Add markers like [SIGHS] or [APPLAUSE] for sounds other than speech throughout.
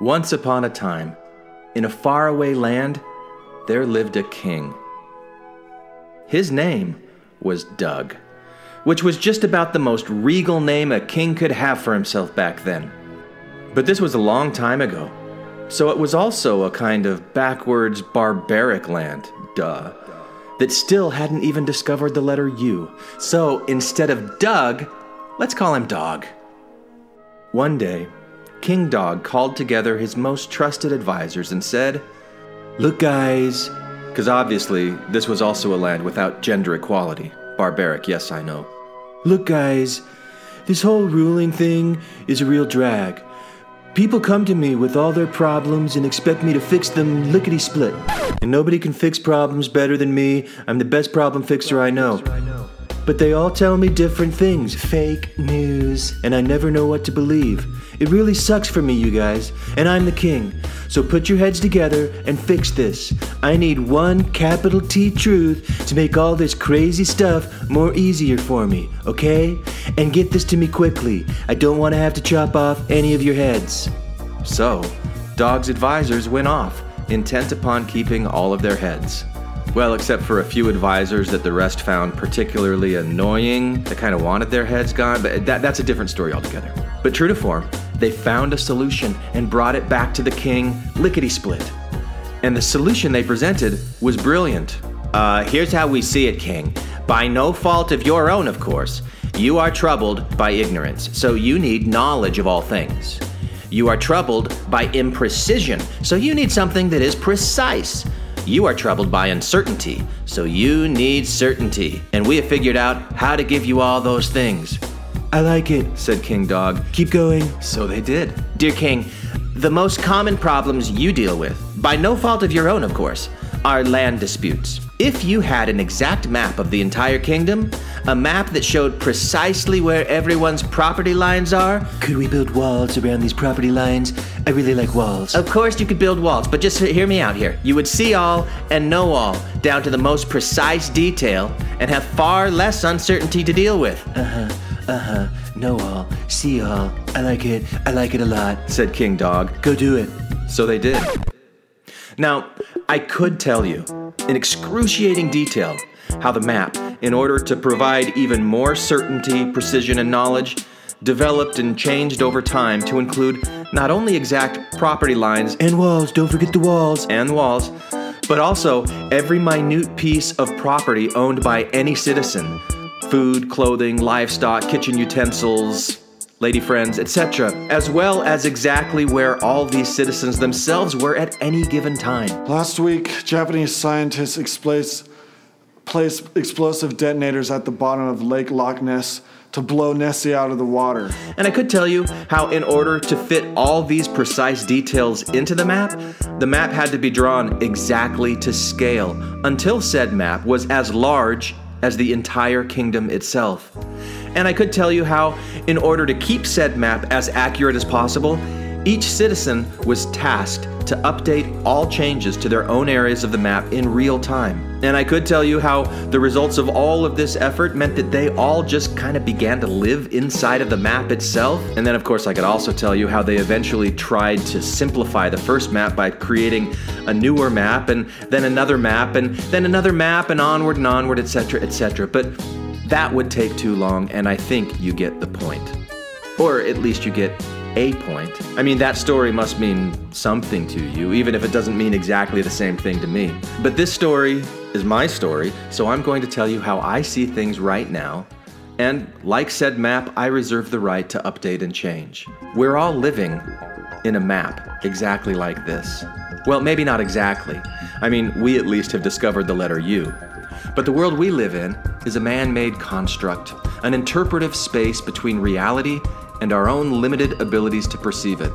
Once upon a time, in a faraway land, there lived a king. His name was Doug, which was just about the most regal name a king could have for himself back then. But this was a long time ago, so it was also a kind of backwards, barbaric land, duh, that still hadn't even discovered the letter U. So instead of Doug, let's call him Dog. One day, King Dog called together his most trusted advisors and said, Look, guys, because obviously this was also a land without gender equality. Barbaric, yes, I know. Look, guys, this whole ruling thing is a real drag. People come to me with all their problems and expect me to fix them lickety split. And nobody can fix problems better than me. I'm the best problem fixer I know. But they all tell me different things fake news, and I never know what to believe. It really sucks for me, you guys, and I'm the king. So put your heads together and fix this. I need one capital T truth to make all this crazy stuff more easier for me, okay? And get this to me quickly. I don't want to have to chop off any of your heads. So, Dog's advisors went off, intent upon keeping all of their heads. Well, except for a few advisors that the rest found particularly annoying, that kind of wanted their heads gone, but that, that's a different story altogether. But true to form, they found a solution and brought it back to the king lickety split. And the solution they presented was brilliant. Uh, here's how we see it, King. By no fault of your own, of course, you are troubled by ignorance, so you need knowledge of all things. You are troubled by imprecision, so you need something that is precise. You are troubled by uncertainty, so you need certainty. And we have figured out how to give you all those things. I like it, said King Dog. Keep going. So they did. Dear King, the most common problems you deal with, by no fault of your own, of course, are land disputes. If you had an exact map of the entire kingdom, a map that showed precisely where everyone's property lines are, Could we build walls around these property lines? I really like walls. of course you could build walls, but just hear me out here. You would see all and know all, down to the most precise detail, and have far less uncertainty to deal with. Uh huh. Uh huh. Know all. See all. I like it. I like it a lot. Said King Dog. Go do it. So they did. Now, I could tell you in excruciating detail how the map, in order to provide even more certainty, precision, and knowledge, developed and changed over time to include not only exact property lines And walls, don't forget the walls. and walls, but also every minute piece of property owned by any citizen food, clothing, livestock, kitchen utensils, lady friends, etc., as well as exactly where all these citizens themselves were at any given time. Last week, Japanese scientists placed explosive detonators at the bottom of Lake Loch Ness to blow Nessie out of the water. And I could tell you how, in order to fit all these precise details into the map, the map had to be drawn exactly to scale until said map was as large as the entire kingdom itself. And I could tell you how, in order to keep said map as accurate as possible, each citizen was tasked to update all changes to their own areas of the map in real time. And I could tell you how the results of all of this effort meant that they all just kind of began to live inside of the map itself. And then, of course, I could also tell you how they eventually tried to simplify the first map by creating a newer map and then another map and then another map and onward and onward, etc., etc. But that would take too long, and I think you get the point. Or at least you get a point. I mean, that story must mean something to you, even if it doesn't mean exactly the same thing to me. But this story is my story, so I'm going to tell you how I see things right now. And like said map, I reserve the right to update and change. We're all living in a map exactly like this. Well, maybe not exactly. I mean, we at least have discovered the letter U. But the world we live in is a man made construct, an interpretive space between reality and our own limited abilities to perceive it,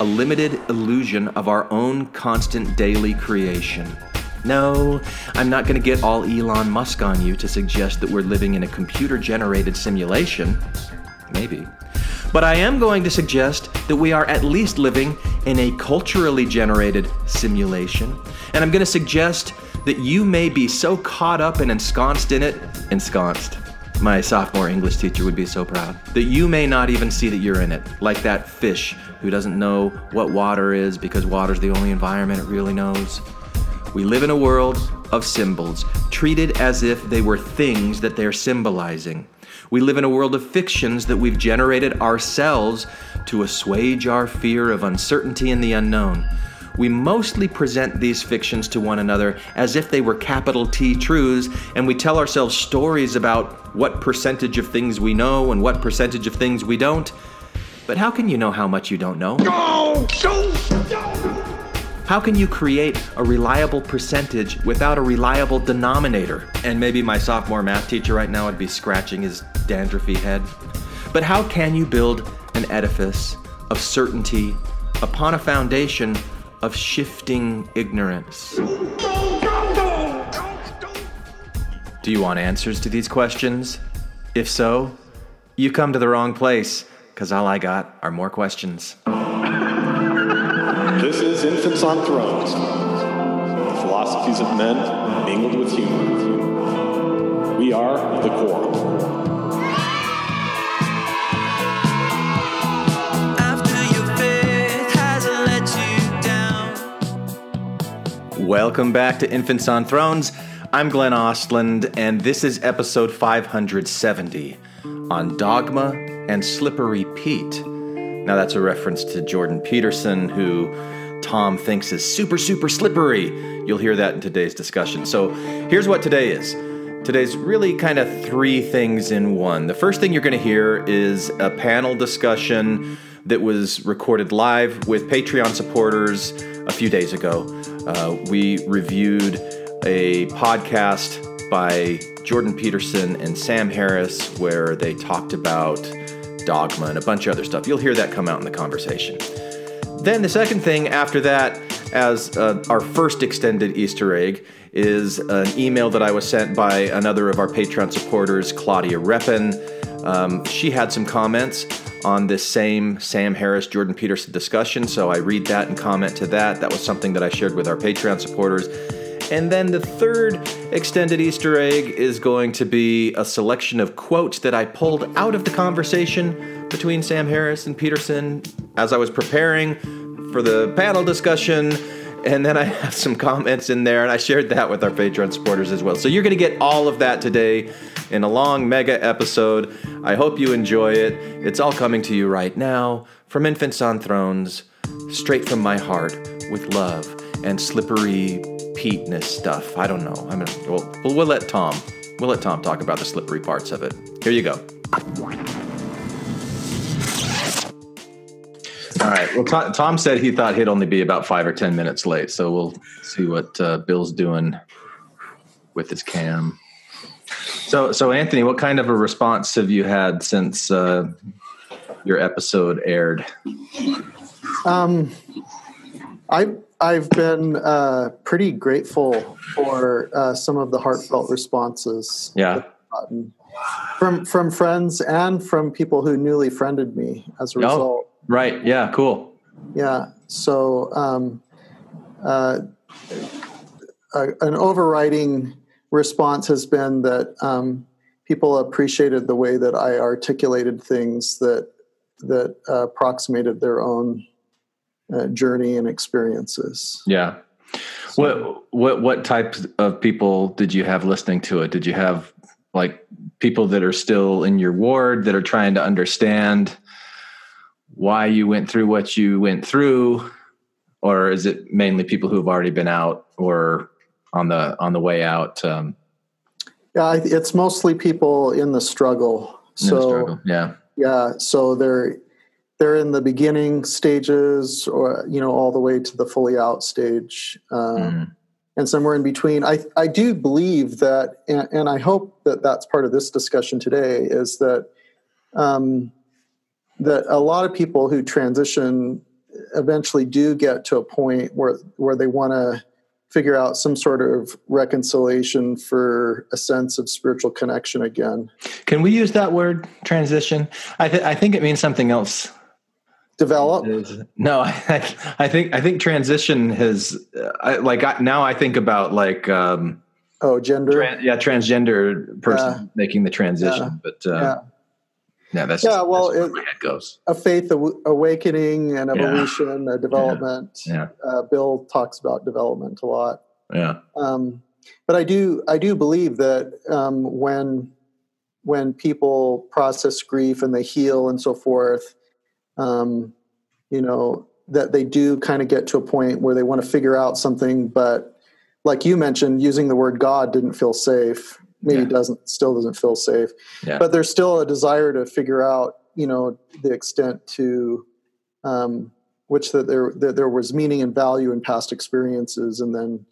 a limited illusion of our own constant daily creation. No, I'm not going to get all Elon Musk on you to suggest that we're living in a computer generated simulation. Maybe. But I am going to suggest that we are at least living in a culturally generated simulation. And I'm going to suggest that you may be so caught up and ensconced in it, ensconced, My sophomore English teacher would be so proud. That you may not even see that you're in it, like that fish who doesn't know what water is because water's the only environment it really knows. We live in a world of symbols, treated as if they were things that they're symbolizing. We live in a world of fictions that we've generated ourselves to assuage our fear of uncertainty and the unknown. We mostly present these fictions to one another as if they were capital T truths, and we tell ourselves stories about what percentage of things we know and what percentage of things we don't. But how can you know how much you don't know? No! No! No! How can you create a reliable percentage without a reliable denominator? And maybe my sophomore math teacher right now would be scratching his dandruffy head. But how can you build an edifice of certainty upon a foundation of shifting ignorance? Do you want answers to these questions? If so, you come to the wrong place, because all I got are more questions. This is Infants on Thrones. The philosophies of men mingled with humor. We are the Quorum. Welcome back to Infants on Thrones. I'm Glenn Ostlund, and this is episode 570 on Dogma and Slippery Pete. Now, that's a reference to Jordan Peterson, who Tom thinks is super, super slippery. You'll hear that in today's discussion. So, here's what today is today's really kind of three things in one. The first thing you're going to hear is a panel discussion that was recorded live with Patreon supporters a few days ago. Uh, we reviewed a podcast by Jordan Peterson and Sam Harris where they talked about dogma, and a bunch of other stuff. You'll hear that come out in the conversation. Then the second thing after that, as uh, our first extended Easter egg, is an email that I was sent by another of our Patreon supporters, Claudia Reppin. Um, she had some comments on this same Sam Harris Jordan Peterson discussion, so I read that and comment to that. That was something that I shared with our Patreon supporters. And then the third extended Easter egg is going to be a selection of quotes that I pulled out of the conversation between Sam Harris and Peterson as I was preparing for the panel discussion. And then I have some comments in there, and I shared that with our Patreon supporters as well. So you're going to get all of that today in a long mega episode. I hope you enjoy it. It's all coming to you right now from Infants on Thrones, straight from my heart, with love and slippery peatness stuff. I don't know. I'm gonna, we'll, we'll let Tom. We'll let Tom talk about the slippery parts of it. Here you go. All right. Well, Tom, Tom said he thought he'd only be about five or ten minutes late, so we'll see what uh, Bill's doing with his cam. So, so Anthony, what kind of a response have you had since uh, your episode aired? Um, I I've been uh, pretty grateful for uh, some of the heartfelt responses. Yeah. From from friends and from people who newly friended me as a result. Right. Yeah. Cool. Yeah. So, um, uh, an overriding response has been that um, people appreciated the way that I articulated things that that uh, approximated their own uh, journey and experiences. Yeah. So, what what what types of people did you have listening to it? Did you have like people that are still in your ward that are trying to understand why you went through what you went through, or is it mainly people who have already been out or on the on the way out? Um, yeah, it's mostly people in the struggle. In so the struggle. yeah, yeah. So they're they're in the beginning stages or you know all the way to the fully out stage um, mm. and somewhere in between i i do believe that and, and, i hope that that's part of this discussion today is that um, that a lot of people who transition eventually do get to a point where where they want to figure out some sort of reconciliation for a sense of spiritual connection again. Can we use that word transition? I, th- I think it means something else develop no [LAUGHS] I, I think i think transition has I, like I, now i think about like um Oh, gender. Yeah, transgender person making the transition, Yeah. but uh, Yeah. Yeah. that's Yeah, just, well, that's it- head goes. a faith aw- awakening and Yeah. evolution, a development. Yeah, Uh, Bill talks about development a lot. yeah, Um, but I do I do believe that um, when when people process grief and they heal and so forth, um, you know that they do kind of get to a point where they want to figure out something, but like you mentioned, using the word God didn't feel safe. Maybe Yeah. doesn't still doesn't feel safe. yeah. But there's still a desire to figure out, you know, the extent to um, which that there that there was meaning and value in past experiences, and then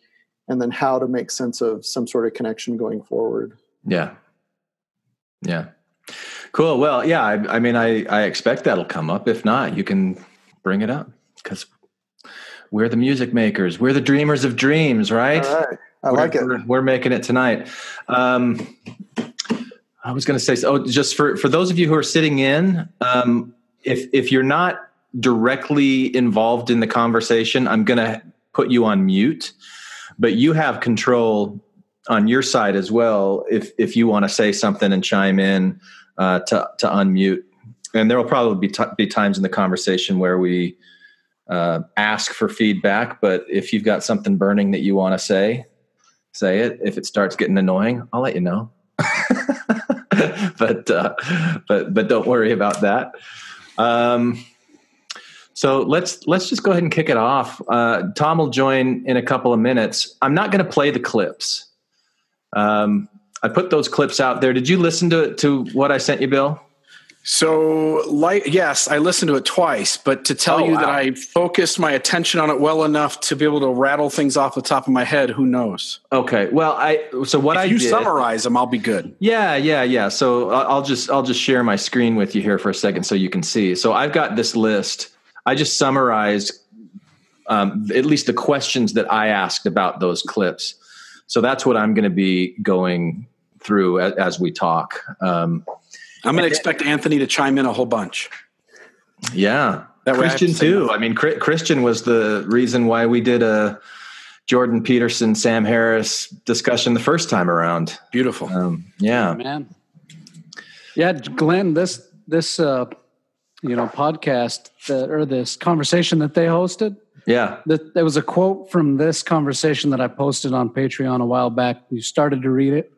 and then how to make sense of some sort of connection going forward. Yeah. Yeah. Cool. Well, yeah, I, I mean, I, I expect that'll come up. If not, you can bring it up because we're the music makers. We're the dreamers of dreams, right? I we're, like it. We're, we're making it tonight. Um, I was going to say, oh, just for, for those of you who are sitting in, um, if, if you're not directly involved in the conversation, I'm going to put you on mute, but you have control on your side as well. If, if you want to say something and chime in uh, to, to unmute, and there will probably be, t- be times in the conversation where we uh, ask for feedback, but if you've got something burning that you want to say, say it. If it starts getting annoying, I'll let you know. [LAUGHS] but uh, but but don't worry about that. Um, so let's let's just go ahead and kick it off. Uh, Tom will join in a couple of minutes. I'm not going to play the clips. Um, I put those clips out there. Did you listen to to what I sent you, Bill? So, like, yes, I listened to it twice, but to tell Oh, you that. I focused my attention on it well enough to be able to rattle things off the top of my head, who knows? Okay. Well, I so what if I you did. summarize them, I'll be good. Yeah, yeah, yeah. So I'll just I'll just share my screen with you here for a second so you can see. So I've got this list. I just summarized um, at least the questions that I asked about those clips. So that's what I'm going to be going through as, as we talk. Um, I'm going to expect Anthony to chime in a whole bunch. yeah, That way I Christian to too. nothing. I mean, Christian was the reason why we did a Jordan Peterson, Sam Harris discussion the first time around. Beautiful. Um, yeah, man. Yeah, Glenn, this this uh, you know podcast that or this conversation that they hosted. yeah. That there was a quote from this conversation that I posted on Patreon a while back. You started to read it.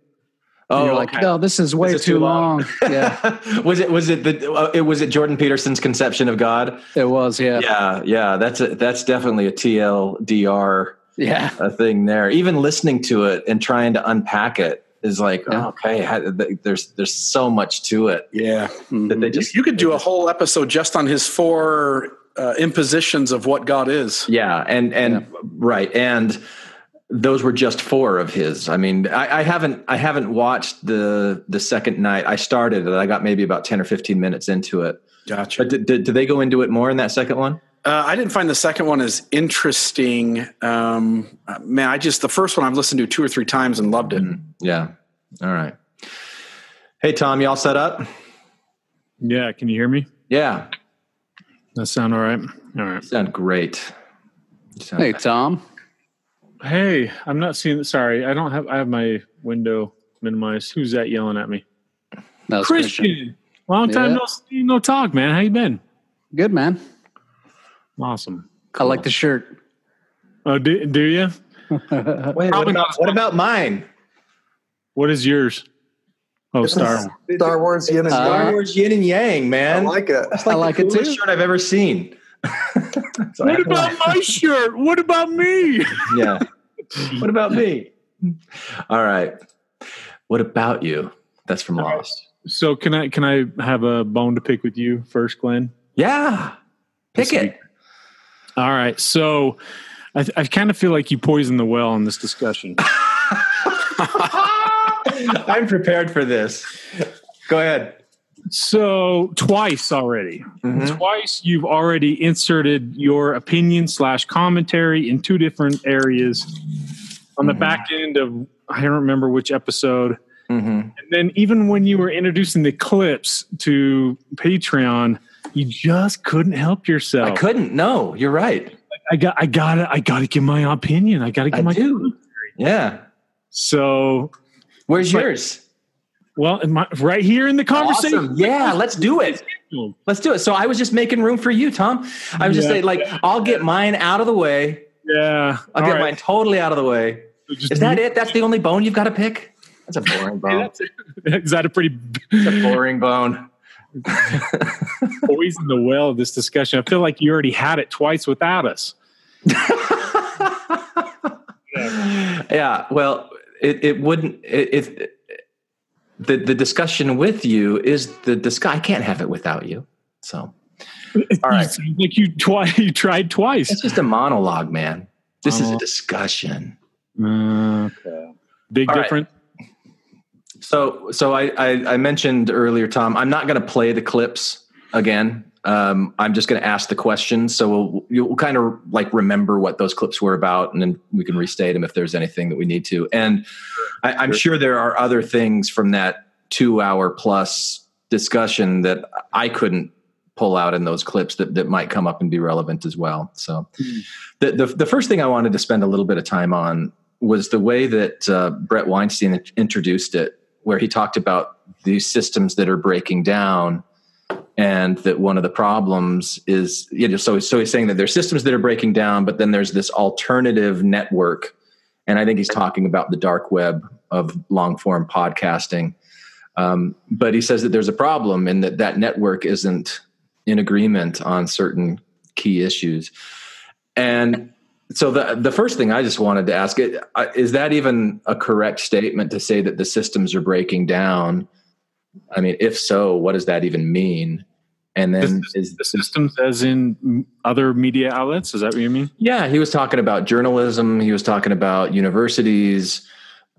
And Oh, you're like, okay. no, this is way This is too, too long." long. [LAUGHS] yeah, was it was it the uh, it was it Jordan Peterson's conception of God? it was. Yeah, Yeah, yeah, that's a, that's definitely a TLDR yeah. uh, thing there. Even listening to it and trying to unpack it is like, Yeah. oh, okay, how- th- there's there's so much to it yeah. that they just you could do a whole episode just on his four uh, impositions of what God is. yeah, and and right, and those were just four of his. I mean, I, I haven't I haven't watched the the second night. I started it. I got maybe about ten or fifteen minutes into it. Gotcha. But did, did, did they go into it more in that second one? Uh, I didn't find the second one as interesting. Um, man, I just the first one I've listened to two or three times and loved it. Yeah. All right. Hey Tom, you all set up? Yeah, can you hear me? Yeah. That sound all right? All right. Sound great. You sound Hey, Tom. Hey, I'm not seeing. Sorry, I don't have. I have my window minimized. Who's that yelling at me? That was Christian. Christian. Long time Yeah. no see, no talk, man. How you been? Good man. Awesome. I like the shirt. Oh, do, do you? [LAUGHS] Wait, what about, what about mine? What is yours? Oh, Star Wars. Star Wars Yin and Uh, Star Yang. Wars Yin and Yang, I man. like it. That's I like the it too. shirt I've ever seen. So [LAUGHS] What about my shirt? What about me? yeah. [LAUGHS] [LAUGHS] What about me? All right. What about you? That's from Lost. So can I can I have a bone to pick with you first, Glenn? Yeah. Pick it. All right. So I, I kind of feel like you poisoned the well in this discussion. [LAUGHS] [LAUGHS] I'm prepared for this. Go ahead. So twice already, Mhm. twice you've already inserted your opinion slash commentary in two different areas on the back end of I don't remember which episode. Mm-hmm. And then even when you were introducing the clips to Patreon, you just couldn't help yourself. I couldn't. No, you're right. I got I got to I got to give my opinion. I got to give I my do. Yeah. So, where's yours? Well, my, right here in the conversation. Awesome. Yeah, let's do it. Let's do it. So I was just making room for you, Tom. I was just saying, like, I'll get mine out of the way. Yeah, I'll get right. mine totally out of the way. Just Is that it? That's the only bone you've got to pick? That's a boring [LAUGHS] bone. [LAUGHS] Is that a pretty a boring bone. [LAUGHS] poison the well of this discussion? I feel like you already had it twice without us. yeah well it, it wouldn't it, it the the discussion with you is the discuss i can't have it without you so all right like you twice, [LAUGHS] you tried twice. it's just a monologue man this is Oh. a uh, discussion Okay. Big All right. difference. so so i i, I mentioned earlier tom i'm not going to play the clips again um, i'm just going to ask the questions so we'll, you'll kind of like remember what those clips were about and then we can restate them if there's anything that we need to. And I, i'm sure. there are other things from that two hour plus discussion that i couldn't pull out in those clips that, that might come up and be relevant as well. So the, the, the first thing i wanted to spend a little bit of time on was the way that uh, bret weinstein introduced it where he talked about these systems that are breaking down and that one of the problems is you know so so he's saying that there's systems that are breaking down but then there's this alternative network. And i think he's talking about the dark web of long form podcasting. Um, but he says that there's a problem and that that network isn't in agreement on certain key issues. And so the the first thing I just wanted to ask is that even a correct statement to say that the systems are breaking down? I mean, if so, what does that even mean? And then is The systems, as in other media outlets, is that what you mean? yeah, he was talking about journalism. He was talking about universities.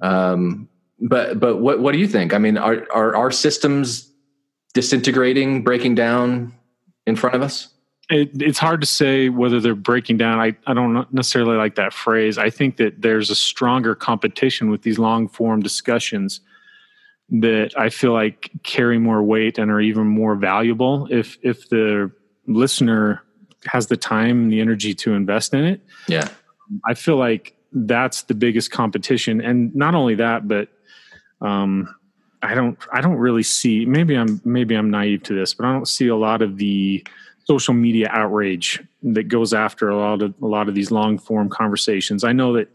Um, but but what what do you think? I mean, are are our systems disintegrating, breaking down in front of us? It, it's hard to say whether they're breaking down. I, I don't necessarily like that phrase. I think that there's a stronger competition with these long form discussions that I feel like carry more weight and are even more valuable if if the listener has the time and the energy to invest in it. Yeah. I feel like that's the biggest competition, and not only that, but um, I don't I don't really see. Maybe I'm maybe I'm naive to this, but I don't see a lot of the social media outrage that goes after a lot of a lot of these long form conversations. I know that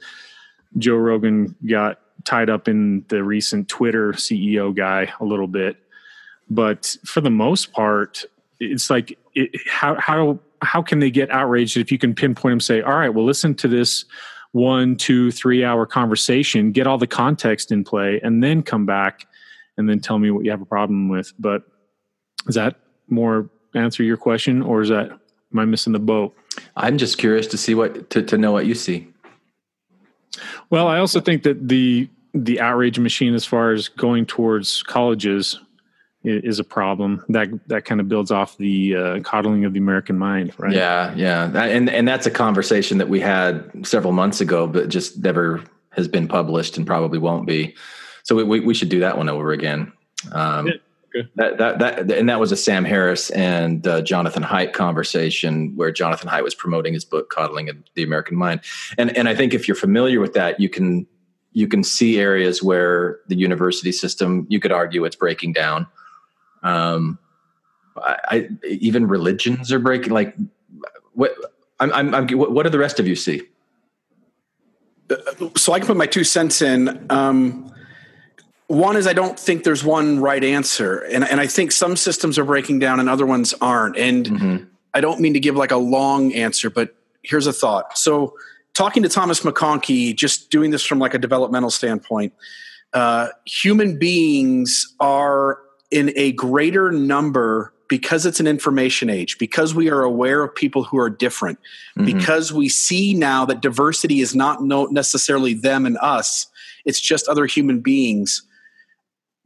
Joe Rogan got tied up in the recent Twitter CEO guy a little bit, but for the most part, it's like it, how how how can they get outraged if you can pinpoint them? Say, all right, well, listen to this one, two, three hour conversation, get all the context in play, and then come back and then tell me what you have a problem with. But is that more answer your question, or is that am I missing the boat? I'm just curious to see what to, to know what you see. Well, I also think that the the outrage machine, as far as going towards colleges, is a problem. That that kind of builds off the uh, coddling of the American mind, right? Yeah, yeah, and and that's a conversation that we had several months ago, but just never has been published and probably won't be. So we we, we should do that one over again. Um, Yeah, okay. that, that that and that was a Sam Harris and uh, Jonathan Haidt conversation where Jonathan Haidt was promoting his book "Coddling of the American Mind," and and I think if you're familiar with that, you can you can see areas where the university system you could argue it's breaking down. Um, I, I even religions are breaking. Like what? I'm, I'm, I'm what what do the rest of you see? so I can put my two cents in. Um, one is I don't think there's one right answer, and and I think some systems are breaking down and other ones aren't. And I don't mean to give like a long answer, but here's a thought. So talking to Thomas McConkey, just doing this from like a developmental standpoint, uh, human beings are in a greater number because it's an information age, because we are aware of people who are different, because we see now that diversity is not necessarily them and us, it's just other human beings.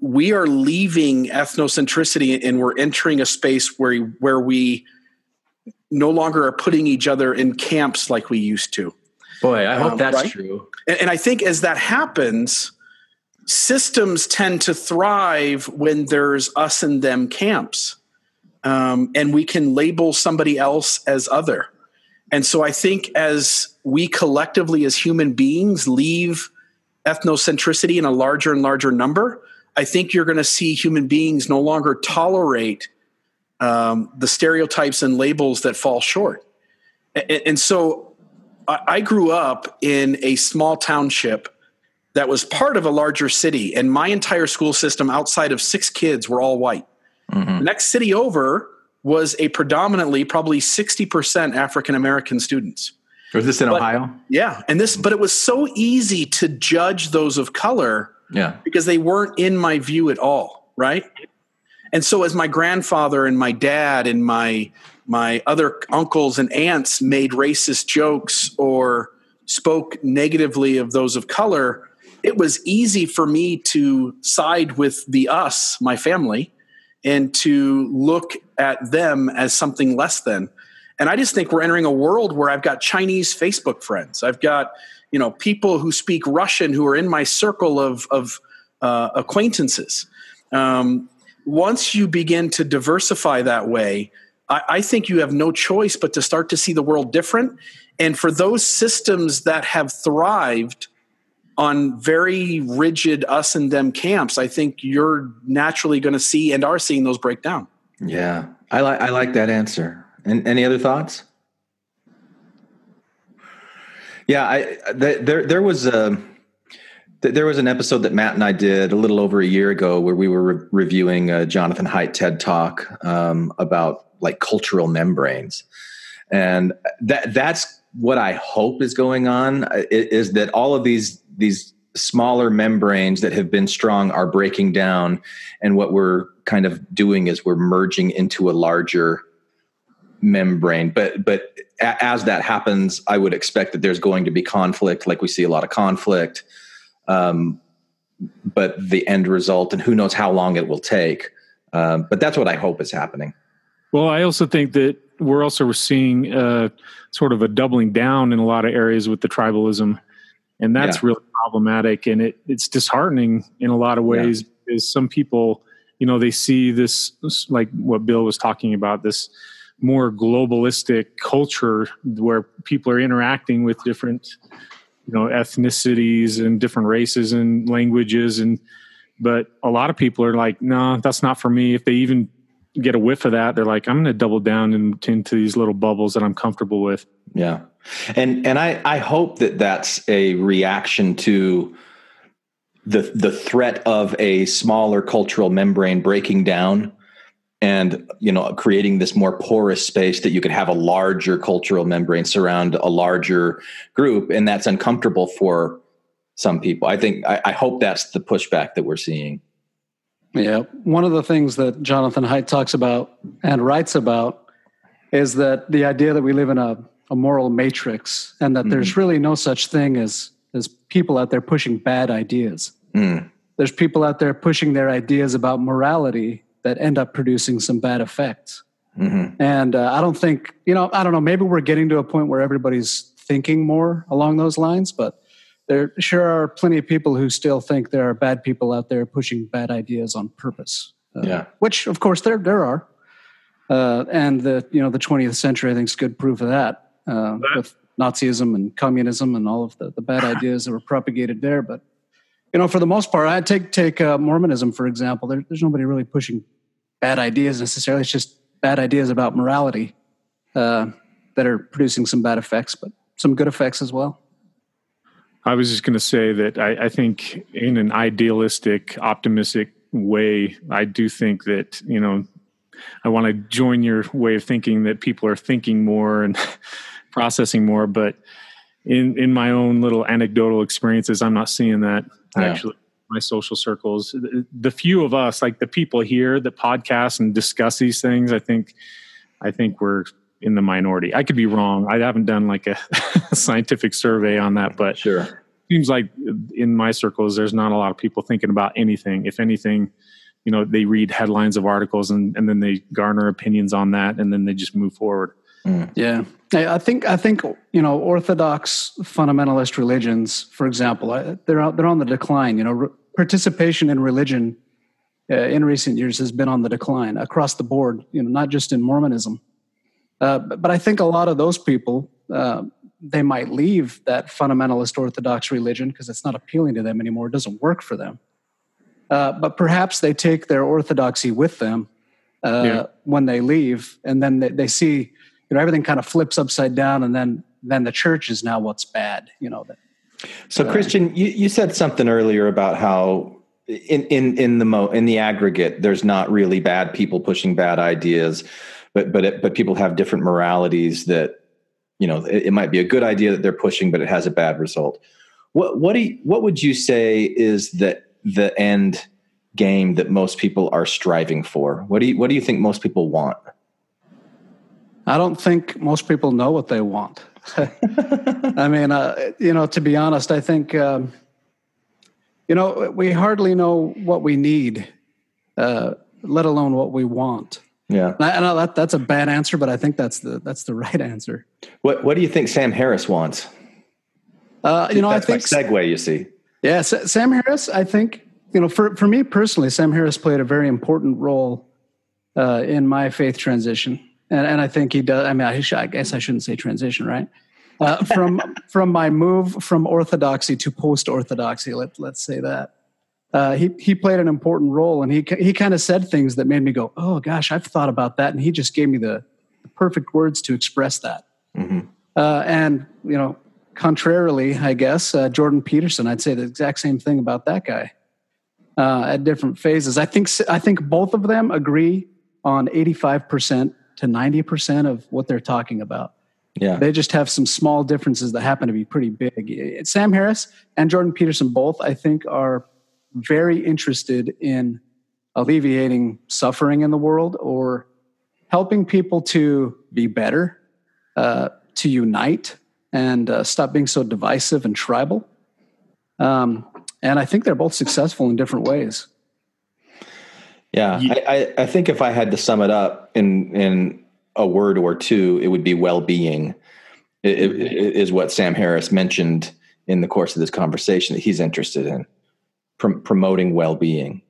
We are leaving ethnocentricity and we're entering a space where, where we no longer are putting each other in camps like we used to. Boy, I hope Um, that's right? true. And, and I think as that happens, systems tend to thrive when there's us and them camps. Um, and we can label somebody else as other. And so I think as we collectively, as human beings, leave ethnocentricity in a larger and larger number, I think you're going to see human beings no longer tolerate um, the stereotypes and labels that fall short. And, and so I, I grew up in a small township that was part of a larger city, and my entire school system, outside of six kids, were all white. Mm-hmm. Next city over was a predominantly, probably 60% African American students. Was this in but, Ohio? Yeah, and this, but it was so easy to judge those of color, yeah, because they weren't in my view at all, right? And so, as my grandfather and my dad and my my other uncles and aunts made racist jokes or spoke negatively of those of color, it was easy for me to side with the us, my family, and to look at them as something less than. And I just think we're entering a world where I've got Chinese Facebook friends. I've got you know people who speak Russian who are in my circle of of uh, acquaintances. Um, once you begin to diversify that way, I, I think you have no choice but to start to see the world different. And for those systems that have thrived on very rigid us and them camps, I think you're naturally going to see and are seeing those break down. Yeah, I like I like that answer. And any other thoughts? Yeah, I there there was um, a there was an episode that Matt and I did a little over a year ago where we were re- reviewing a Jonathan Haidt TED talk um, about like cultural membranes, and that that's what I hope is going on uh, is that all of these these smaller membranes that have been strong are breaking down, and what we're kind of doing is we're merging into a larger membrane but but as that happens i would expect that there's going to be conflict like we see a lot of conflict um, but the end result and who knows how long it will take um, but that's what i hope is happening well i also think that we're also seeing uh, sort of a doubling down in a lot of areas with the tribalism and that's yeah. really problematic and it, it's disheartening in a lot of ways yeah. because some people you know they see this like what bill was talking about this more globalistic culture where people are interacting with different you know ethnicities and different races and languages and but a lot of people are like no that's not for me. If they even get a whiff of that they're like i'm going to double down into, into these little bubbles that i'm comfortable with. Yeah. And and i i hope that that's a reaction to the the threat of a smaller cultural membrane breaking down and you know creating this more porous space that you could have a larger cultural membrane surround a larger group and that's uncomfortable for some people i think i, I hope that's the pushback that we're seeing yeah one of the things that jonathan haidt talks about and writes about is that the idea that we live in a, a moral matrix and that mm-hmm. there's really no such thing as as people out there pushing bad ideas mm. there's people out there pushing their ideas about morality that end up producing some bad effects. Mm-hmm. And uh, I don't think, you know, I don't know, maybe we're getting to a point where everybody's thinking more along those lines, but there sure are plenty of people who still think there are bad people out there pushing bad ideas on purpose. Uh, yeah. Which, of course, there there are. Uh, and the you know the 20th century, I think, is good proof of that uh, with Nazism and communism and all of the, the bad [LAUGHS] ideas that were propagated there. But you know, for the most part, I take take uh, Mormonism for example. There, there's nobody really pushing bad ideas necessarily. It's just bad ideas about morality uh, that are producing some bad effects, but some good effects as well. I was just going to say that I, I, think, in an idealistic, optimistic way, I do think that you know, I want to join your way of thinking that people are thinking more and [LAUGHS] processing more, but in in my own little anecdotal experiences, I'm not seeing that yeah. actually my social circles. The, the, few of us like the people here that podcast and discuss these things i think i think we're in the minority. I could be wrong. I haven't done like a [LAUGHS] scientific survey on that but sure. seems like in my circles there's not a lot of people thinking about anything. If anything you know they read headlines of articles and, and then they garner opinions on that and then they just move forward. Mm. yeah I think I think you know Orthodox fundamentalist religions, for example, they're they're on the decline. You know, re- participation in religion uh, in recent years has been on the decline across the board. You know, not just in Mormonism, uh, but, but, I think a lot of those people, uh, they might leave that fundamentalist Orthodox religion because it's not appealing to them anymore. It doesn't work for them. Uh, but perhaps they take their orthodoxy with them uh, yeah. when they leave, and then they, they, see you know everything kind of flips upside down, and then then the church is now what's bad. You know. That, so, uh, Christian, you, you said something earlier about how in in in the mo in the aggregate, there's not really bad people pushing bad ideas, but but it, but people have different moralities that you know it, it, might be a good idea that they're pushing, but it has a bad result. What what do you, what would you say is that the end game that most people are striving for? What do you what do you think most people want? I don't think most people know what they want. [LAUGHS] I mean, uh, you know, to be honest, I think um, you know we hardly know what we need, uh, let alone what we want. Yeah, I, I know that that's a bad answer, but I think that's the that's the [LAUGHS] right answer. What What do you think Sam Harris wants? Uh, you know, that's I think segue. You see, yeah, Sam Harris. I think you know, for for me personally, Sam Harris played a very important role uh, in my faith transition, and and I think he does. I mean, I, I guess I shouldn't say transition, right? Uh, from [LAUGHS] from my move from orthodoxy to post orthodoxy, let let's say that. Uh, he he played an important role, and he he kind of said things that made me go, "Oh gosh, I've thought about that," and he just gave me the, the perfect words to express that. Mm-hmm. Uh, and you know, contrarily, I guess, uh, Jordan Peterson, I'd say the exact same thing about that guy uh, at different phases. I think I think both of them agree on 85% to 90% of what they're talking about. Yeah. They just have some small differences that happen to be pretty big. Sam Harris and Jordan Peterson both, I think, are very interested in alleviating suffering in the world or helping people to be better, uh, to unite, and uh, stop being so divisive and tribal. Um, and I think they're both successful in different ways. Yeah, I, I, think if I had to sum it up in in a word or two, it would be well-being. It, it, it is what Sam Harris mentioned in the course of this conversation that he's interested in pr- promoting well-being.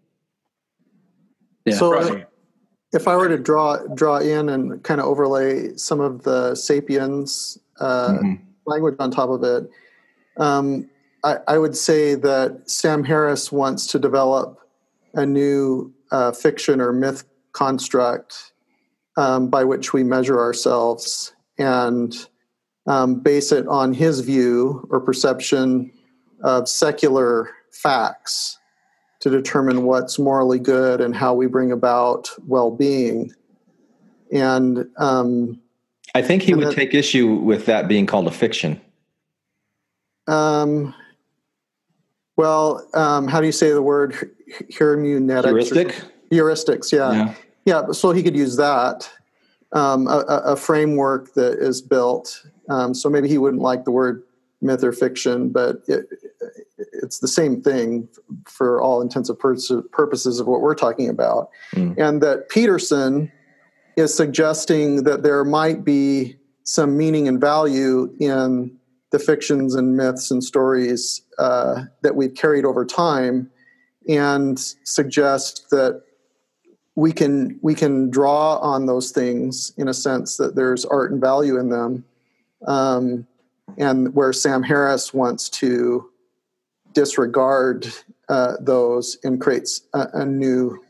Yeah. So, if I were to draw draw in and kind of overlay some of the sapiens uh, mm-hmm. language on top of it, um, I, I, would say that Sam Harris wants to develop a new uh, fiction or myth construct um, by which we measure ourselves and um, base it on his view or perception of secular facts to determine what's morally good and how we bring about well-being. And um, i think he would that, take issue with that being called a fiction. Um, well um, how do you say the word hermeneutic heuristic heuristics yeah. yeah yeah so he could use that um, a, a, framework that is built um, so maybe he wouldn't like the word myth or fiction, but it, it's the same thing for all intents and purposes of what we're talking about. Mm. And that Peterson is suggesting that there might be some meaning and value in the fictions and myths and stories uh, that we've carried over time, and suggest that we can we can draw on those things in a sense that there's art and value in them. Um, and where Sam Harris wants to disregard uh, those and creates a, a new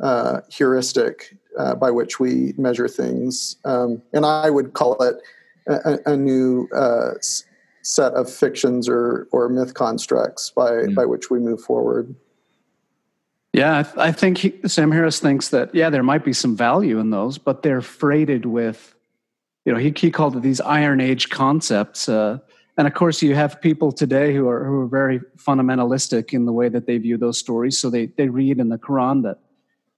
uh, heuristic uh, by which we measure things. Um, and I would call it a, a new uh, set of fictions or, or myth constructs by, mm. by which we move forward. Yeah, I, th- I think he, Sam Harris thinks that, yeah, there might be some value in those, but they're freighted with you know, he, he called it these Iron Age concepts. Uh, and of course, you have people today who are, who are very fundamentalistic in the way that they view those stories. So they, they read in the Quran that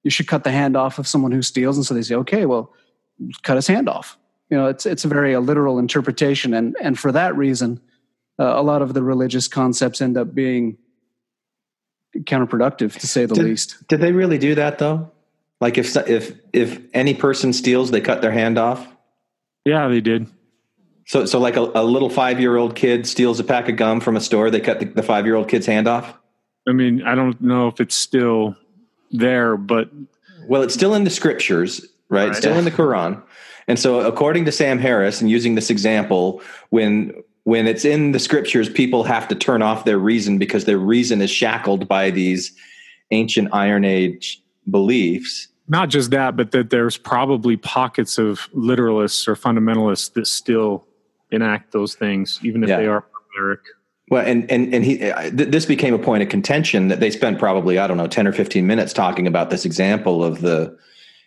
you should cut the hand off of someone who steals. And so they say, okay, well, cut his hand off. You know, it's, it's a very a literal interpretation. And, and for that reason, uh, a lot of the religious concepts end up being counterproductive, to say the did, least. Did they really do that, though? Like if, if, if any person steals, they cut their hand off? Yeah, they did. So, so like a, a little five year old kid steals a pack of gum from a store, they cut the, the five year old kid's hand off. I mean, I don't know if it's still there, but well, it's still in the scriptures, right? right. Still in the Quran, And so, according to Sam Harris, and using this example, when when it's in the scriptures, people have to turn off their reason because their reason is shackled by these ancient Iron Age beliefs. Not just that, but that there's probably pockets of literalists or fundamentalists that still enact those things, even if yeah. they are barbaric. Well, and and and he, th- this became a point of contention that they spent probably I don't know ten or fifteen minutes talking about this example of the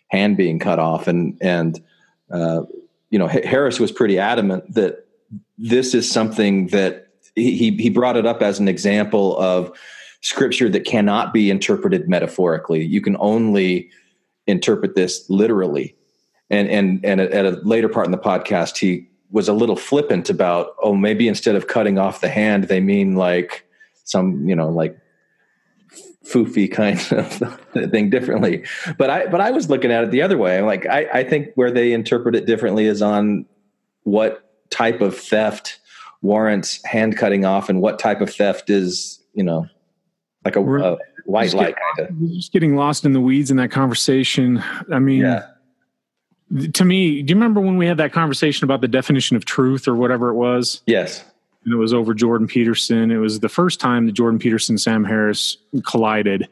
hand being cut off, and and uh, you know Harris was pretty adamant that this is something that he he brought it up as an example of scripture that cannot be interpreted metaphorically. You can only interpret this literally. And and and at a later part in the podcast, he was a little flippant about, oh, maybe instead of cutting off the hand, they mean like some, you know, like foofy kind [LAUGHS] of thing differently. But I but I was looking at it the other way. I'm like, I, I think where they interpret it differently is on what type of theft warrants hand cutting off and what type of theft is, you know, like a, a white light kind of. Just getting lost in the weeds in that conversation. I mean, yeah. to me, do you remember when we had that conversation about the definition of truth or whatever it was? Yes. And it was over Jordan Peterson. It was the first time that Jordan Peterson and Sam Harris collided.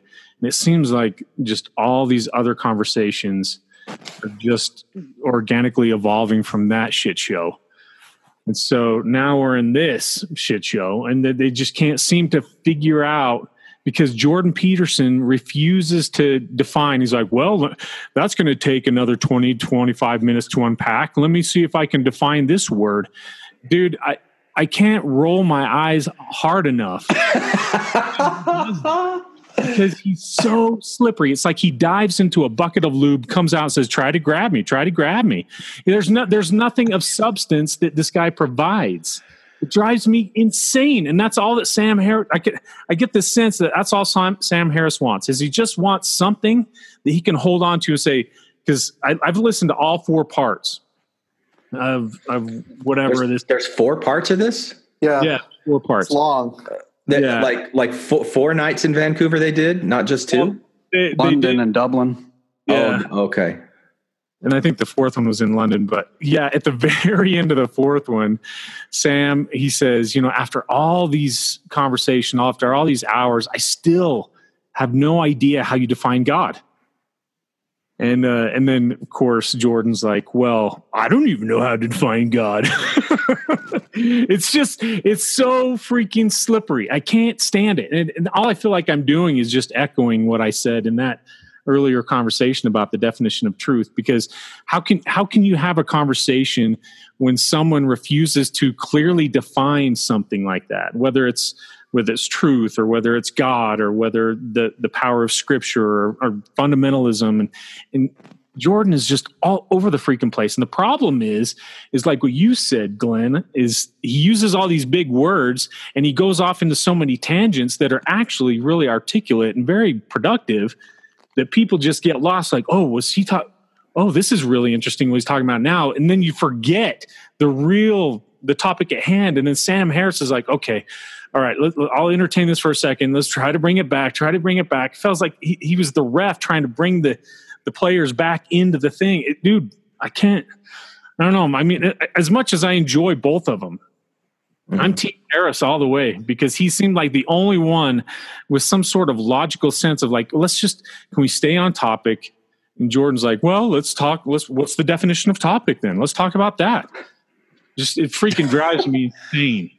And it seems like just all these other conversations are just organically evolving from that shit show. And so now we're in this shit show, and they just can't seem to figure out because Jordan Peterson refuses to define. He's like, well, that's going to take another 20, 25 minutes to unpack. Let me see if I can define this word. Dude, I, I can't roll my eyes hard enough. [LAUGHS] because he's so slippery. It's like he dives into a bucket of lube, comes out and says, "Try to grab me, try to grab me." There's no, there's nothing of substance that this guy provides. It drives me insane, and that's all that Sam Harris. I get, I get the sense that that's all Sam, Sam Harris wants. Is he just wants something that he can hold on to and say, because I've listened to all four parts of of whatever there's, this. There's four parts of this. Yeah, yeah, four parts. It's long. That, yeah. Like like four, four, nights in Vancouver they did, not just two. Well, they, London they and Dublin. Yeah. Oh, okay. And I think the fourth one was in London, but yeah, at the [LAUGHS] very end of the fourth one, Sam he says, you know, after all these conversation, after all these hours, I still have no idea how you define God. And uh, and then of course Jordan's like, well, I don't even know how to define God. [LAUGHS] it's just it's so freaking slippery. I can't stand it. And, and all I feel like I'm doing is just echoing what I said in that earlier conversation about the definition of truth because how can how can you have a conversation when someone refuses to clearly define something like that whether it's whether it's truth or whether it's God or whether the, the power of scripture or, or fundamentalism. And, and Jordan is just all over the freaking place. And the problem is, is like what you said, Glenn, is he uses all these big words and he goes off into so many tangents that are actually really articulate and very productive that people just get lost. Like, oh, was he talking? Oh, this is really interesting what he's talking about now. And then you forget the real, the topic at hand. And then Sam Harris is like, okay, all right, let, I'll entertain this for a second. Let's try to bring it back. Try to bring it back. It feels like he, he was the ref trying to bring the the players back into the thing. It, dude, I can't. I don't know. I mean, as much as I enjoy both of them, mm-hmm. I'm Team Harris all the way because he seemed like the only one with some sort of logical sense of like, let's just can we stay on topic? And Jordan's like, well, let's talk. Let's what's the definition of topic then? Let's talk about that. Just it freaking drives me insane.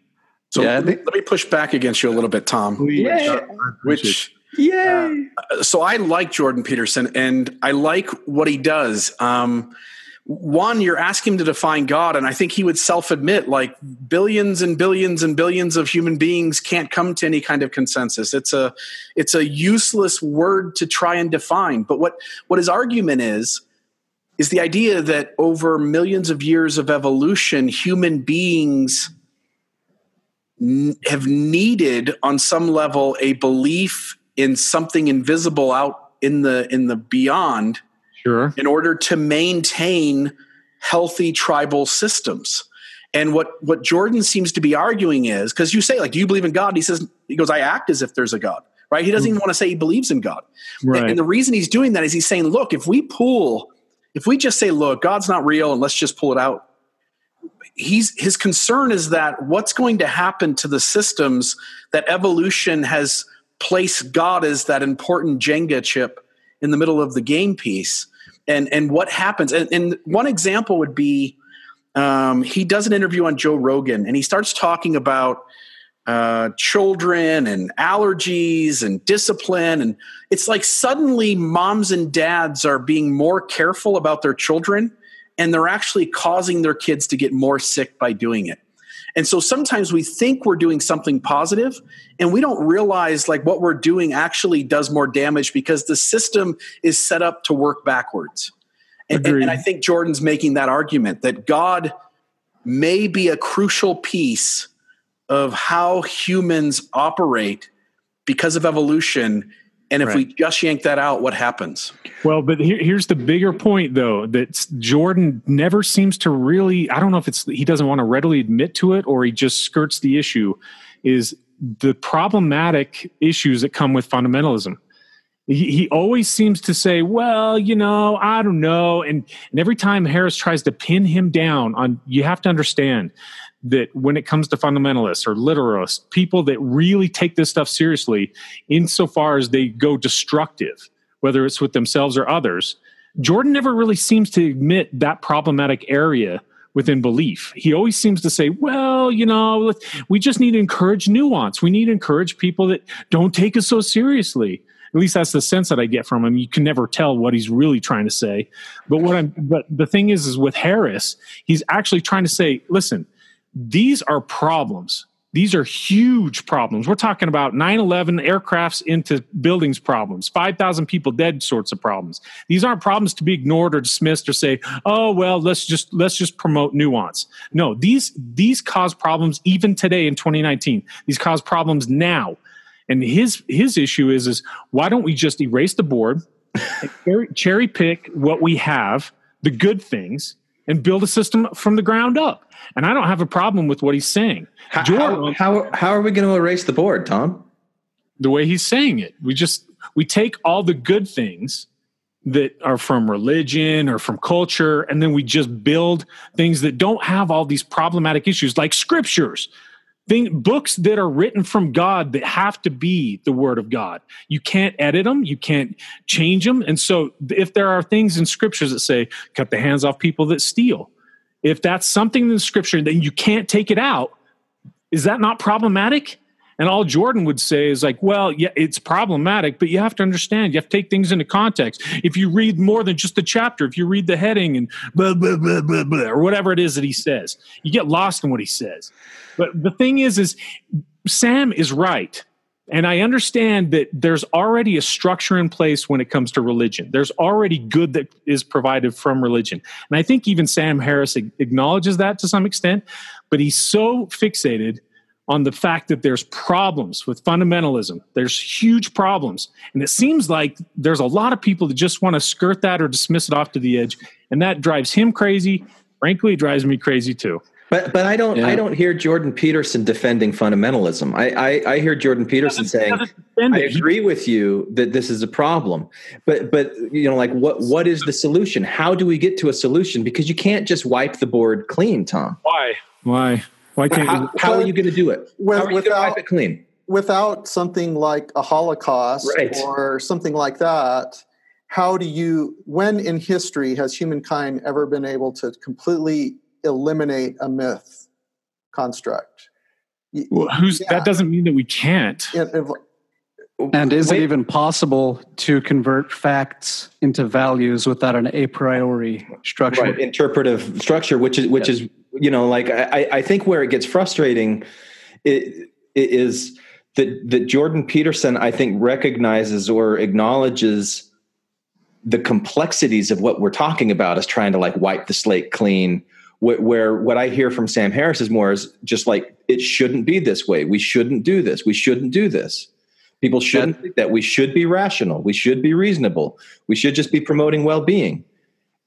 So yeah, let, let me push back against you a little bit, Tom. Yeah. Which Yay. Uh, so I like Jordan Peterson and I like what he does. Um, one, you're asking him to define God, and I think he would self admit like billions and billions and billions of human beings can't come to any kind of consensus. It's a it's a useless word to try and define. But what what his argument is is the idea that over millions of years of evolution, human beings have needed on some level a belief in something invisible out in the in the beyond sure. in order to maintain healthy tribal systems. And what what jordan seems to be arguing is because you say like do you believe in god he says he goes i act as if there's a god right? He doesn't mm. even want to say he believes in god. Right. and the reason he's doing that is he's saying look if we pull if we just say, look, God's not real and let's just pull it out, he's his concern is that what's going to happen to the systems that evolution has placed God as that important Jenga chip in the middle of the game piece, and and what happens. And, and one example would be um, he does an interview on Joe Rogan, and he starts talking about uh, children and allergies and discipline. And it's like suddenly moms and dads are being more careful about their children and they're actually causing their kids to get more sick by doing it. And so sometimes we think we're doing something positive and we don't realize like what we're doing actually does more damage because the system is set up to work backwards. And, and, and I think Jordan's making that argument that God may be a crucial piece of how humans operate because of evolution and if right. we just yank that out, what happens? Well, but here, here's the bigger point, though, that Jordan never seems to really, I don't know if it's he doesn't want to readily admit to it or he just skirts the issue, is the problematic issues that come with fundamentalism. He, he always seems to say, well, you know, I don't know. And, and every time Harris tries to pin him down on, you have to understand that when it comes to fundamentalists or literalists, people that really take this stuff seriously, insofar as they go destructive, whether it's with themselves or others, Jordan never really seems to admit that problematic area within belief. He always seems to say, well, you know, we just need to encourage nuance. We need to encourage people that don't take us so seriously. At least that's the sense that I get from him. You can never tell what he's really trying to say. But what I'm but the thing is is with Harris, he's actually trying to say, listen, these are problems. These are huge problems. We're talking about 9 11 aircrafts into buildings problems, 5,000 people dead sorts of problems. These aren't problems to be ignored or dismissed or say, oh, well, let's just, let's just promote nuance. No, these, these cause problems even today in 2019. These cause problems now. And his, his issue is, is why don't we just erase the board, [LAUGHS] cherry, cherry pick what we have, the good things, and build a system from the ground up? And I don't have a problem with what he's saying. How, Jordan, how, how, how are we going to erase the board, Tom? The way he's saying it. We just we take all the good things that are from religion or from culture and then we just build things that don't have all these problematic issues like scriptures thing, books that are written from God that have to be the word of God. You can't edit them, you can't change them. And so if there are things in scriptures that say, cut the hands off people that steal, if that's something in the scripture, then you can't take it out. Is that not problematic? And all Jordan would say is like, well, yeah, it's problematic, but you have to understand, you have to take things into context. If you read more than just the chapter, if you read the heading and blah, blah, blah, blah, blah, or whatever it is that he says, you get lost in what he says. But the thing is, is Sam is right. And I understand that there's already a structure in place when it comes to religion. There's already good that is provided from religion. And I think even Sam Harris acknowledges that to some extent, but he's so fixated on the fact that there's problems with fundamentalism. There's huge problems. And it seems like there's a lot of people that just want to skirt that or dismiss it off to the edge. And that drives him crazy. Frankly, drives me crazy too. But but I don't yeah. I don't hear Jordan Peterson defending fundamentalism. I I, I hear Jordan Peterson saying I agree with you that this is a problem. But but you know like what what is the solution? How do we get to a solution? Because you can't just wipe the board clean, Tom. Why? Why? Why can't how, how are you going to do it? With, how are you without, wipe it clean? Without something like a Holocaust right. or something like that, how do you when in history has humankind ever been able to completely eliminate a myth construct. Well, who's yeah. that doesn't mean that we can't. It, it, and is Wait. it even possible to convert facts into values without an a priori structure? Right, interpretive structure, which is which is you know like I, I think where it gets frustrating it, it is that that Jordan Peterson I think recognizes or acknowledges the complexities of what we're talking about as trying to like wipe the slate clean where, where what I hear from Sam Harris is more is just like it shouldn't be this way. We shouldn't do this. We shouldn't do this. People shouldn't think that. We should be rational. We should be reasonable. We should just be promoting well-being.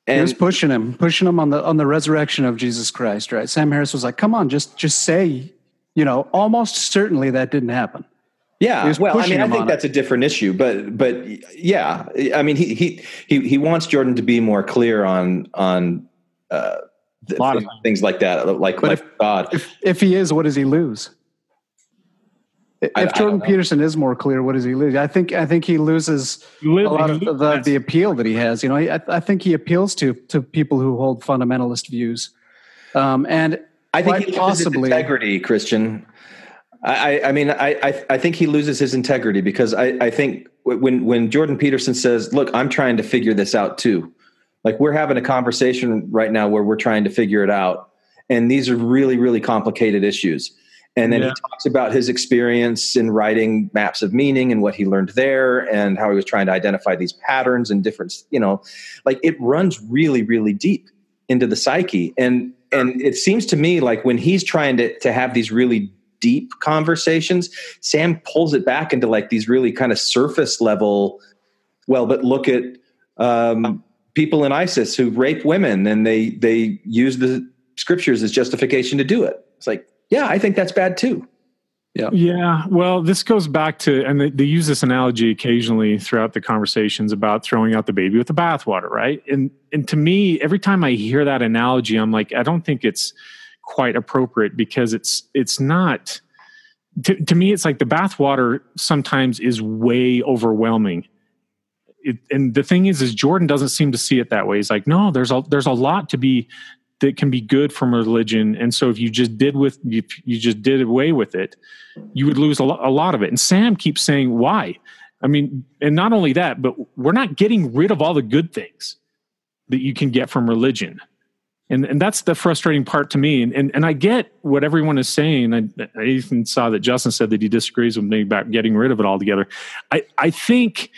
And he was pushing him, pushing him on the on the resurrection of Jesus Christ. Right? Sam Harris was like, "Come on, just just say, you know, almost certainly that didn't happen." Yeah, well, I mean, I think that's it. a different issue, but but yeah, I mean, he he he he wants Jordan to be more clear on on uh, a lot of things like that, like but like if, God. If if he is, what does he lose? If I, Jordan I Peterson is more clear, what does he lose? I think I think he loses a lot of the, the appeal that he has. You know, I, I think he appeals to to people who hold fundamentalist views, um, and I think he possibly integrity, Christian. I, I mean, I, I think he loses his integrity because I, I think when when Jordan Peterson says, "Look, I'm trying to figure this out too," like we're having a conversation right now where we're trying to figure it out, and these are really really complicated issues. And then yeah. he talks about his experience in writing maps of meaning and what he learned there, and how he was trying to identify these patterns and different, you know, like it runs really really deep into the psyche, and and it seems to me like when he's trying to to have these really deep conversations, Sam pulls it back into like these really kind of surface level. Well, but look at um, people in ISIS who rape women and they they use the scriptures as justification to do it. It's like, yeah, I think that's bad too. Yeah. Yeah. Well, this goes back to, and they, they, use this analogy occasionally throughout the conversations about throwing out the baby with the bathwater, right? And and to me, every time I hear that analogy, I'm like, I don't think it's quite appropriate because it's it's not to, to me it's like the bathwater sometimes is way overwhelming it, and the thing is is jordan doesn't seem to see it that way he's like no there's a there's a lot to be that can be good from religion and so if you just did with if you just did away with it you would lose a, lo- a lot of it and sam keeps saying why i mean and not only that but we're not getting rid of all the good things that you can get from religion and and that's the frustrating part to me. And and, and I get what everyone is saying. I, I even saw that Justin said that he disagrees with me about getting rid of it altogether. I I think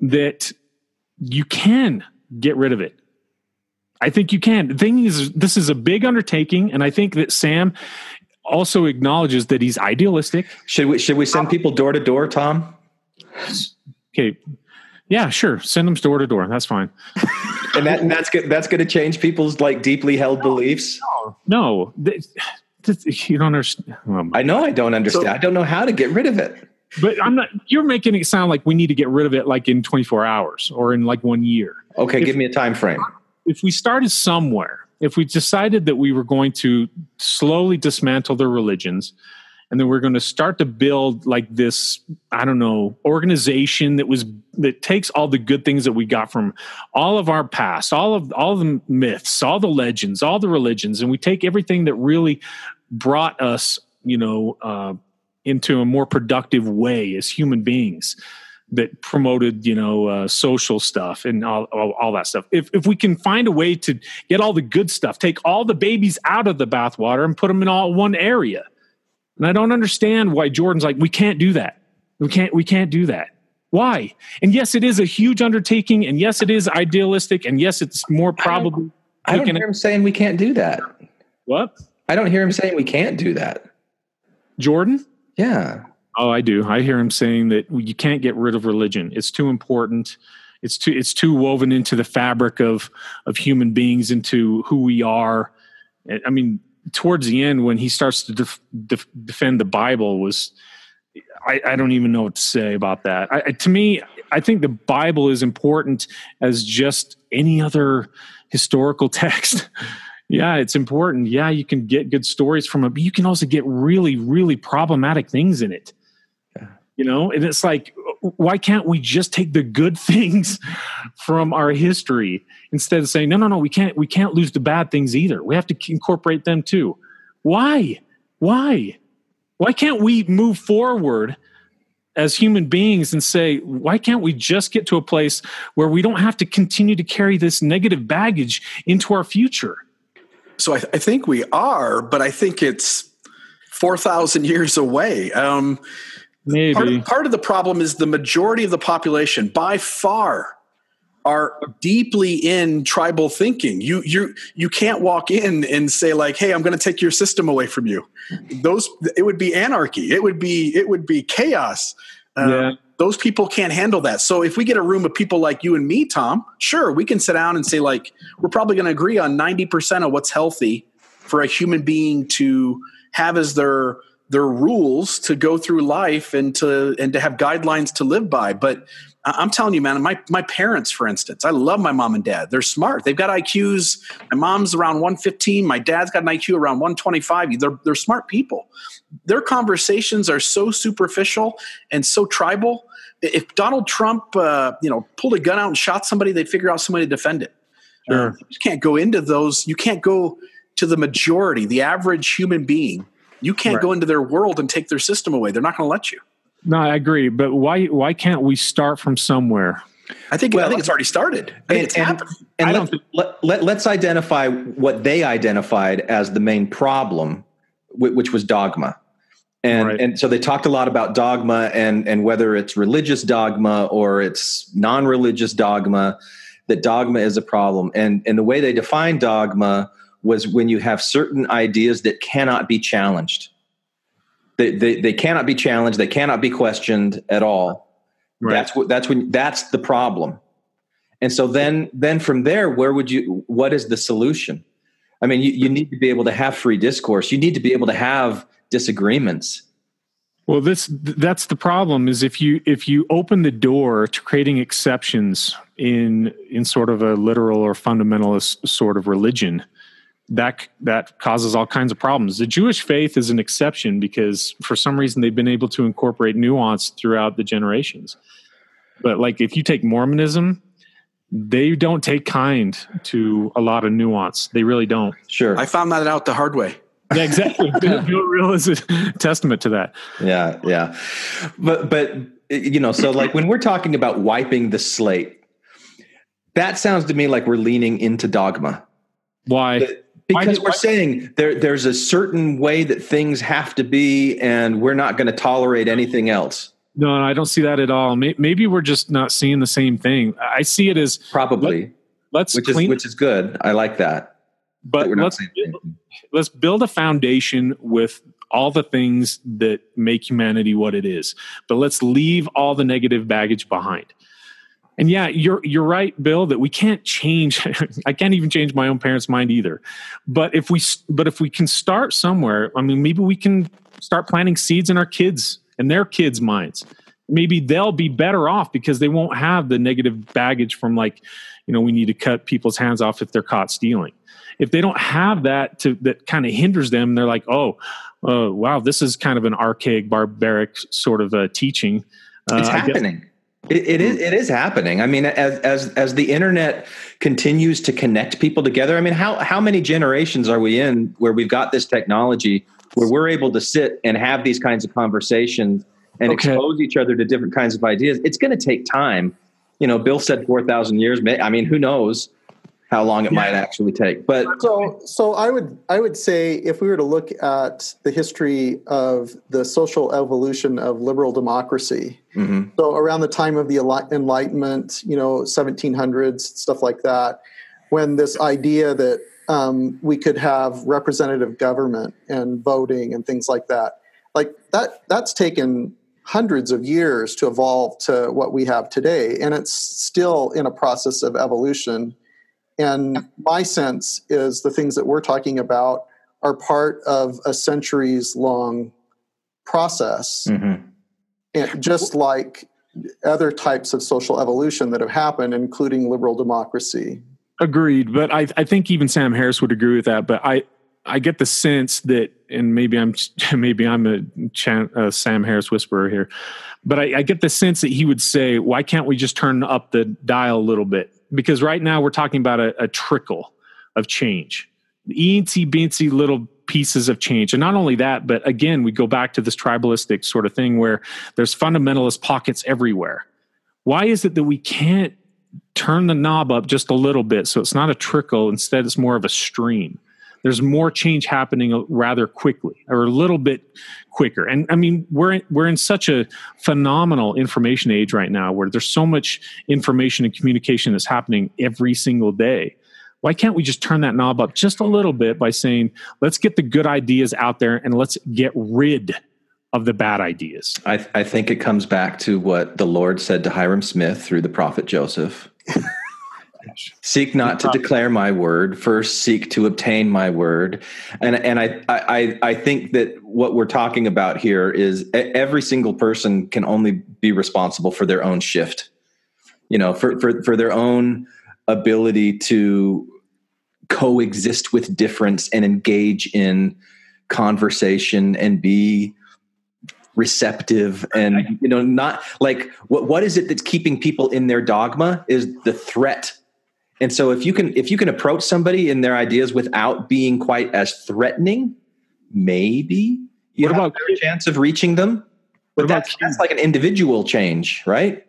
that you can get rid of it. I think you can. The thing is, this is a big undertaking, and I think that Sam also acknowledges that he's idealistic. Should we should we send people door to door, Tom? Okay, yeah, sure. Send them door to door. That's fine. and that and that's good. That's going to change people's like deeply held no, beliefs. No, no, you don't understand. Um, I know I don't understand. So, I don't know how to get rid of it. But I'm not. You're making it sound like we need to get rid of it like in 24 hours or in like one year. Okay, if, give me a time frame. If we started somewhere, if we decided that we were going to slowly dismantle their religions and then we're going to start to build like this i don't know organization that was that takes all the good things that we got from all of our past all of all the myths all the legends all the religions and we take everything that really brought us you know uh, into a more productive way as human beings that promoted you know uh, social stuff and all, all, all, that stuff if, if we can find a way to get all the good stuff take all the babies out of the bathwater and put them in all one area and I don't understand why Jordan's like, we can't do that. We can't, we can't do that. Why? And yes, it is a huge undertaking. And yes, it is idealistic. And yes, it's more probably. I don't, I don't hear him saying we can't do that. What? I don't hear him saying we can't do that. Jordan? Yeah. Oh, I do. I hear him saying that you can't get rid of religion. It's too important. It's too it's too woven into the fabric of of human beings, into who we are. I mean, towards the end when he starts to def, def, defend the Bible was I, I, don't even know what to say about that. I, to me, I think the Bible is important as just any other historical [LAUGHS] text. Yeah, it's important. Yeah, you can get good stories from it, but you can also get really, really problematic things in it. You know, and it's like, why can't we just take the good [LAUGHS] things from our history instead of saying no no no we can't we can't lose the bad things either. We have to incorporate them too. Why? Why? Why can't we move forward as human beings and say why can't we just get to a place where we don't have to continue to carry this negative baggage into our future so i, th- I think we are but i think it's 4000 years away um, Maybe. Part, part of the problem is the majority of the population, by far, are deeply in tribal thinking. You you you can't walk in and say like, "Hey, I'm going to take your system away from you." Those it would be anarchy. It would be it would be chaos. Uh, yeah. Those people can't handle that. So if we get a room of people like you and me, Tom, sure, we can sit down and say like, we're probably going to agree on 90% of what's healthy for a human being to have as their their rules to go through life and to and to have guidelines to live by. But I'm telling you, man, my my parents, for instance, I love my mom and dad. They're smart. They've got IQs. My mom's around 115. My dad's got an IQ around 125. They're they're smart people. Their conversations are so superficial and so tribal. If Donald Trump, uh, you know, pulled a gun out and shot somebody, they'd figure out somebody to defend it. Sure. Uh, you can't go into those. You can't go to the majority, the average human being. You can't right. go into their world and take their system away. They're not going to let you. No, I agree. But why why can't we start from somewhere? I think well, I think it's already started. and, it's and, and let, let, let, let's identify what they identified as the main problem, which was dogma. And, right. and so they talked a lot about dogma and, and whether it's religious dogma or it's non-religious dogma, that dogma is a problem. And, and the way they defined dogma was when you have certain ideas that cannot be challenged. They, they, they cannot be challenged. They cannot be questioned at all. Right. That's what that's when that's the problem. And so then then from there, where would you? What is the solution? I mean, you, you need to be able to have free discourse. You need to be able to have disagreements. Well, this that's the problem is if you if you open the door to creating exceptions in in sort of a literal or fundamentalist sort of religion, that that causes all kinds of problems. The Jewish faith is an exception because for some reason they've been able to incorporate nuance throughout the generations. But like if you take Mormonism, they don't take kind to a lot of nuance. They really don't. Sure. I found that out the hard way. Yeah, exactly. [LAUGHS] Bill, Reel is a testament to that. Yeah, yeah. But but you know, so like when we're talking about wiping the slate, that sounds to me like we're leaning into dogma. Why? Because we're saying there, there's a certain way that things have to be, and we're not going to tolerate anything else. No, I don't see that at all. Maybe we're just not seeing the same thing. I see it as probably. Let, us which clean, is which is good. I like that. But that let's let's build a foundation with all the things that make humanity what it is. But let's leave all the negative baggage behind. And yeah, you're you're right, Bill, that we can't change. [LAUGHS] I can't even change my own parents' mind either. But if we but if we can start somewhere, I mean, maybe we can start planting seeds in our kids and their kids' minds. Maybe they'll be better off because they won't have the negative baggage from like, you know, we need to cut people's hands off if they're caught stealing. If they don't have that to that kind of hinders them, they're like, oh, uh, wow, this is kind of an archaic, barbaric sort of uh, teaching. Uh, it's happening. It, it is. It is happening. I mean, as as as the internet continues to connect people together. I mean, how how many generations are we in where we've got this technology where we're able to sit and have these kinds of conversations and okay. expose each other to different kinds of ideas? It's going to take time. You know, Bill said four thousand years. I mean, who knows? How long it yeah. might actually take. But so, so I would I would say if we were to look at the history of the social evolution of liberal democracy, mm-hmm. so around the time of the Enlightenment, you know, 1700s stuff like that, when this idea that um, we could have representative government and voting and things like that, like that that's taken hundreds of years to evolve to what we have today, and it's still in a process of evolution and my sense is the things that we're talking about are part of a centuries long process. Mm-hmm. And just like other types of social evolution that have happened, including liberal democracy. Agreed. But I, I think even Sam Harris would agree with that. But I, I get the sense that, and maybe I'm [LAUGHS] maybe I'm a, a Sam Harris whisperer here, but I, I, get the sense that he would say, "Why can't we just turn up the dial a little bit?" Because right now we're talking about a, a trickle of change, eensy beensy little pieces of change. And not only that, but again, we go back to this tribalistic sort of thing where there's fundamentalist pockets everywhere. Why is it that we can't turn the knob up just a little bit so it's not a trickle, instead, it's more of a stream? There's more change happening uh, rather quickly or a little bit quicker. And I mean, we're in, we're in such a phenomenal information age right now where there's so much information and communication that's happening every single day. Why can't we just turn that knob up just a little bit by saying, let's get the good ideas out there and let's get rid of the bad ideas? I, I think it comes back to what the Lord said to Hyrum Smith through the prophet Joseph. Seek not to declare my word. First seek to obtain my word. And and I, I i think that what we're talking about here is every single person can only be responsible for their own shift. You know for for, for their own ability to coexist with difference and engage in conversation and be receptive and you know not like what what is it that's keeping people in their dogma is the threat and so if you can if you can approach somebody in their ideas without being quite as threatening maybe you what have about a chance of reaching them but that's, that's like an individual change right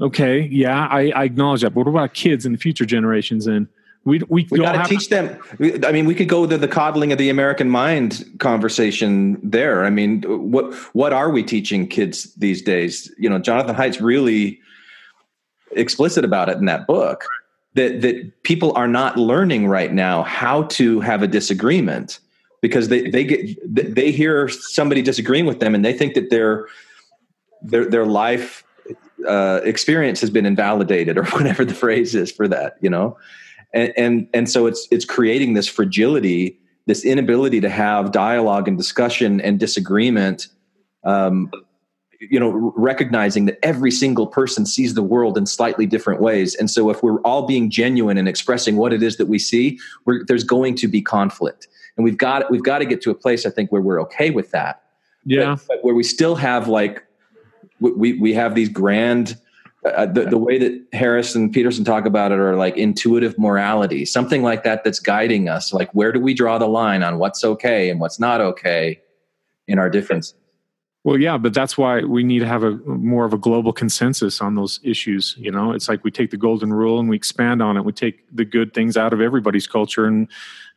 okay yeah I, I acknowledge that but what about kids and the future generations and we we, we got to teach them. I mean, we could go to the coddling of the American mind conversation there. I mean, what what are we teaching kids these days? You know, Jonathan Haidt's really explicit about it in that book that that people are not learning right now how to have a disagreement because they they get they hear somebody disagreeing with them and they think that their their their life uh, experience has been invalidated or [LAUGHS] whatever the phrase is for that. You know and and, and so it's it's creating this fragility this inability to have dialogue and discussion and disagreement um, you know recognizing that every single person sees the world in slightly different ways and so if we're all being genuine and expressing what it is that we see there's going to be conflict and we've got we've got to get to a place i think where we're okay with that yeah but, but where we still have like we we have these grand uh, the, the way that Harris and Peterson talk about it are like intuitive morality, something like that that's guiding us. Like, where do we draw the line on what's okay and what's not okay in our differences? Well, yeah, but that's why we need to have a more of a global consensus on those issues. You know, it's like we take the golden rule and we expand on it. We take the good things out of everybody's culture and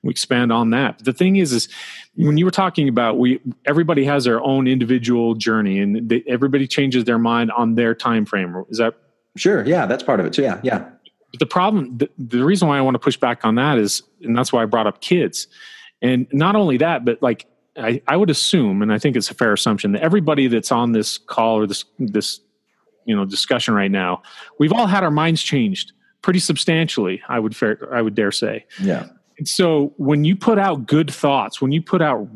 we expand on that. But the thing is, is when you were talking about we everybody has their own individual journey and they, everybody changes their mind on their time frame. Is that sure? Yeah, that's part of it too. Yeah, yeah. the problem, the, the reason why I want to push back on that is, and that's why I brought up kids. And not only that, but like I, I would assume, and I think it's a fair assumption that everybody that's on this call or this this you know discussion right now, we've all had our minds changed pretty substantially. I would fair, I would dare say. Yeah. And so when you put out good thoughts, when you put out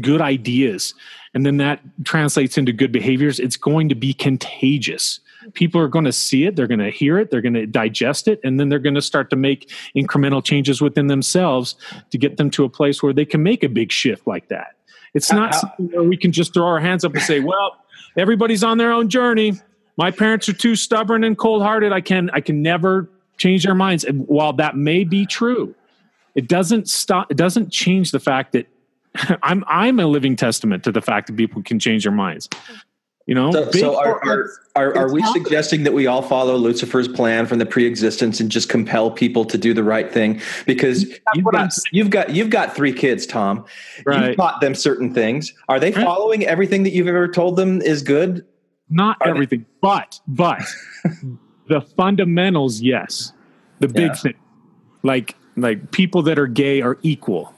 good ideas, and then that translates into good behaviors, it's going to be contagious people are going to see it, they're going to hear it, they're going to digest it, and then they're going to start to make incremental changes within themselves to get them to a place where they can make a big shift like that. It's not something where we can just throw our hands up and say, "Well, everybody's on their own journey. My parents are too stubborn and cold-hearted. I can I can never change their minds." And while that may be true, it doesn't stop. It doesn't change the fact that [LAUGHS] I'm I'm a living testament to the fact that people can change their minds. You know, so, so are, are, are, are we suggesting that we all follow Lucifer's plan from the pre-existence and just compel people to do the right thing? Because you've got, you've got you've got three kids, Tom. Right. You've taught them certain things. Are they following everything that you've ever told them is good? Not are everything, they? but but [LAUGHS] the fundamentals, yes. The big yeah. thing, like like people that are gay are equal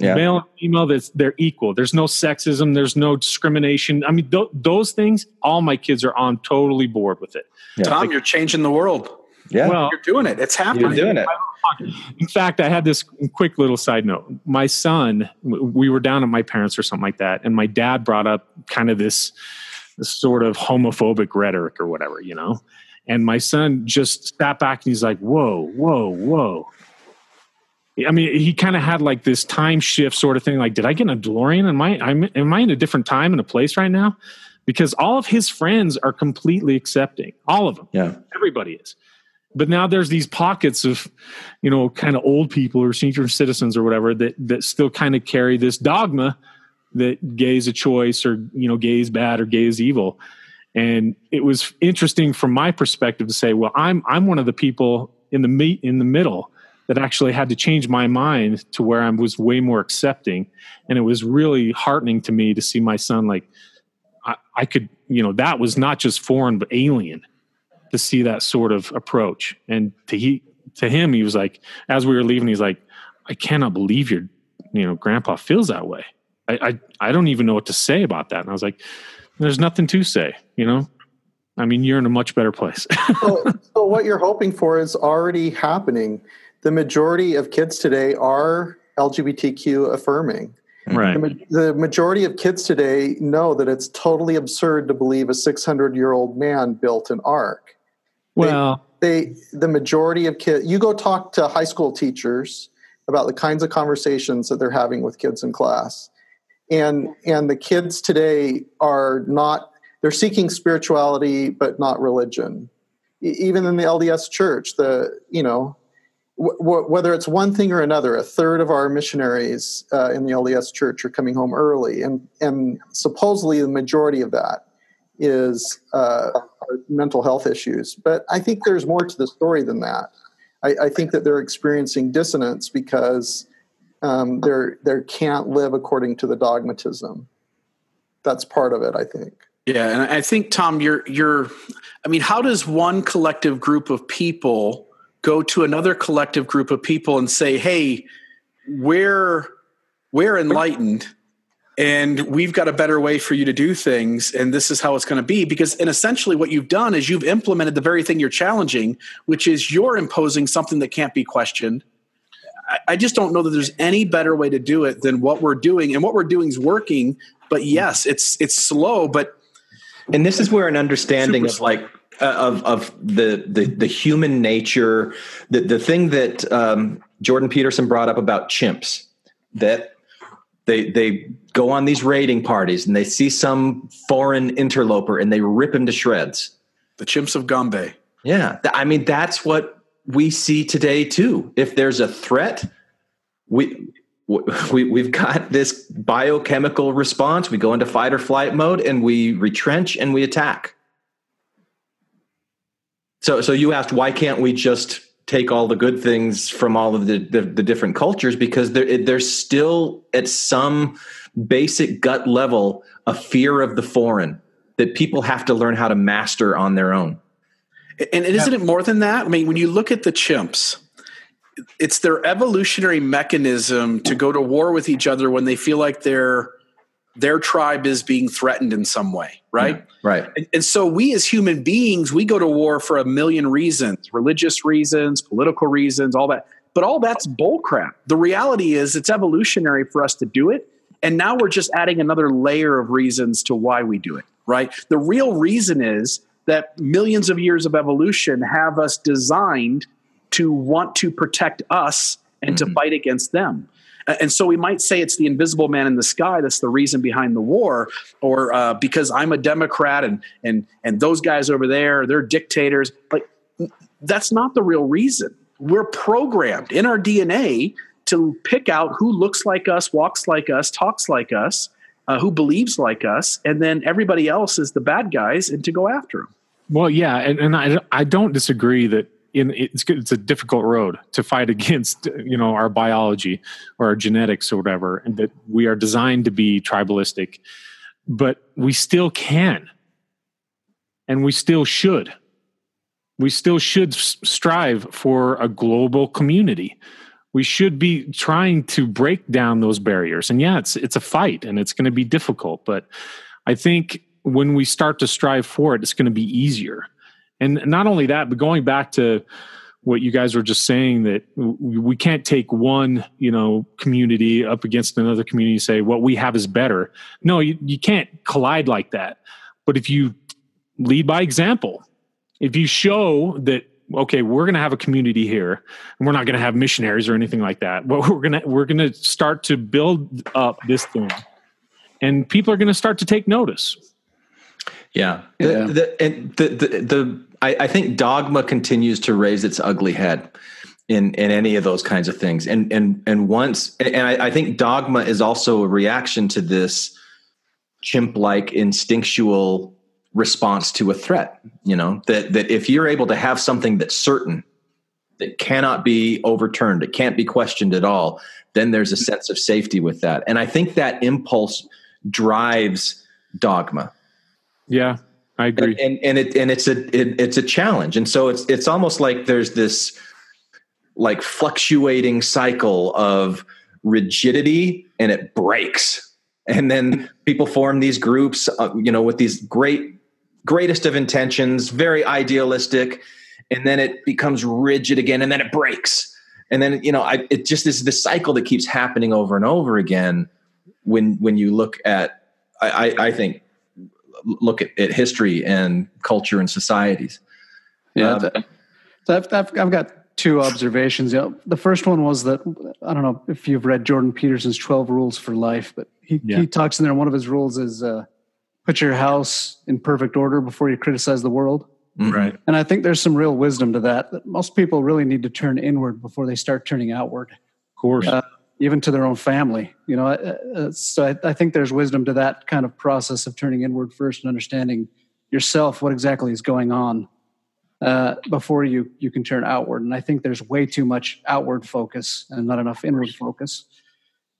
yeah. male and female that's they're equal. There's no sexism there's no discrimination. I mean th- those things all my kids are on totally board with it. Yeah. tom like, you're changing the world. Yeah. Well, you're doing it. It's happening. You're doing it. In fact i had this quick little side note. My son we were down at my parents or something like that and my dad brought up kind of this, this sort of homophobic rhetoric or whatever you know? And my son just sat back and he's like whoa whoa whoa I mean, he kind of had like this time shift sort of thing. Like, did I get a DeLorean? Am I, I'm, am I in a different time and a place right now? Because all of his friends are completely accepting, all of them. Yeah, everybody is. But now there's these pockets of, you know, kind of old people or senior citizens or whatever that that still kind of carry this dogma that gay is a choice or you know gay is bad or gay is evil. And it was interesting from my perspective to say, well, I'm I'm one of the people in the meet in the middle that actually had to change my mind to where I was way more accepting. And it was really heartening to me to see my son like I, I could, you know, that was not just foreign but alien to see that sort of approach. And to he to him, he was like, as we were leaving, he's like, I cannot believe your, you know, grandpa feels that way. I, I, I don't even know what to say about that. And I was like, there's nothing to say, you know? I mean, you're in a much better place. [LAUGHS] so, so, what you're hoping for is already happening. The majority of kids today are LGBTQ affirming. Mm-hmm. Right. The, the, majority of kids today know that it's totally absurd to believe a 600 year old man built an ark. Well, they, they, the majority of kids, you go talk to high school teachers about the kinds of conversations that they're having with kids in class. And, and the kids today are not, they're seeking spirituality, but not religion. Even in the LDS church, the, you know, w- whether it's one thing or another, a third of our missionaries uh, in the LDS Church are coming home early, and and supposedly the majority of that is uh, mental health issues. But I think there's more to the story than that. I, I think that they're experiencing dissonance because um, they're they can't live according to the dogmatism. That's part of it, I think. Yeah, and I think Tom, you're you're. I mean, how does one collective group of people go to another collective group of people and say, "Hey, we're we're enlightened." and we've got a better way for you to do things and this is how it's going to be because and essentially what you've done is you've implemented the very thing you're challenging which is you're imposing something that can't be questioned i just don't know that there's any better way to do it than what we're doing and what we're doing is working but yes it's it's slow but and this is where an understanding of like of of the, the the human nature, the the thing that um, Jordan Peterson brought up about chimps, that they they go on these raiding parties and they see some foreign interloper and they rip him to shreds. The chimps of Gombe. Yeah, I mean that's what we see today too. If there's a threat, we we, we've got this biochemical response. We go into fight or flight mode and we retrench and we attack. So, so you asked why can't we just take all the good things from all of the, the, the different cultures because there, there's still at some basic gut level a fear of the foreign that people have to learn how to master on their own. And isn't it more than that? I mean, when you look at the chimps, it's their evolutionary mechanism to go to war with each other when they feel like they're their tribe is being threatened in some way, right? Yeah, right. And, and, so we as human beings, we go to war for a million reasons, religious reasons, political reasons, all that. But all that's bullcrap. The reality is it's evolutionary for us to do it. And now we're just adding another layer of reasons to why we do it, right? The real reason is that millions of years of evolution have us designed to want to protect us and mm-hmm. to fight against them. And so we might say it's the invisible man in the sky that's the reason behind the war, or uh, because I'm a Democrat and and and those guys over there they're dictators. But that's not the real reason. We're programmed in our DNA to pick out who looks like us, walks like us, talks like us, uh, who believes like us, and then everybody else is the bad guys, and to go after them. Well, yeah, and, and I I don't disagree that in it's it's a difficult road to fight [LAUGHS] against you know our biology or our genetics or whatever and that we are designed to be tribalistic but we still can. And we still should. We still should strive for a global community. We should be trying to break down those barriers. And yeah it's it's a fight and it's going to be difficult but i think when we start to strive for it it's going to be easier and not only that, but going back to what you guys were just saying that we can't take one, you know, community up against another community and say what we have is better. No, you, you can't collide like that. But if you lead by example, if you show that okay, we're going to have a community here, and we're not going to have missionaries or anything like that. But [LAUGHS] we're going to we're going to start to build up this thing, and people are going to start to take notice. Yeah, the. The, and the, the the I, I think dogma continues to raise its ugly head in in any of those kinds of things. And and and once and I, I, think dogma is also a reaction to this chimp like instinctual response to a threat you know that that if you're able to have something that's certain that cannot be overturned it can't be questioned at all then there's a sense of safety with that. And i think that impulse drives dogma. Yeah I agree. And, and, and it and it's a it, it's a challenge. And so it's it's almost like there's this like fluctuating cycle of rigidity and it breaks. And then [LAUGHS] people form these groups, uh, you know, with these great greatest of intentions, very idealistic, and then it becomes rigid again, and then it breaks, and then you know, I, it just is the cycle that keeps happening over and over again. When when you look at, I, I think, look at, at history and culture and societies. Yeah, um, so I've, I've, I've got two observations. You know, the first one was that I don't know if you've read Jordan Peterson's Twelve Rules for Life, but he, yeah. he talks in there. One of his rules is uh, put your house in perfect order before you criticize the world. Mm-hmm. Right. And I think there's some real wisdom to that. That most people really need to turn inward before they start turning outward. Of course. Uh, even to their own family, you know. Uh, uh so I, I think there's wisdom to that kind of process of turning inward first and understanding yourself what exactly is going on uh, before you you can turn outward. And I think there's way too much outward focus and not enough inward focus.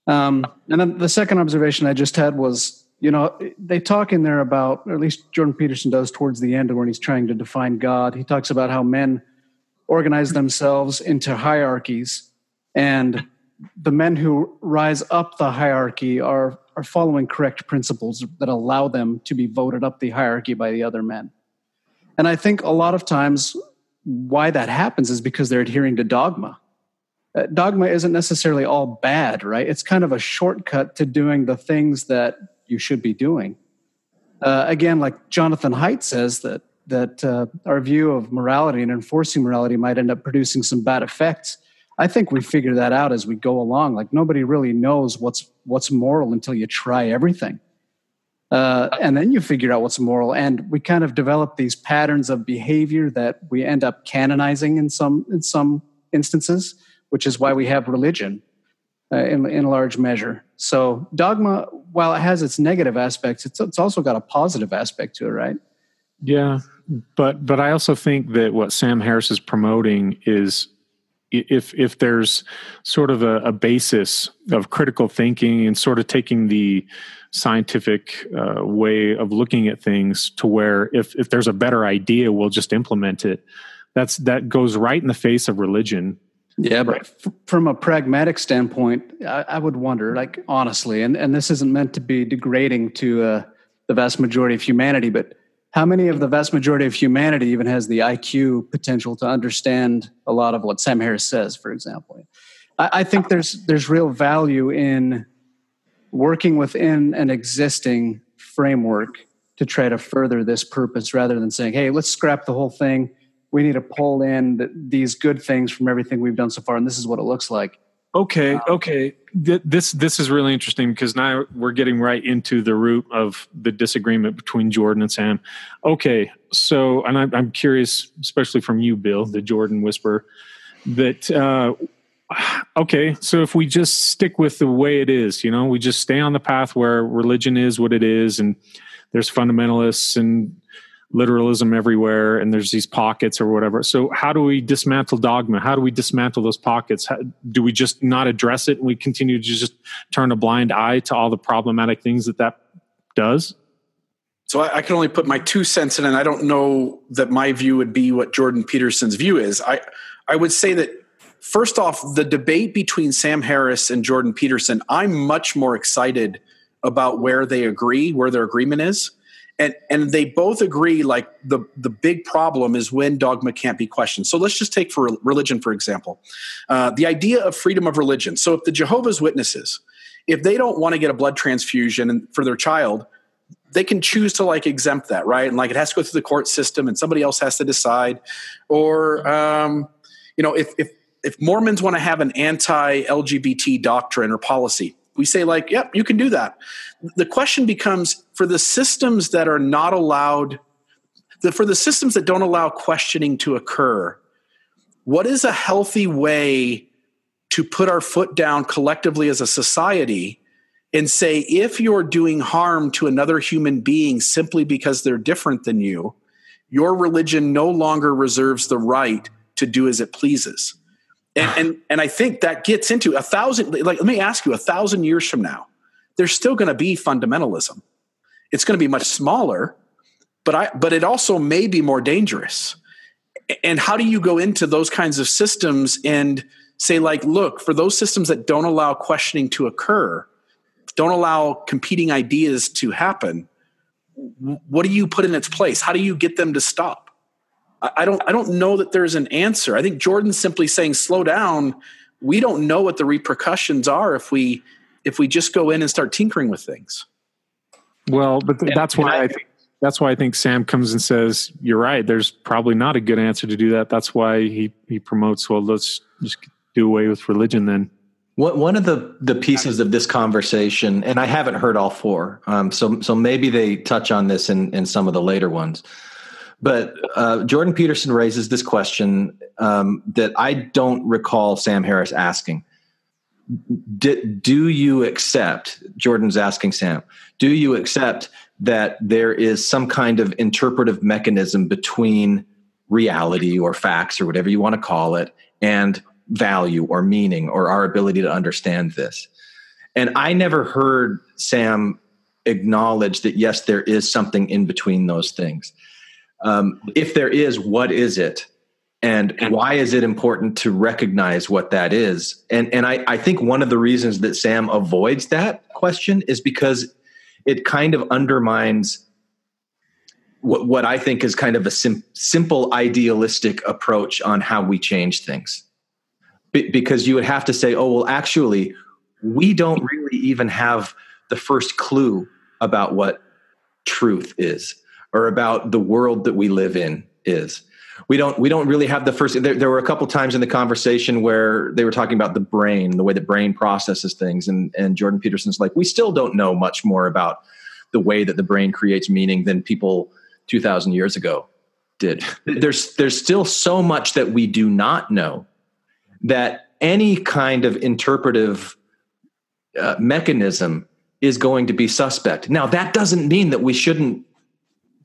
Um, and then the second observation I just had was, you know, they talk in there about, or at least Jordan Peterson does towards the end when he's trying to define God. He talks about how men organize themselves into hierarchies, and the men who rise up the hierarchy are are following correct principles that allow them to be voted up the hierarchy by the other men. And I think a lot of times why that happens is because they're adhering to dogma. Uh, dogma isn't necessarily all bad, right? It's kind of a shortcut to doing the things that you should be doing. Uh, again, like Jonathan Haidt says that that uh, our view of morality and enforcing morality might end up producing some bad effects. I think we figure that out as we go along. Like nobody really knows what's what's moral until you try everything. Uh, and then you figure out what's moral and we kind of develop these patterns of behavior that we end up canonizing in some in some instances which is why we have religion uh, in, in large measure so dogma while it has its negative aspects it's, it's also got a positive aspect to it right yeah but but i also think that what sam harris is promoting is if if there's sort of a, a basis of critical thinking and sort of taking the scientific uh, way of looking at things to where if if there's a better idea we'll just implement it. That's that goes right in the face of religion. Yeah but f- from a pragmatic standpoint I, I, would wonder like honestly and and this isn't meant to be degrading to uh, the vast majority of humanity but how many of the vast majority of humanity even has the iq potential to understand a lot of what sam harris says for example I, I think there's there's real value in working within an existing framework to try to further this purpose rather than saying, hey, let's scrap the whole thing. We need to pull in the, these good things from everything we've done so far, and this is what it looks like. Okay, um, okay. This this is really interesting because now we're getting right into the root of the disagreement between Jordan and Sam. Okay, so and I'm, I'm curious, especially from you, Bill, the Jordan whisper, that uh, okay, so if we just stick with the way it is, you know, we just stay on the path where religion is what it is, and there's fundamentalists and literalism everywhere, and there's these pockets or whatever. So, how do we dismantle dogma? How do we dismantle those pockets? How, do we just not address it and we continue to just turn a blind eye to all the problematic things that that does? So I, I, can only put my two cents in, and I don't know that my view would be what Jordan Peterson's view is. I I would say that First off, the debate between Sam Harris and Jordan Peterson, I'm much more excited about where they agree, where their agreement is. And, and they both agree like the, the big problem is when dogma can't be questioned. So let's just take for religion, for example, uh, the idea of freedom of religion. So if the Jehovah's Witnesses, if they don't want to get a blood transfusion for their child, they can choose to like exempt that, right? And like it has to go through the court system and somebody else has to decide. Or, um, you know, if, if if Mormons want to have an anti-LGBT doctrine or policy, we say like, yep, you can do that. The question becomes for the systems that are not allowed, the, for the systems that don't allow questioning to occur, what is a healthy way to put our foot down collectively as a society and say, if you're doing harm to another human being simply because they're different than you, your religion no longer reserves the right to do as it pleases and, and and I think that gets into a thousand. Like, let me ask you: a thousand years from now, there's still going to be fundamentalism. It's going to be much smaller, but I but it also may be more dangerous. And how do you go into those kinds of systems and say, like, look, for those systems that don't allow questioning to occur, don't allow competing ideas to happen, what do you put in its place? How do you get them to stop? I, I don't I don't know that there's an answer. I think Jordan's simply saying slow down. We don't know what the repercussions are if we if we just go in and start tinkering with things. Well, but th- that's why I, I think that's why I think Sam comes and says, "You're right. There's probably not a good answer to do that." That's why he he promotes. Well, let's just do away with religion then. What, One of the, the pieces of this conversation, and I haven't heard all four, um, so so maybe they touch on this in, in some of the later ones. But uh, Jordan Peterson raises this question um, that I don't recall Sam Harris asking. D- do you accept, Jordan's asking Sam, do you accept that there is some kind of interpretive mechanism between reality or facts or whatever you want to call it and value or meaning or our ability to understand this. And I never heard Sam acknowledge that, yes, there is something in between those things. Um, if there is, what is it? And why is it important to recognize what that is? And, and I, I think one of the reasons that Sam avoids that question is because it kind of undermines what, what I think is kind of a sim- simple idealistic approach on how we change things because you would have to say, oh, well, actually, we don't really even have the first clue about what truth is or about the world that we live in is. We don't we don't really have the first there, there were a couple times in the conversation where they were talking about the brain, the way the brain processes things and and Jordan Peterson's like we still don't know much more about the way that the brain creates meaning than people 2000 years ago did. [LAUGHS] There's there's still so much that we do not know that any kind of interpretive uh, mechanism is going to be suspect. Now, that doesn't mean that we shouldn't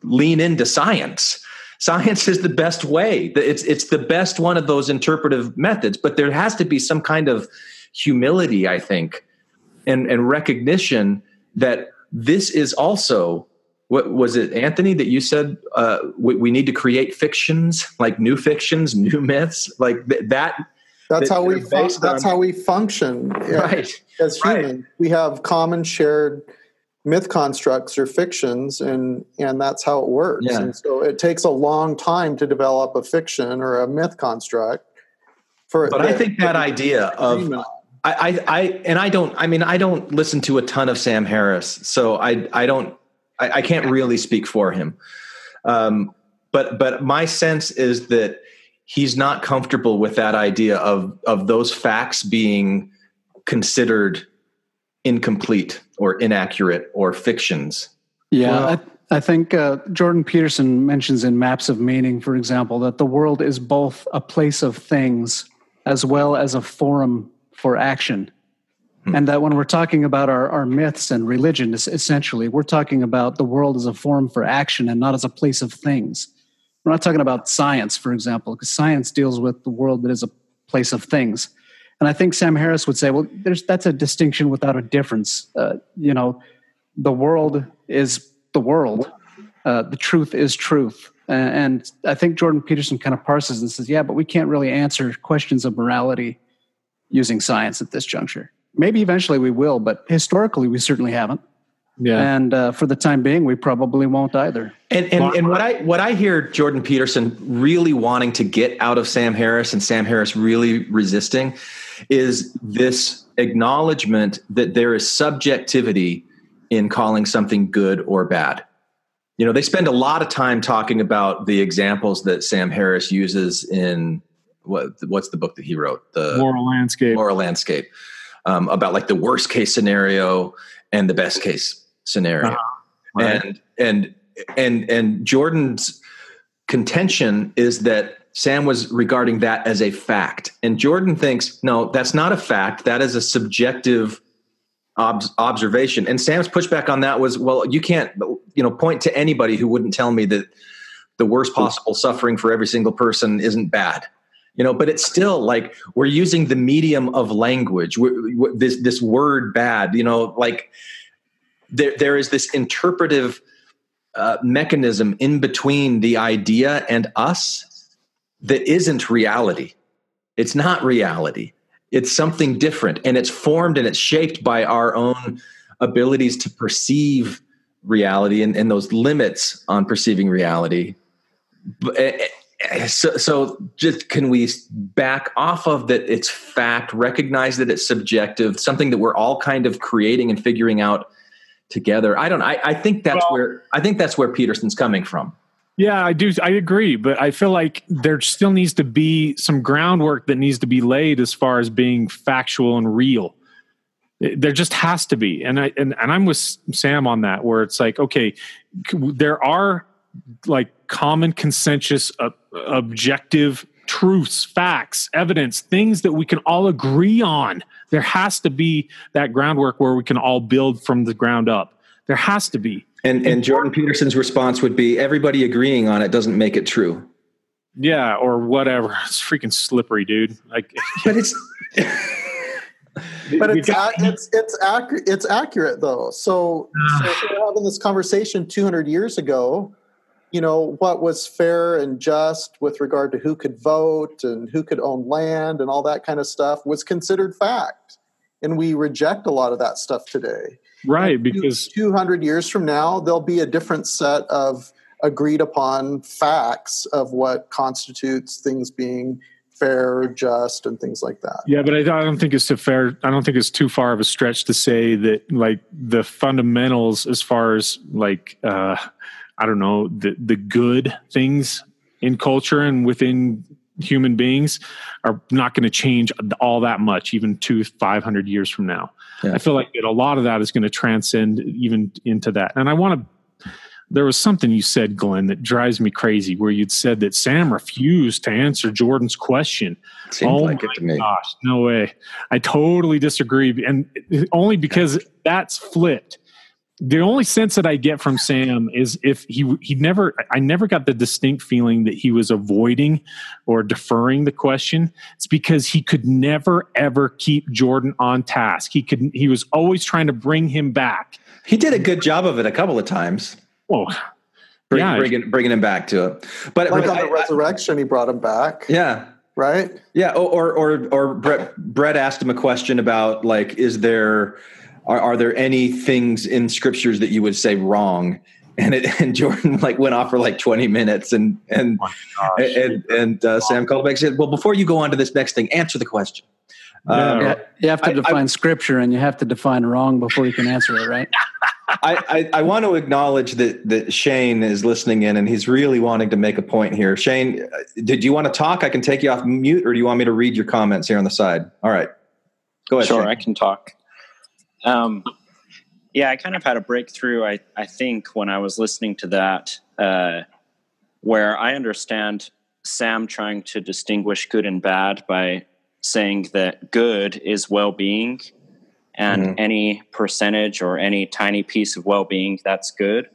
lean into science. Science is the best way. It's it's the best one of those interpretive methods, but there has to be some kind of humility, I think, and and recognition that this is also what was it anthony that you said uh, we, we, need to create fictions like new fictions [LAUGHS] new myths like th- that that's how we fun- that's how we function right. as humans. Right. We have common shared myth constructs or fictions and and that's how it works. Yeah. And so it takes a long time to develop a fiction or a myth construct. For But the, I think that idea of I, I, I and I don't I mean I don't listen to a ton of Sam Harris, so I I don't I, I can't really speak for him. Um, but but my sense is that he's not comfortable with that idea of of those facts being considered incomplete or inaccurate or fictions. Yeah, well, I, I, think uh, Jordan Peterson mentions in Maps of Meaning, for example, that the world is both a place of things as well as a forum for action. Hmm. And that when we're talking about our, our myths and religion, essentially, we're talking about the world as a forum for action and not as a place of things. We're not talking about science, for example, because science deals with the world that is a place of things. And I think Sam Harris would say, well, there's, that's a distinction without a difference. Uh, you know, the world is the world. Uh, the truth is truth. And I think Jordan Peterson kind of parses and says, yeah, but we can't really answer questions of morality using science at this juncture. Maybe eventually we will, but historically we certainly haven't. Yeah. And uh, for the time being, we probably won't either. And, and and what I what I hear Jordan Peterson really wanting to get out of Sam Harris and Sam Harris really resisting is this acknowledgement that there is subjectivity in calling something good or bad. You know, they spend a lot of time talking about the examples that Sam Harris uses in what what's the book that he wrote? The Moral Landscape. Moral Landscape. Um, about like the worst case scenario and the best case scenario. Uh-huh. Right. And and and and Jordan's contention is that Sam was regarding that as a fact. And Jordan thinks, no, that's not a fact. That is a subjective ob- observation. And Sam's pushback on that was, well, you can't, you know, point to anybody who wouldn't tell me that the worst possible suffering for every single person isn't bad. You know, but it's still like we're using the medium of language. We're, this this word "bad," you know, like there, there is this interpretive uh, mechanism in between the idea and us that isn't reality. It's not reality. It's something different, and it's formed and it's shaped by our own abilities to perceive reality and, and those limits on perceiving reality. Eh, eh, so, so just can we back off of that it's fact, recognize that it's subjective, something that we're all kind of creating and figuring out together. I don't I, I think that's well, where I think that's where Peterson's coming from. Yeah, I do. I agree, but I feel like there still needs to be some groundwork that needs to be laid as far as being factual and real. There just has to be, and I and, and I'm with Sam on that, where it's like, okay, there are like common consensus, uh, objective truths, facts, evidence, things that we can all agree on. There has to be that groundwork where we can all build from the ground up. There has to be. And and Jordan Peterson's response would be everybody agreeing on it doesn't make it true. Yeah, or whatever. It's freaking slippery, dude. Like [LAUGHS] But it's but it's it's it's accurate it's accurate though. So, so if we're having this conversation 200 years ago, you know, what was fair and just with regard to who could vote and who could own land and all that kind of stuff was considered fact. And we reject a lot of that stuff today. Right, because 200 years from now, there'll be a different set of agreed upon facts of what constitutes things being fair, just, and things like that. Yeah, but I, I, don't think it's too fair. I don't think it's too far of a stretch to say that like the fundamentals, as far as like uh, I don't know the the good things in culture and within human beings are not going to change all that much, even two, 500 years from now. Yeah. I feel like that a lot of that is going to transcend even into that. And I want to, there was something you said, Glenn, that drives me crazy where you'd said that Sam refused to answer Jordan's question. Seems oh like it to me. Gosh, no way. I totally disagree. And only because that's flipped the only sense that I get from Sam is if he he never I never got the distinct feeling that he was avoiding or deferring the question. It's because he could never ever keep Jordan on task. He could he was always trying to bring him back. He did a good job of it a couple of times. Oh, Bring, yeah. bringing bringing him back to it. But like on the I, resurrection, I, he brought him back. Yeah, right. Yeah, or or or Bret Bret asked him a question about like, is there are, are there any things in scriptures that you would say wrong? [LAUGHS] And it, and Jordan like went off for like 20 minutes and and oh and, and uh, Sam called back and said, well, before you go on to this next thing, answer the question. Um, yeah, you have to define I, I, scripture and you have to define wrong before you can answer it, right? [LAUGHS] [LAUGHS] I, I, I, want to acknowledge that that Shane is listening in and he's really wanting to make a point here. Shane, uh, did you want to talk? I can take you off mute, or do you want me to read your comments here on the side? All right, go ahead. Sure, Shane. I can talk. Um, yeah, I kind of had a breakthrough. I I think when I was listening to that, uh, where I understand Sam trying to distinguish good and bad by saying that good is well-being, and mm-hmm. any percentage or any tiny piece of well-being that's good.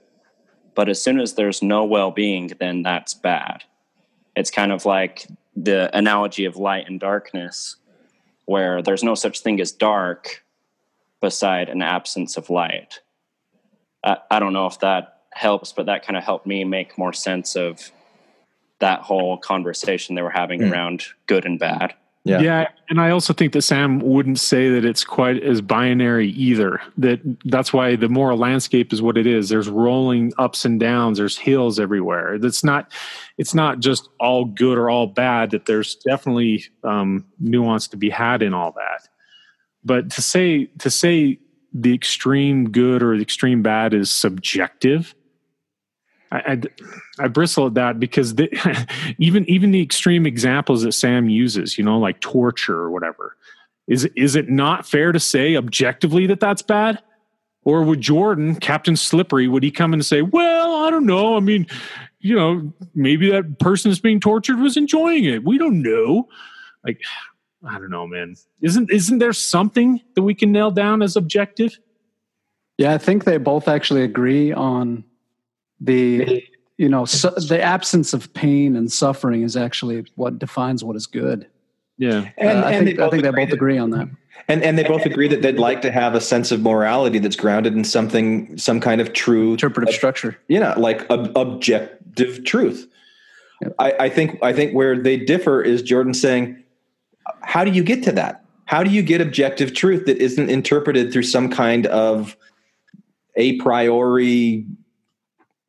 But as soon as there's no well-being, then that's bad. It's kind of like the analogy of light and darkness, where there's no such thing as dark, beside an absence of light. I, I don't know if that helps, but that kind of helped me make more sense of that whole conversation they were having mm. around good and bad. Yeah. yeah, and I also think that Sam wouldn't say that it's quite as binary either. That that's why the moral landscape is what it is. There's rolling ups and downs. There's hills everywhere. That's not. It's not just all good or all bad. That there's definitely um, nuance to be had in all that but to say to say the extreme good or the extreme bad is subjective I, I, I bristle at that because the, [LAUGHS] even even the extreme examples that Sam uses, you know, like torture or whatever, is is it not fair to say objectively that that's bad? Or would Jordan, Captain Slippery, would he come and say, "Well, I don't know. I mean, you know, maybe that person that's being tortured was enjoying it. We don't know." Like, I don't know, man. Isn't isn't there something that we can nail down as objective? Yeah, I think they both actually agree on the you know su- the absence of pain and suffering is actually what defines what is good. Yeah, and, uh, I, think, I think they both agree on that. And and they both agree that they'd like to have a sense of morality that's grounded in something, some kind of true interpretive structure. You know, like ob- objective truth. Yep. I, I think I think where they differ is Jordan saying how do you get to that? How do you get objective truth that isn't interpreted through some kind of a priori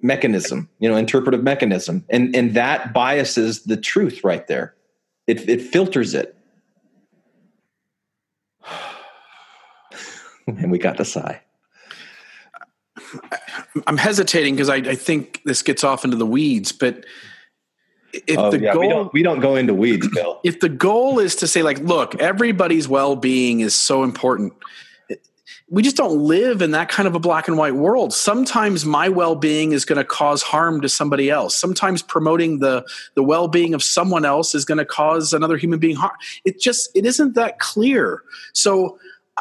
mechanism, you know, interpretive mechanism. And and that biases the truth right there. It it filters it. [SIGHS] and we got the sigh. I'm hesitating because I, I, think this gets off into the weeds, but if oh, the yeah, goal we don't, we don't go into weeds, Bill. If the goal is to say like, look, everybody's well-being is so important, we just don't live in that kind of a black and white world. Sometimes my well-being is going to cause harm to somebody else. Sometimes promoting the the well-being of someone else is going to cause another human being harm. It just it isn't that clear. So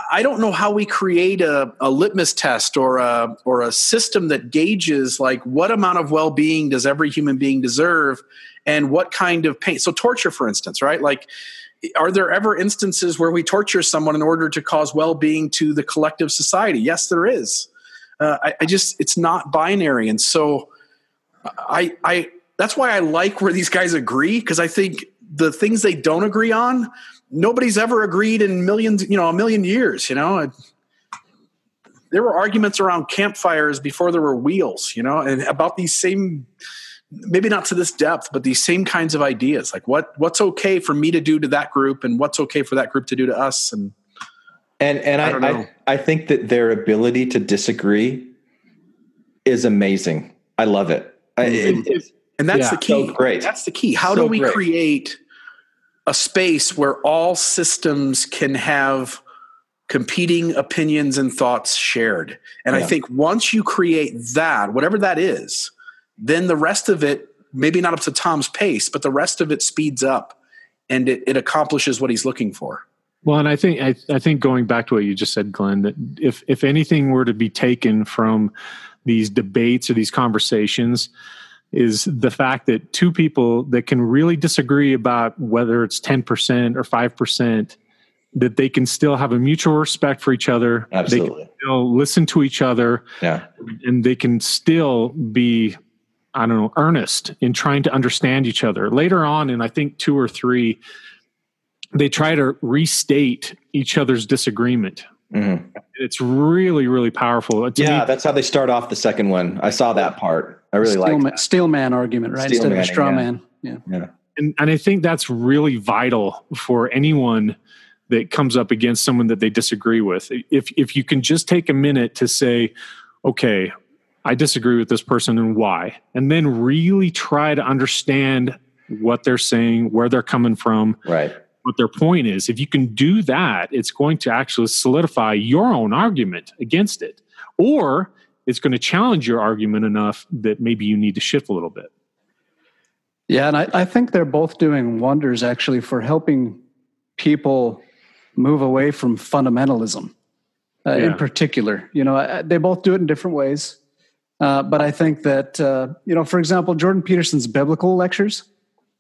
I don't know how we create a, a litmus test or a or a system that gauges like what amount of well-being does every human being deserve and what kind of pain. So torture, for instance, right? Like are there ever instances where we torture someone in order to cause well-being to the collective society yes there is uh, I, I, just it's not binary and so i i that's why i like where these guys agree because i think the things they don't agree on nobody's ever agreed in millions you know a million years you know there were arguments around campfires before there were wheels you know and about these same maybe not to this depth, but these same kinds of ideas, like what what's okay for me to do to that group, and what's okay for that group to do to us, and and and I I, I, I think that their ability to disagree is amazing. I love it. I, mm-hmm. it, it and that's yeah, the key. So great. That's the key. How so do we great. create a space where all systems can have competing opinions and thoughts shared? And yeah. I think once you create that, whatever that is, then the rest of it, maybe not up to Tom's pace, but the rest of it speeds up and it, it accomplishes what he's looking for. Well, and I think I, I think going back to what you just said, Glenn, that if if anything were to be taken from these debates or these conversations, is the fact that two people that can really disagree about whether it's ten percent or five percent, that they can still have a mutual respect for each other. Absolutely, they can still listen to each other. Yeah, and they can still be I don't know, earnest in trying to understand each other. Later on, in I think two or three, they try to restate each other's disagreement. Mm-hmm. It's really, really powerful. To yeah, me, that's how they start off the second one. I saw that part. I really like man, steel man argument, right? Steel Instead of a straw yeah. man. Yeah. Yeah. And, and I think that's really vital for anyone that comes up against someone that they disagree with. If if you can just take a minute to say, okay, I disagree with this person and why, and then really try to understand what they're saying, where they're coming from, right? What their point is. If you can do that, it's going to actually solidify your own argument against it, or it's going to challenge your argument enough that maybe you need to shift a little bit. Yeah, and I, I think they're both doing wonders actually for helping people move away from fundamentalism. Uh, yeah. in particular. You know, they both do it in different ways. Uh, but I think that, uh, you know, for example, Jordan Peterson's biblical lectures,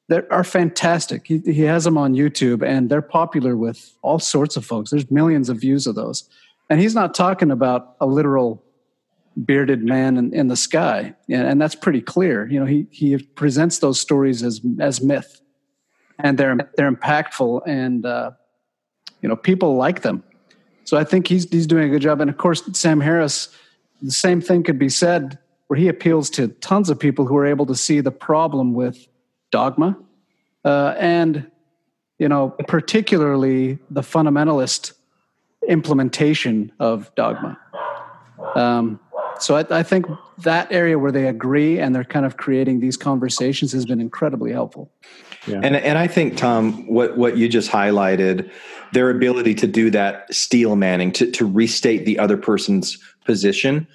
they are fantastic. He, he has them on YouTube and they're popular with all sorts of folks. There's millions of views of those. And he's not talking about a literal bearded man in, in the sky. And, and that's pretty clear. You know, he, he presents those stories as, as myth and they're, they're impactful and, uh, you know, people like them. So I think he's, he's doing a good job. And of course, Sam Harris, the same thing could be said where he appeals to tons of people who are able to see the problem with dogma uh, and you know particularly the fundamentalist implementation of dogma um, so I, I, think that area where they agree and they're kind of creating these conversations has been incredibly helpful yeah. and and i think tom what what you just highlighted their ability to do that steel manning to to restate the other person's position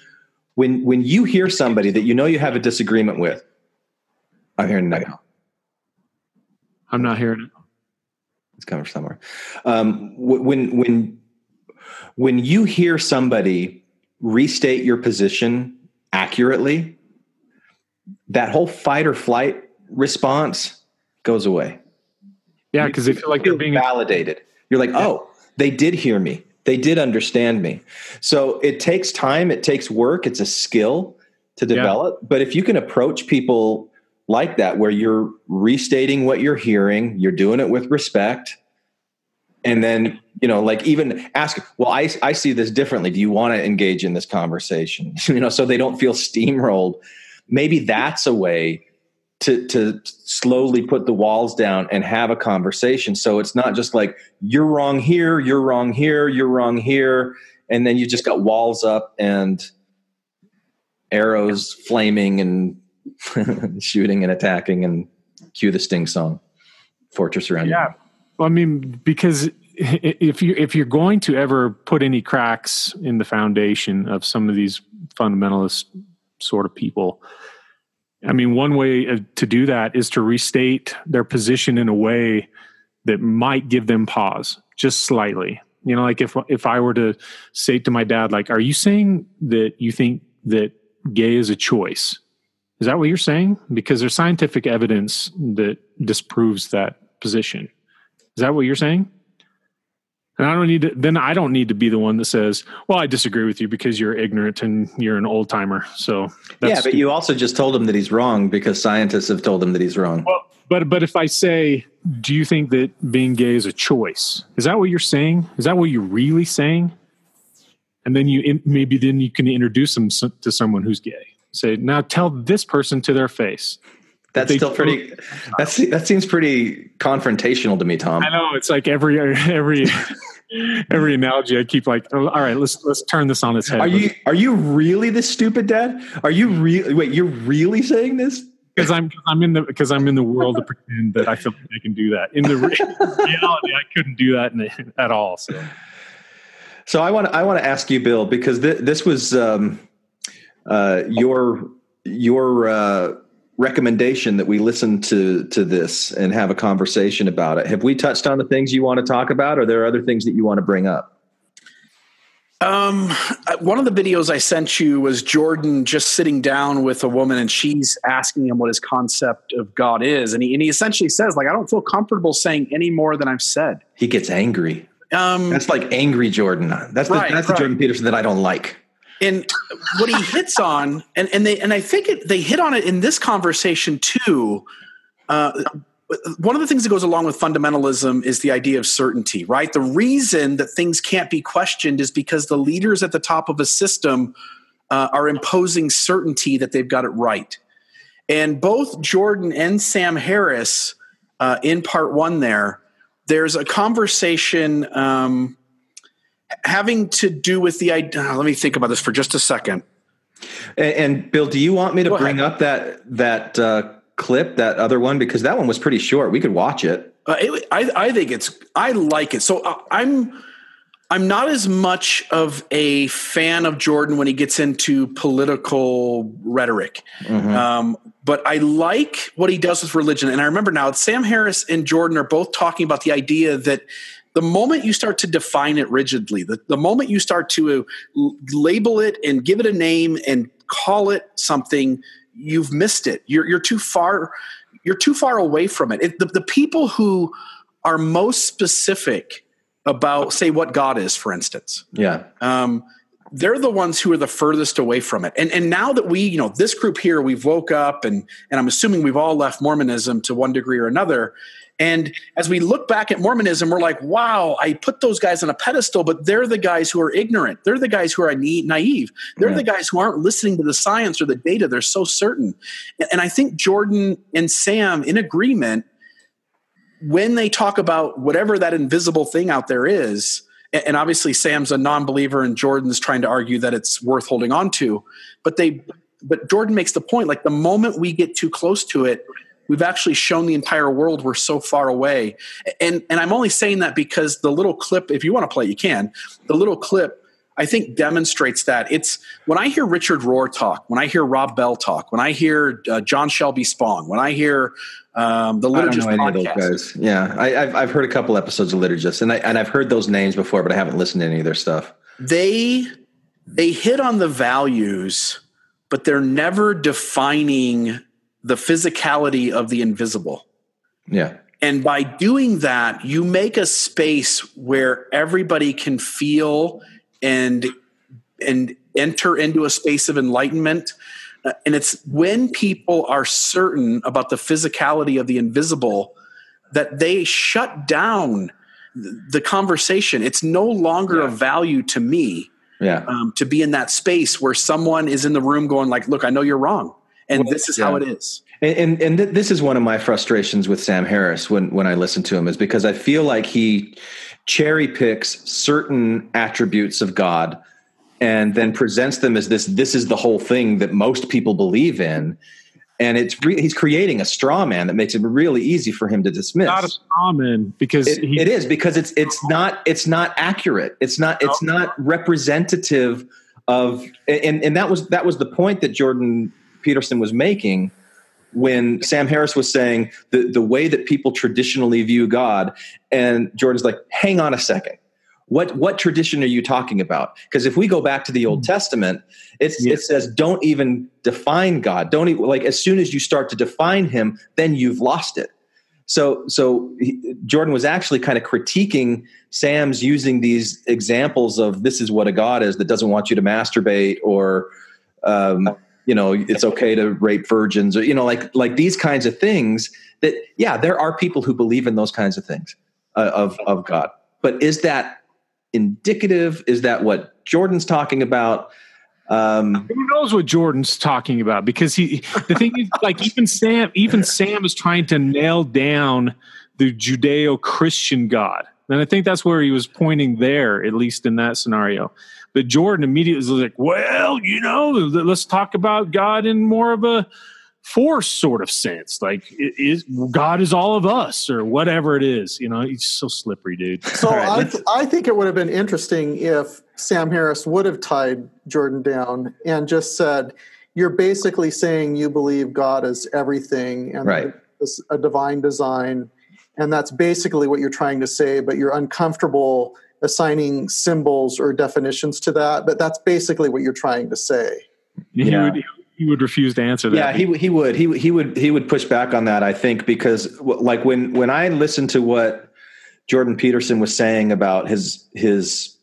when when you hear somebody that you know you have a disagreement with i'm hearing now. I'm not hearing it. It's coming from somewhere. Um, when when when you hear somebody restate your position accurately that whole fight or flight response goes away. Yeah because they feel like they're being validated. You're like oh they did hear me they did understand me. So it takes time, it takes work, it's a skill to develop. Yeah. But if you can approach people like that, where you're restating what you're hearing, you're doing it with respect, and then you know like even ask well i i see this differently do you want to engage in this conversation [LAUGHS] you know so they don't feel steamrolled maybe that's a way to to slowly put the walls down and have a conversation. So it's not just like you're wrong here you're wrong here you're wrong here and then you just got walls up and arrows flaming and [LAUGHS] shooting and attacking and cue the sting song fortress around yeah. Well, i mean because if you if you're going to ever put any cracks in the foundation of some of these fundamentalist sort of people i mean one way uh, to do that is to restate their position in a way that might give them pause just slightly. You know like if if i were to say to my dad like are you saying that you think that gay is a choice? Is that what you're saying? Because there's scientific evidence that disproves that position. Is that what you're saying and I don't need to, then I don't need to be the one that says, well, I disagree with you because you're ignorant and you're an old timer. So yeah, but stupid. you also just told him that he's wrong because scientists have told him that he's wrong. Well, but, but if I say, do you think that being gay is a choice? Is that what you're saying? Is that what you're really saying? And then you, maybe then you can introduce them to someone who's gay. Say, now tell this person to their face that's still pretty. [LAUGHS] That's that seems pretty confrontational to me, Tom. I know it's like every every [LAUGHS] every analogy I keep like, oh, all right, let's let's turn this on its head. Are you are you really this stupid, Dad? Are you really? Wait, you're really saying this? Because I'm I'm in the because I'm in the world to pretend that I feel like I can do that. In the [LAUGHS] reality, I couldn't do that the, at all. So, so I want I want to ask you, Bill, because th- this was um, uh, your your. Uh, recommendation that we listen to to this and have a conversation about it. Have we touched on the things you want to talk about, or are there other things that you want to bring up? Um, one of the videos I sent you was Jordan just sitting down with a woman, and she's asking him what his concept of God is, and he and he essentially says, like, I don't feel comfortable saying any more than I've said. He gets angry. Um, that's like angry Jordan. That's the, right, that's the right. Jordan Peterson that I don't like and what he hits on and, and they and i think it, they hit on it in this conversation too. Uh, one of the things that goes along with fundamentalism is the idea of certainty right? The reason that things can't be questioned is because the leaders at the top of a system uh, are imposing certainty that they've got it right. And both jordan and sam harris uh, in part one there there's a conversation um, having to do with the idea. Let me think about this for just a second. And, and Bill, do you want me to Go bring ahead. up that that uh, clip, that other one, because that one was pretty short. We could watch it. Uh, it I, I think it's. I like it. So uh, I'm. I'm not as much of a fan of Jordan when he gets into political rhetoric, mm-hmm. um, but I like what he does with religion. And I remember now, Sam Harris and Jordan are both talking about the idea that the moment you start to define it rigidly, the, the moment you start to label it and give it a name and call it something, you've missed it. You're, you're too far. You're too far away from it. it the, the people who are most specific about, say, what God is, for instance. Yeah. Um, they're the ones who are the furthest away from it. And and now that we, you know, this group here, we've woke up and and I'm assuming we've all left Mormonism to one degree or another. And as we look back at Mormonism, we're like, wow, I put those guys on a pedestal, but they're the guys who are ignorant. They're the guys who are naive. They're the guys who aren't listening to the science or the data. They're so certain. And I think Jordan and Sam, in agreement, when they talk about whatever that invisible thing out there is, and obviously Sam's a non-believer and Jordan's trying to argue that it's worth holding on to, but they but Jordan makes the point like the moment we get too close to it, we've actually shown the entire world we're so far away and and i'm only saying that because the little clip if you want to play you can the little clip i think demonstrates that it's when i hear richard rohr talk when i hear rob bell talk when i hear uh, john shelby spong when i hear um, the liturgist podcast. Yeah, I, have I've heard a couple episodes of liturgists and I and I've heard those names before, but I haven't listened to any of their stuff. They they hit on the values, but they're never defining the physicality of the invisible. Yeah. And by doing that, you make a space where everybody can feel and and enter into a space of enlightenment. Uh, and it's when people are certain about the physicality of the invisible that they shut down the conversation. It's no longer yeah. of value to me. Yeah. Um, to be in that space where someone is in the room going like, "Look, I know you're wrong, and well, this is yeah. how it is." And, and, and th- this is one of my frustrations with Sam Harris when when I listen to him is because I feel like he cherry picks certain attributes of God and then presents them as this this is the whole thing that most people believe in and it's re- he's creating a straw man that makes it really easy for him to dismiss. Not a straw man because it, he, it is because it's it's not it's not accurate. It's not it's not representative of and and that was that was the point that Jordan Peterson was making when Sam Harris was saying the the way that people traditionally view God and Jordan's like hang on a second. What what tradition are you talking about? Because if we go back to the old hmm. testament it's, it says don't even define god. Don't even like as soon as you start to define him then you've lost it. So so he, jordan was actually kind of critiquing sam's using these examples of this is what a god is that doesn't want you to masturbate or um, you know it's okay to rape virgins or you know like like these kinds of things that yeah there are people who believe in those kinds of things uh, of of god but is that indicative? Is that what Jordan's talking about? Um, Who knows what Jordan's talking about? Because he, the thing is, [LAUGHS] like even Sam, even Sam is trying to nail down the Judeo-Christian God, and I think that's where he was pointing there, at least in that scenario. But Jordan immediately was like, "Well, you know, let's talk about God in more of a force sort of sense like is god is all of us or whatever it is you know he's so slippery dude [LAUGHS] so right, I, th- I think it would have been interesting if sam harris would have tied jordan down and just said you're basically saying you believe god is everything and right. it's a divine design and that's basically what you're trying to say but you're uncomfortable assigning symbols or definitions to that but that's basically what you're trying to say yeah he would refuse to answer that. Yeah, he he would he he would he would push back on that. I think because like when when I listened to what Jordan Peterson was saying about his his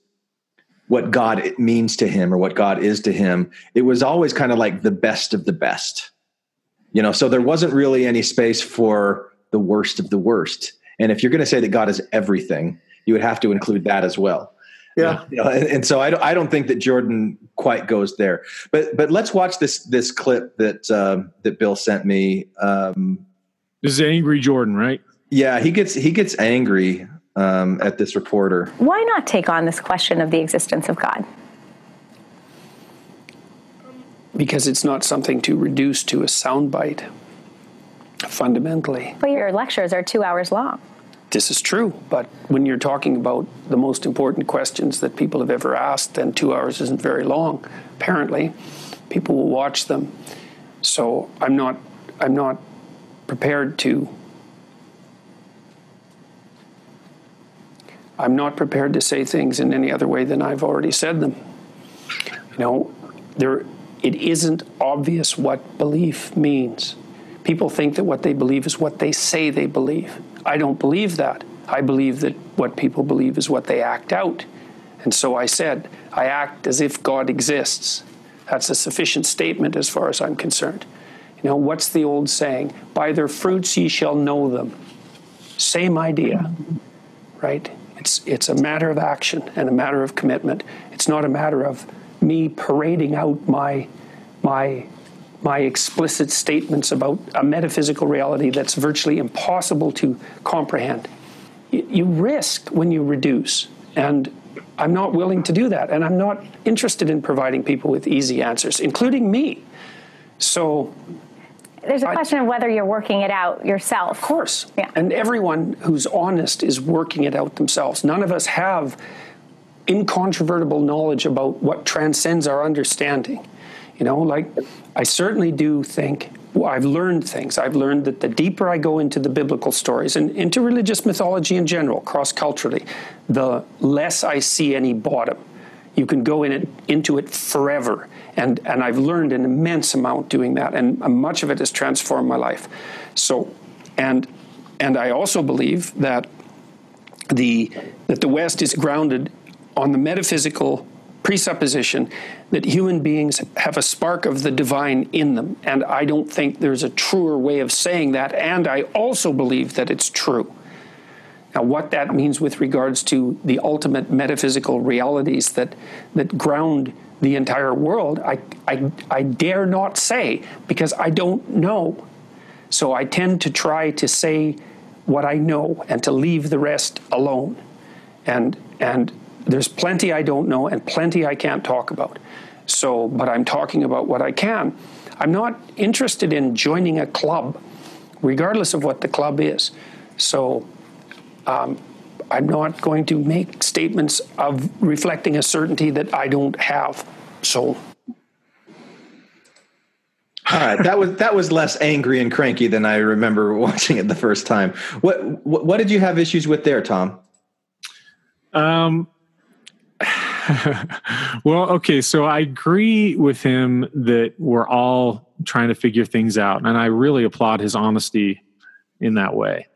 what God means to him or what God is to him, it was always kind of like the best of the best. You know, so there wasn't really any space for the worst of the worst. And if you're going to say that God is everything, you would have to include that as well. Yeah. You know, and, and, so I don't, I don't think that Jordan quite goes there. But but let's watch this this clip that um, that Bill sent me. Um, this is angry Jordan, right? Yeah, he gets he gets angry um, at this reporter. Why not take on this question of the existence of God? Because it's not something to reduce to a soundbite. Fundamentally. But your lectures are two hours long. This is true, but when you're talking about the most important questions that people have ever asked, then two hours isn't very long. Apparently, people will watch them. So I'm not, I'm not prepared to. I'm not prepared to say things in any other way than I've already said them. You know, there, it isn't obvious what belief means. People think that what they believe is what they say they believe. I don't believe that. I believe that what people believe is what they act out. And so I said, I act as if God exists. That's a sufficient statement as far as I'm concerned. You know, what's the old saying? By their fruits ye shall know them. Same idea, right? It's, it's a matter of action and a matter of commitment. It's not a matter of me parading out my, my my explicit statements about a metaphysical reality that's virtually impossible to comprehend. You, risk when you reduce, and I'm not willing to do that, and I'm not interested in providing people with easy answers, including me. So there's a question I, of whether you're working it out yourself. Of course. Yeah. And everyone who's honest is working it out themselves. None of us have incontrovertible knowledge about what transcends our understanding. You know, like I certainly do think well, I've learned things. I've learned that the deeper I go into the biblical stories and into religious mythology in general, cross culturally, the less I see any bottom. You can go in it, into it forever. And, and I've learned an immense amount doing that, and much of it has transformed my life. So, and, and I also believe that the, that the West is grounded on the metaphysical presupposition that human beings have a spark of the divine in them. And I don't think there's a truer way of saying that. And I also believe that it's true. Now, what that means with regards to the ultimate metaphysical realities that, that ground the entire world, I, I, I dare not say because I don't know. So I tend to try to say what I know and to leave the rest alone. And, and there's plenty I don't know and plenty I can't talk about. So, but I'm talking about what I can. I'm not interested in joining a club, regardless of what the club is. So, um, I'm not going to make statements of reflecting a certainty that I don't have. So. All right, that was that was less angry and cranky than I remember [LAUGHS] watching it the first time. What what, what did you have issues with there, Tom? Um, [LAUGHS] well, okay, so I agree with him that we're all trying to figure things out, and I really applaud his honesty in that way.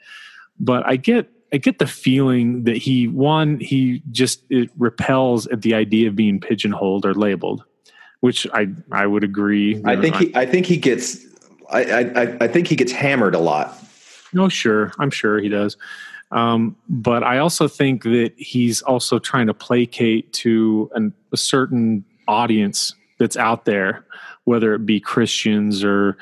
But I get I get the feeling that he one he just it repels at the idea of being pigeonholed or labeled, which I I would agree. I think he I think he gets I I I think he gets hammered a lot. No, sure, I'm sure he does. Um, but I also think that he's also trying to placate to an, a certain audience that's out there, whether it be Christians or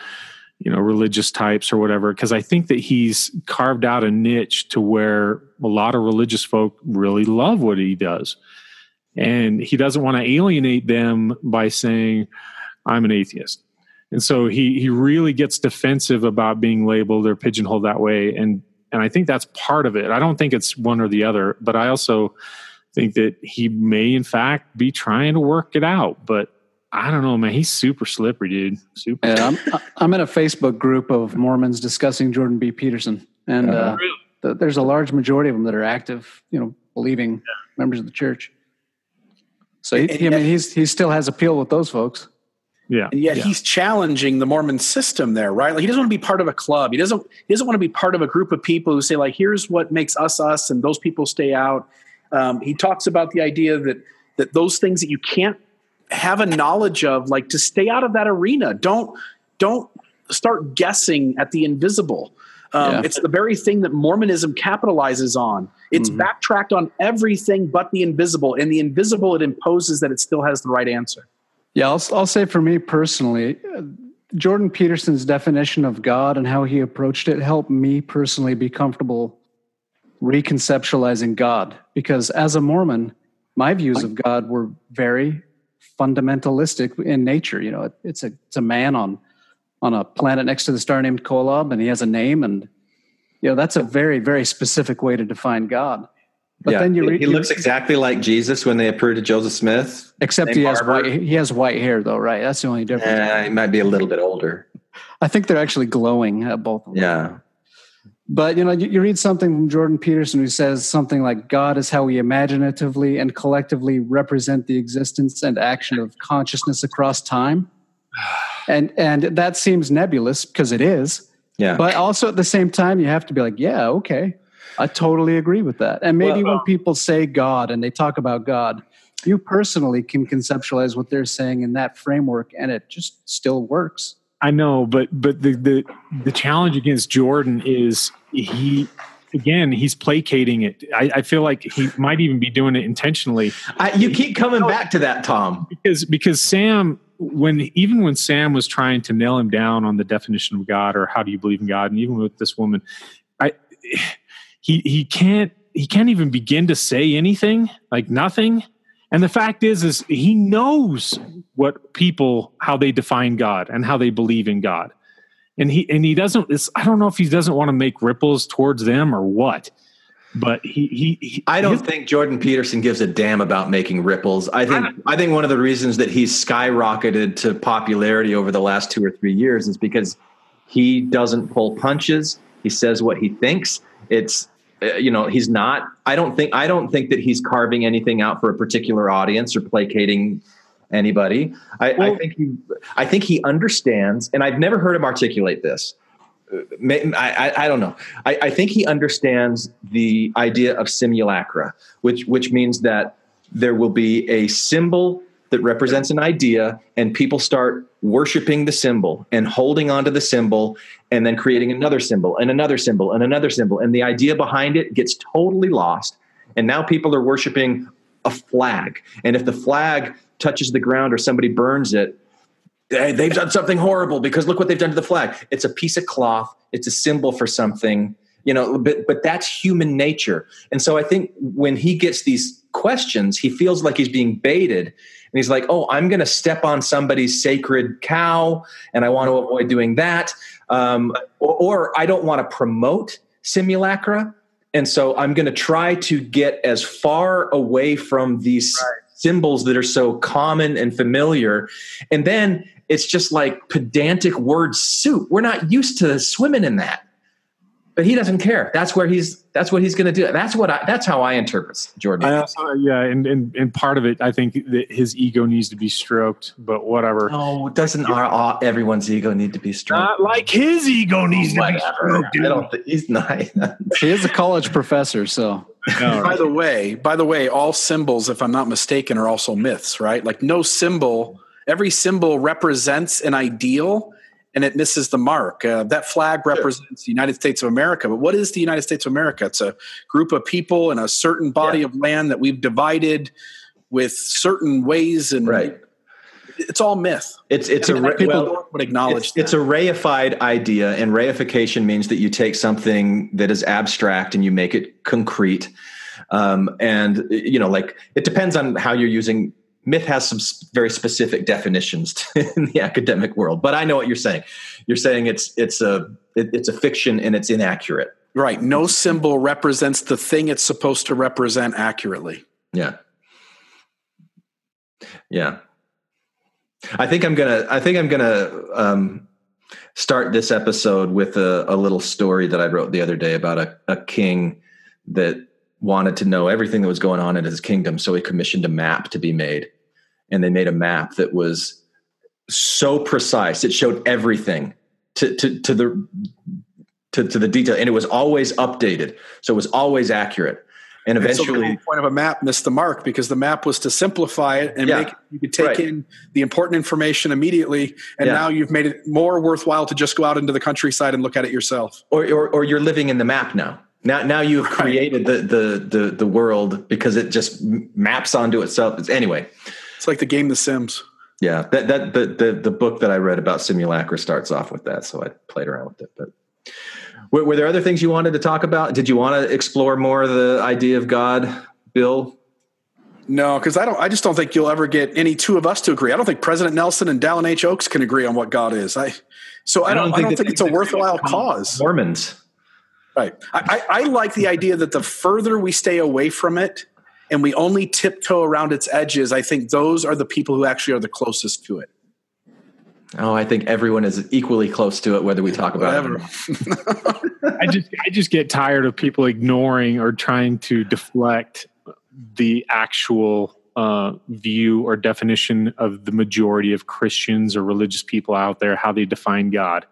you know religious types or whatever. Because I think that he's carved out a niche to where a lot of religious folk really love what he does, and he doesn't want to alienate them by saying, "I'm an atheist." And so he he really gets defensive about being labeled or pigeonholed that way, and and I think that's part of it. I don't think it's one or the other, but I also think that he may, in fact, be trying to work it out. But I don't know, man. He's super slippery, dude. Super. Yeah, I'm, I'm in a Facebook group of Mormons discussing Jordan B. Peterson, and uh, uh, th- there's a large majority of them that are active, you know, believing yeah. members of the church. So he, he, I mean, he's he still has appeal with those folks. Yeah. And yet yeah. he's challenging the Mormon system there, right? Like he doesn't want to be part of a club. He doesn't he doesn't want to be part of a group of people who say like, here's what makes us us, and those people stay out. Um, he talks about the idea that that those things that you can't have a knowledge of, like to stay out of that arena. Don't don't start guessing at the invisible. Um, yeah. It's the very thing that Mormonism capitalizes on. It's mm-hmm. backtracked on everything but the invisible, and the invisible it imposes that it still has the right answer. Yeah, I'll, I'll say for me personally, uh, Jordan Peterson's definition of God and how he approached it helped me personally be comfortable reconceptualizing God. Because as a Mormon, my views of God were very fundamentalistic in nature. You know, it's a it's a man on on a planet next to the star named Kolob, and he has a name, and you know that's a very very specific way to define God. But yeah, then you read, he looks exactly like Jesus when they appeared to Joseph Smith. Except he has white. He has white hair, though, right? That's the only difference. Yeah, he might be a little bit older. I think they're actually glowing, at both. Yeah. But you know, you, you read something from Jordan Peterson who says something like, "God is how we imaginatively and collectively represent the existence and action of consciousness across time," [SIGHS] and and that seems nebulous because it is. Yeah. But also at the same time, you have to be like, "Yeah, okay." I totally agree with that. And maybe well, when people say God and they talk about God, you personally can conceptualize what they're saying in that framework and it just still works. I know, but but the the the challenge against Jordan is he again he's placating it. I, I feel like he might even be doing it intentionally. I, you keep coming back to that, Tom, because because Sam when even when Sam was trying to nail him down on the definition of God or how do you believe in God, and even with this woman, I he he can't he can't even begin to say anything like nothing and the fact is is he knows what people how they define god and how they believe in god and he and he doesn't i don't know if he doesn't want to make ripples towards them or what but he, he, he I don't his, think Jordan Peterson gives a damn about making ripples. I think I, I think one of the reasons that he's skyrocketed to popularity over the last two or three years is because he doesn't pull punches. He says what he thinks. It's you know he's not i don't think i don't think that he's carving anything out for a particular audience or placating anybody i, well, I think he i think he understands and i've never heard him articulate this uh, I, I, I don't know. I, I think he understands the idea of simulacra, which which means that there will be a symbol that represents an idea and people start worshiping the symbol and holding onto the symbol and then creating another symbol and another symbol and another symbol. And the idea behind it gets totally lost. And now people are worshiping a flag. And if the flag touches the ground or somebody burns it they've done something horrible because look what they've done to the flag. It's a piece of cloth. It's a symbol for something you know but but that's human nature. And so i think when he gets these questions he feels like he's being baited and he's like oh i'm going to step on somebody's sacred cow and i want to avoid doing that. Um, or, or i don't want to promote simulacra and so i'm going to try to get as far away from these right. symbols that are so common and familiar. And then it's just like pedantic word soup. We're not used to swimming in that but he doesn't care. That's where he's. That's what he's going to do. That's what. I, that's how I interpret Jordan. I also, yeah, and, and and part of it, I think that his ego needs to be stroked. But whatever. No, doesn't our, uh, everyone's ego need to be stroked? Not like his ego needs to be stroked. Dude. I don't. Think, he's not. [LAUGHS] he is a college professor, so. No, by the way, by the way, all symbols, if I'm not mistaken, are also myths, right? Like no symbol. Every symbol represents an ideal and it misses the mark. Uh, that flag represents the United States of America, but what is the United States of America? It's a group of people in a certain body yeah. of land that we've divided with certain ways and right. It's all myth. It's it's a people well, would acknowledge. It's, it's, a reified idea, and reification means that you take something that is abstract and you make it concrete. Um, and you know, like it depends on how you're using myth has some very specific definitions [LAUGHS] in the academic world but i know what you're saying. You're saying it's it's a it, it's a fiction and it's inaccurate. Right. No symbol represents the thing it's supposed to represent accurately. Yeah. Yeah. I think i'm gonna i think i'm gonna um, start this episode with a, a little story that i wrote the other day about a, a king that wanted to know everything that was going on in his kingdom so he commissioned a map to be made and they made a map that was so precise. It showed everything to, to, to the to, to the detail, and it was always updated, so it was always accurate. And eventually, and so the point of a map missed the mark because the map was to simplify it and yeah, make it, you could take right. in the important information immediately. And yeah. now you've made it more worthwhile to just go out into the countryside and look at it yourself. Or, or, or you're living in the map now. Now, now you've created the, the the the world because it just maps onto itself. Anyway, it's like the game The Sims. Yeah, that that the the the book that I read about simulacra starts off with that, so I played around with it. But were, were there other things you wanted to talk about? Did you want to explore more the idea of God, Bill? No, because I don't. I just don't think you'll ever get any two of us to agree. I don't think President Nelson and Dallin H. Oaks can agree on what God is. I so I, I don't. Think I don't think it's a worthwhile cause. Mormons, right? I, I, I like the idea that the further we stay away from it, and we only tiptoe around its edges, I think those are the people who actually are the closest to it. Oh, I think everyone is equally close to it, whether we talk about Whatever. it. [LAUGHS] I just I just get tired of people ignoring or trying to deflect the actual uh, view or definition of the majority of Christians or religious people out there, how they define God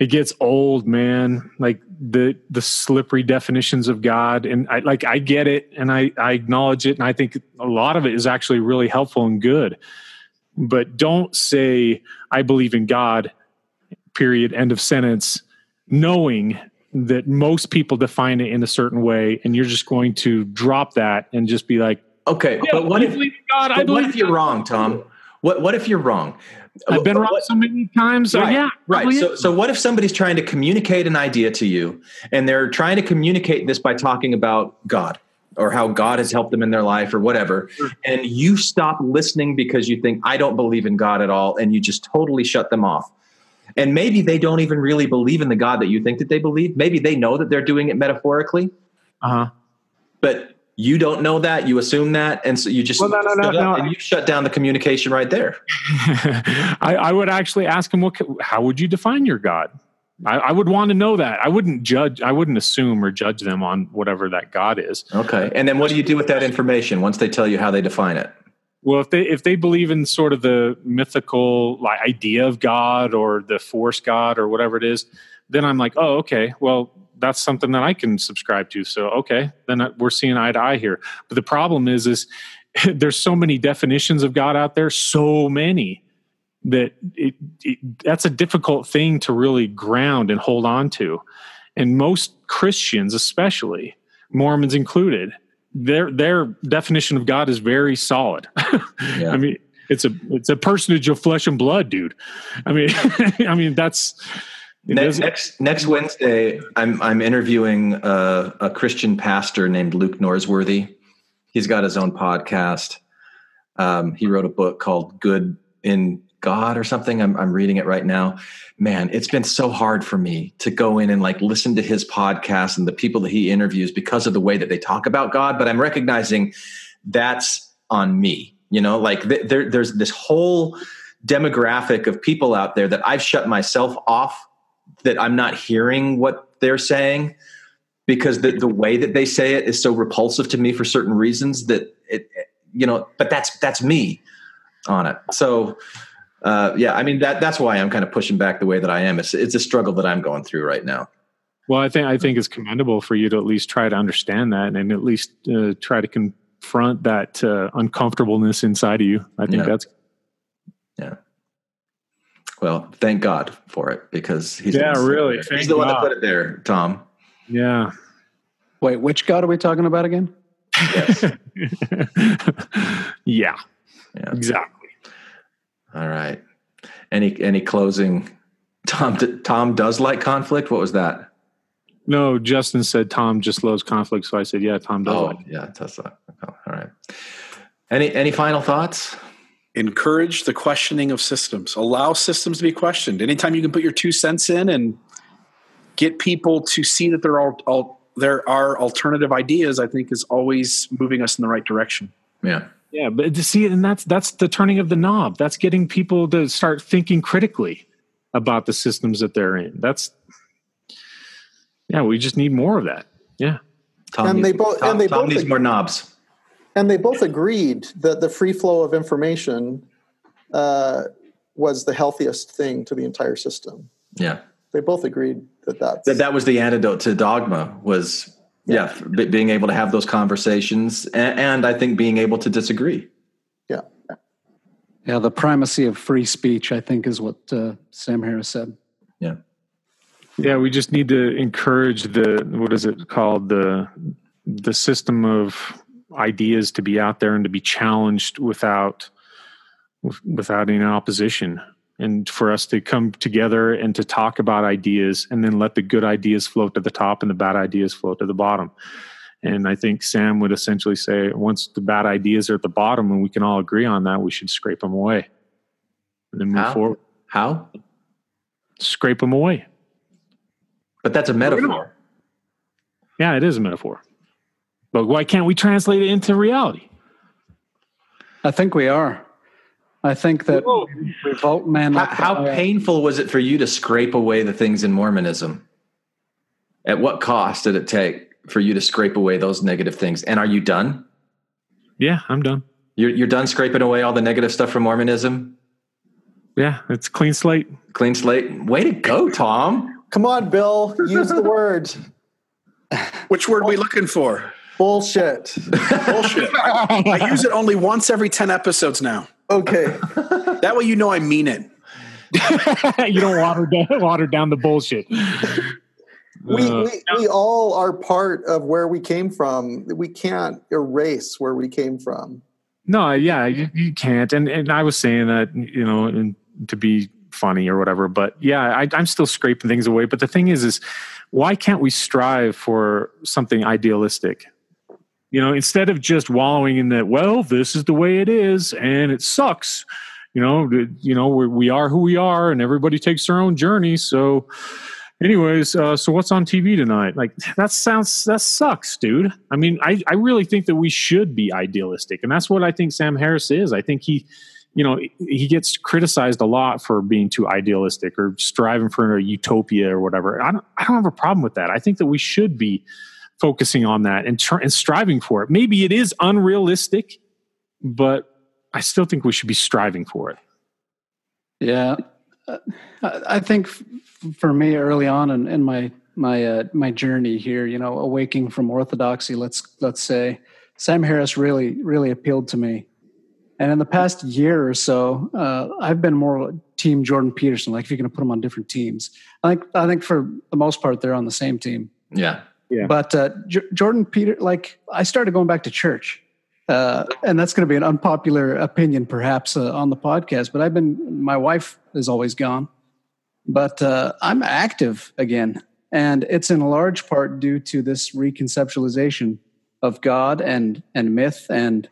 it gets old man. Like the the slippery definitions of god and i like i get it and i i acknowledge it and i think a lot of it is actually really helpful and good. But don't say i believe in god period end of sentence knowing that most people define it in a certain way and you're just going to drop that and just be like okay yeah, but what if, God, but what if you're wrong tom? What what if you're wrong I've been wrong so many times. Right, yeah, right. So, so what if somebody's trying to communicate an idea to you, and they're trying to communicate this by talking about God or how God has helped them in their life or whatever, sure. and you stop listening because you think I don't believe in God at all, and you just totally shut them off. And maybe they don't even really believe in the God that you think that they believe. Maybe they know that they're doing it metaphorically. Uh huh. But you don't know that you assume that and so you just well, no, no, no, no. and you shut down the communication right there. [LAUGHS] I, I, would actually ask him what how would you define your god? I, I, would want to know that. I wouldn't judge i wouldn't assume or judge them on whatever that god is. Okay and then what do you do with that information once they tell you how they define it? Well if they if they believe in sort of the mythical like idea of god or the force god or whatever it is then i'm like oh okay well that's something that I can subscribe to. So okay, then we're seeing eye to eye here. But the problem is, is [LAUGHS] there's so many definitions of God out there, so many that it, it, that's a difficult thing to really ground and hold on to. And most Christians, especially Mormons included, their their definition of God is very solid. [LAUGHS] Yeah. I mean, it's a it's a personage of flesh and blood, dude. I mean, [LAUGHS] I mean that's next, next next Wednesday. I'm I'm interviewing a, a Christian pastor named Luke Norsworthy. He's got his own podcast. Um, he wrote a book called "Good in God" or something. I'm I'm reading it right now. Man, it's been so hard for me to go in and like listen to his podcast and the people that he interviews because of the way that they talk about God. But I'm recognizing that's on me you know, like th- there, there's this whole demographic of people out there that I've shut myself off that I'm not hearing what they're saying because the, the way that they say it is so repulsive to me for certain reasons that it, you know, but that's, that's me on it. So, uh, yeah, I mean, that, that's why I'm kind of pushing back the way that I am. It's, it's a struggle that I'm going through right now. Well, I think, I think it's commendable for you to at least try to understand that and at least uh, try to confront that uh, uncomfortableness inside of you. I think yeah. that's. Well, thank God for it because he's yeah, really. He's the God. one that put it there, Tom. Yeah. Wait, which God are we talking about again? Yes. [LAUGHS] yeah. Yeah. Exactly. All right. Any any closing? Tom Tom does like conflict. What was that? No, Justin said Tom just loves conflict, so I said, yeah, Tom does. Oh, like yeah, Tesla. Oh, all right. Any any final thoughts? Encourage the questioning of systems. Allow systems to be questioned. Anytime you can put your two cents in and get people to see that there are all, there are alternative ideas, I think is always moving us in the right direction. Yeah. Yeah, but to see it, and that's that's the turning of the knob. That's getting people to start thinking critically about the systems that they're in. That's yeah, we just need more of that. Yeah. Tom and needs, they both Tom, and they Tom both needs more knobs. And they both agreed that the free flow of information uh, was the healthiest thing to the entire system. Yeah. They both agreed that that's that that was the antidote to dogma was yeah, yeah being able to have those conversations and, and I think being able to disagree. Yeah. Yeah, the primacy of free speech, I think, is what uh, Sam Harris said. Yeah. Yeah, we just need to encourage the what is it called the the system of ideas to be out there and to be challenged without without any opposition and for us to come together and to talk about ideas and then let the good ideas float to the top and the bad ideas float to the bottom and i think sam would essentially say once the bad ideas are at the bottom and we can all agree on that we should scrape them away and then move how? forward how scrape them away but that's a metaphor. Yeah, it is a metaphor. But why can't we translate it into reality? I think we are. I think that oh. revolt man. How, how painful was it for you to scrape away the things in Mormonism? At what cost did it take for you to scrape away those negative things? And are you done? Yeah, I'm done. You're, you're done scraping away all the negative stuff from Mormonism? Yeah, it's clean slate. Clean slate. Way to go, Tom. Come on, Bill. Use the [LAUGHS] word. Which word are we looking for? Bullshit. Bullshit. I use it only once every 10 episodes now. Okay. that way you know I mean it. [LAUGHS] you don't water down, [LAUGHS] water down the bullshit. We, uh, we, we all are part of where we came from. We can't erase where we came from. No, yeah, you, you can't. And and I was saying that, you know, and to be funny or whatever. But yeah, I, I'm still scraping things away. But the thing is, is why can't we strive for something idealistic? You know, instead of just wallowing in that, well, this is the way it is and it sucks. You know, you know, we we are who we are, and everybody takes their own journey. So, anyways, uh, so what's on TV tonight? Like that sounds that sucks, dude. I mean, I I really think that we should be idealistic, and that's what I think Sam Harris is. I think he you know, he gets criticized a lot for being too idealistic or striving for a utopia or whatever. I don't, I don't have a problem with that. I think that we should be focusing on that and, tr- and striving for it. Maybe it is unrealistic, but I still think we should be striving for it. Yeah, I think for me early on in, in my my uh, my journey here, you know, awaking from orthodoxy, let's let's say, Sam Harris really, really appealed to me. And in the past year or so, uh, I've been more team Jordan Peterson. Like if you're going to put them on different teams, I think I think for the most part they're on the same team. Yeah, But uh, J- Jordan Peter, like I started going back to church, uh, and that's going to be an unpopular opinion perhaps uh, on the podcast. But I've been my wife is always gone, but uh, I'm active again, and it's in large part due to this reconceptualization of God and and myth and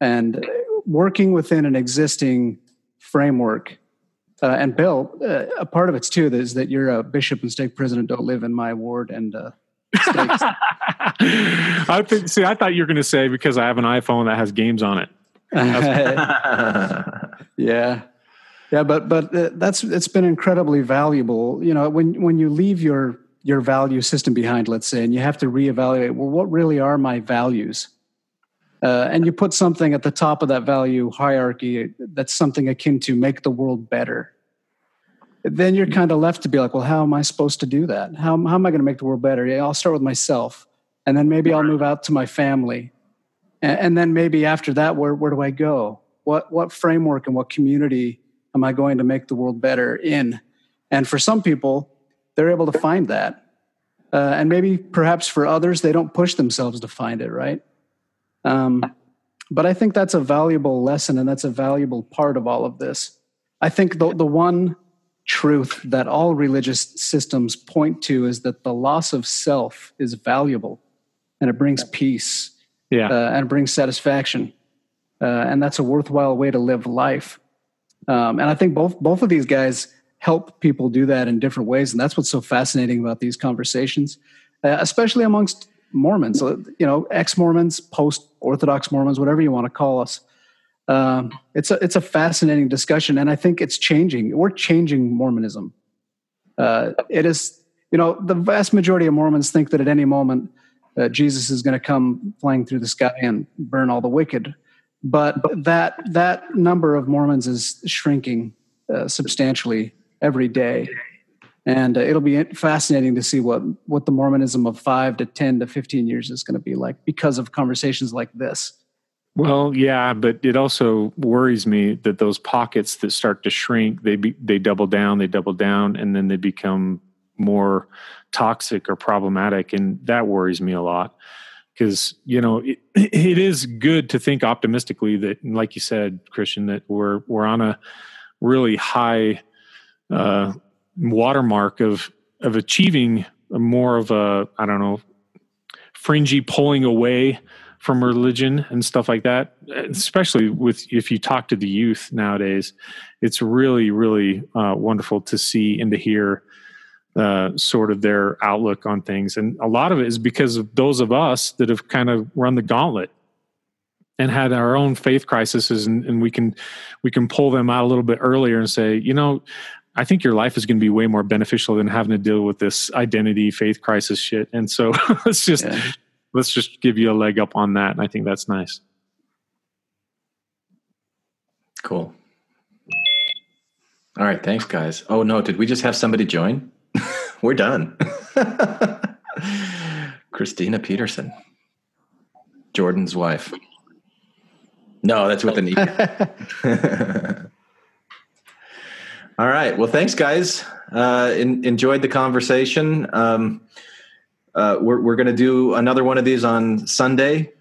and working within an existing framework. Uh, and Bill, uh, a part of it's too is that you're a bishop and stake president don't live in my ward, and [LAUGHS] I think. See, I thought you were going to say because I have an iPhone that has games on it. [LAUGHS] yeah, yeah, but but uh, that's it's been incredibly valuable. You know, when when you leave your your value system behind, let's say, and you have to reevaluate. Well, what really are my values? Uh, and you put something at the top of that value hierarchy that's something akin to make the world better then you're kind of left to be like well how am i supposed to do that? How, how am i going to make the world better? Yeah, i'll start with myself and then maybe i'll move out to my family. And, and then maybe after that where, where do i go? What, what framework and what community am i going to make the world better in? And for some people they're able to find that. Uh, and maybe perhaps for others they don't push themselves to find it right? Um, but I think that's a valuable lesson and that's a valuable part of all of this. I think the, the one truth that all religious systems point to is that the loss of self is valuable and it brings peace yeah. Uh, and it brings satisfaction. Uh, and that's a worthwhile way to live life. Um, and I think both both of these guys help people do that in different ways, and that's what's so fascinating about these conversations, uh, especially amongst Mormons, uh, you know, ex-Mormons, post-Orthodox Mormons, whatever you want to call us. Um, it's a it's a fascinating discussion, and I think it's changing. We're changing Mormonism. Uh, it is, you know, the vast majority of Mormons think that at any moment uh, Jesus is going to come flying through the sky and burn all the wicked. But that that number of Mormons is shrinking uh, substantially every day and uh, it'll be fascinating to see what what the mormonism of 5 to 10 to 15 years is going to be like because of conversations like this well yeah but it also worries me that those pockets that start to shrink they be, they double down they double down and then they become more toxic or problematic and that worries me a lot. Because you know it, [CLEARS THROAT] it is good to think optimistically that like you said christian that we're we're on a really high uh, watermark of of achieving more of a I don't know fringy pulling away from religion and stuff like that especially with if you talk to the youth nowadays it's really really uh, wonderful to see and to hear uh, sort of their outlook on things and a lot of it is because of those of us that have kind of run the gauntlet and had our own faith crises and, and we can we can pull them out a little bit earlier and say you know I think your life is going to be way more beneficial than having to deal with this identity faith crisis shit. And so [LAUGHS] let's just yeah. Let's just give you a leg up on that. And I think that's nice. Cool. All right, thanks guys. Oh no, did we just have somebody join? [LAUGHS] We're done. [LAUGHS] Christina Peterson. Jordan's wife. No, that's with an E. [LAUGHS] All right. Well, thanks, guys. Uh, in, enjoyed the conversation. Um, uh, we're we're going to do another one of these on Sunday.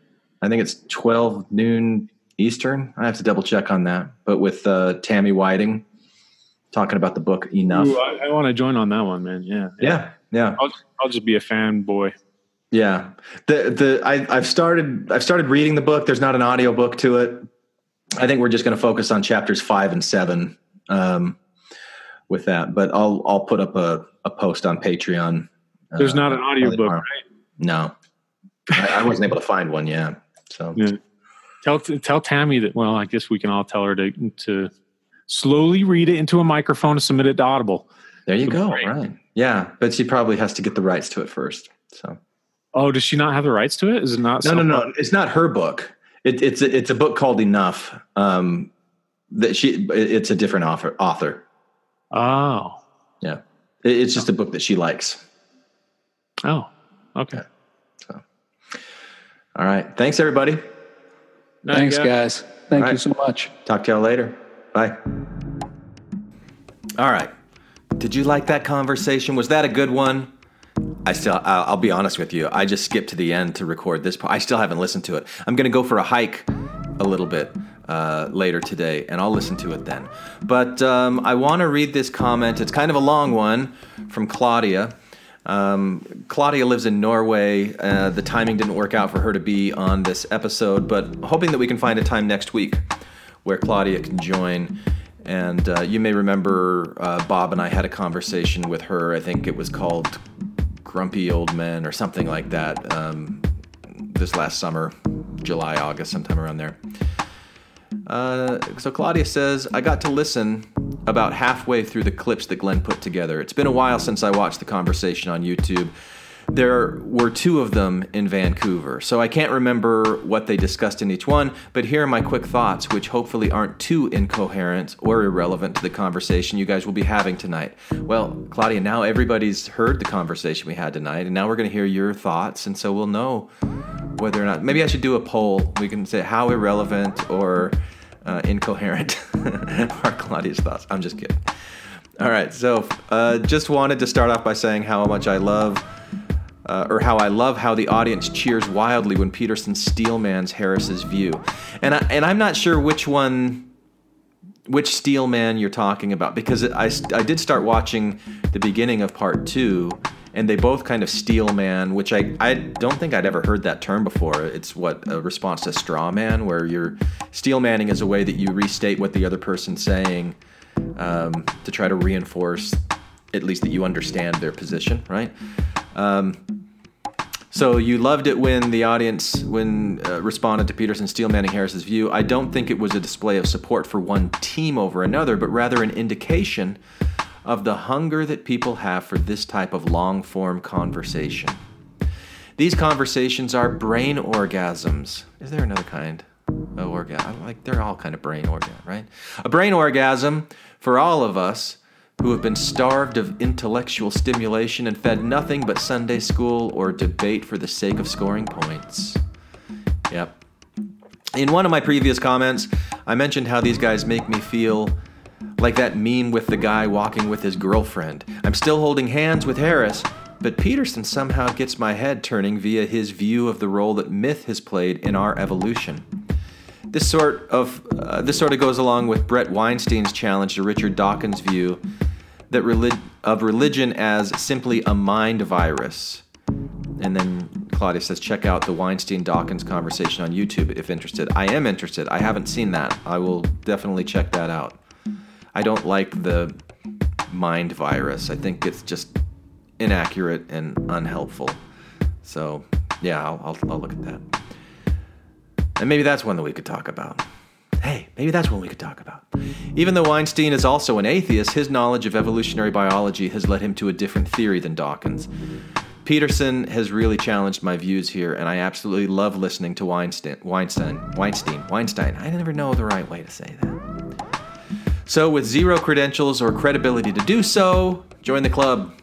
I think it's 12 noon Eastern. I have to double check on that. But with uh, Tammy Whiting talking about the book Enough. Ooh, I, I want to join on that one, man. Yeah. Yeah. Yeah. I'll, I'll just be a fanboy. Yeah. The the I, I've started I've started reading the book. There's not an audio book to it. I think we're just going to focus on chapters five and seven. Um, with that. But I'll I'll put up a, a post on Patreon. There's uh, not an audiobook, right? No, I, I, wasn't able to find one. Yeah, so yeah. tell tell Tammy that. Well, I guess we can all tell her to to slowly read it into a microphone and submit it to Audible. There you go. Great. Right. Yeah, but she probably has to get the rights to it first. So. Oh, does she not have the rights to it? Is it not? No, no, no. It's not her book. It, it's a, it's a book called Enough. Um, that she it's a different author author Oh. Yeah. It's just a book that she likes. Oh, okay. So, All right. Thanks, everybody. Thanks, guys. Thank All you right. so much. Talk to y'all later. Bye. All right. Did you like that conversation? Was that a good one? I still, I'll, I'll be honest with you. I just skipped to the end to record this part. I still haven't listened to it. I'm going to go for a hike a little bit uh, later today, and I'll listen to it then. But um, I want to read this comment. It's kind of a long one from Claudia. Um, Claudia lives in Norway. Uh, the timing didn't work out for her to be on this episode, but hoping that we can find a time next week where Claudia can join. And uh, you may remember uh, Bob and I had a conversation with her. I think it was called Grumpy Old Men or something like that um, this last summer, July, August, sometime around there. Uh, so Claudia says, I got to listen about halfway through the clips that Glenn put together. It's been a while since I watched the conversation on YouTube. There were two of them in Vancouver, so I can't remember what they discussed in each one, but here are my quick thoughts, which hopefully aren't too incoherent or irrelevant to the conversation you guys will be having tonight. Well, Claudia, now everybody's heard the conversation we had tonight, and now we're going to hear your thoughts, and so we'll know whether or not. Maybe I should do a poll. We can say how irrelevant or uh, incoherent [LAUGHS] are Claudia's thoughts. I'm just kidding. All right, so uh, just wanted to start off by saying how much I love, uh, or how I love how the audience cheers wildly when Peterson steelmans Harris's view, and I, and I'm not sure which one, which steelman you're talking about because I I did start watching the beginning of part two, and they both kind of steelman, which I I don't think I'd ever heard that term before. It's what a response to straw man, where you're steelmanning is a way that you restate what the other person's saying um, to try to reinforce at least that you understand their position, right? Um, so you loved it when the audience when uh, responded to Peterson Steelmanning Harris's view. I don't think it was a display of support for one team over another, but rather an indication of the hunger that people have for this type of long form conversation. These conversations are brain orgasms. Is there another kind of orgasm? Like they're all kind of brain orgasm, right? A brain orgasm for all of us who have been starved of intellectual stimulation and fed nothing but Sunday school or debate for the sake of scoring points. Yep. In one of my previous comments, I mentioned how these guys make me feel like that meme with the guy walking with his girlfriend. I'm still holding hands with Harris, but Peterson somehow gets my head turning via his view of the role that myth has played in our evolution. This sort of uh, this sort of goes along with Bret Weinstein's challenge to Richard Dawkins' view that relig- of religion as simply a mind virus. And then Claudia says, check out the Weinstein Dawkins conversation on YouTube if interested. I am interested. I haven't seen that. I will definitely check that out. I don't like the mind virus. I think it's just inaccurate and unhelpful. So, yeah, I'll, I'll, I'll look at that. And maybe that's one that we could talk about. Hey, maybe that's one we could talk about. Even though Weinstein is also an atheist, his knowledge of evolutionary biology has led him to a different theory than Dawkins. Peterson has really challenged my views here, and I absolutely love listening to Weinstein. Weinstein. Weinstein. Weinstein. I never know the right way to say that. So, with zero credentials or credibility to do so, join the club.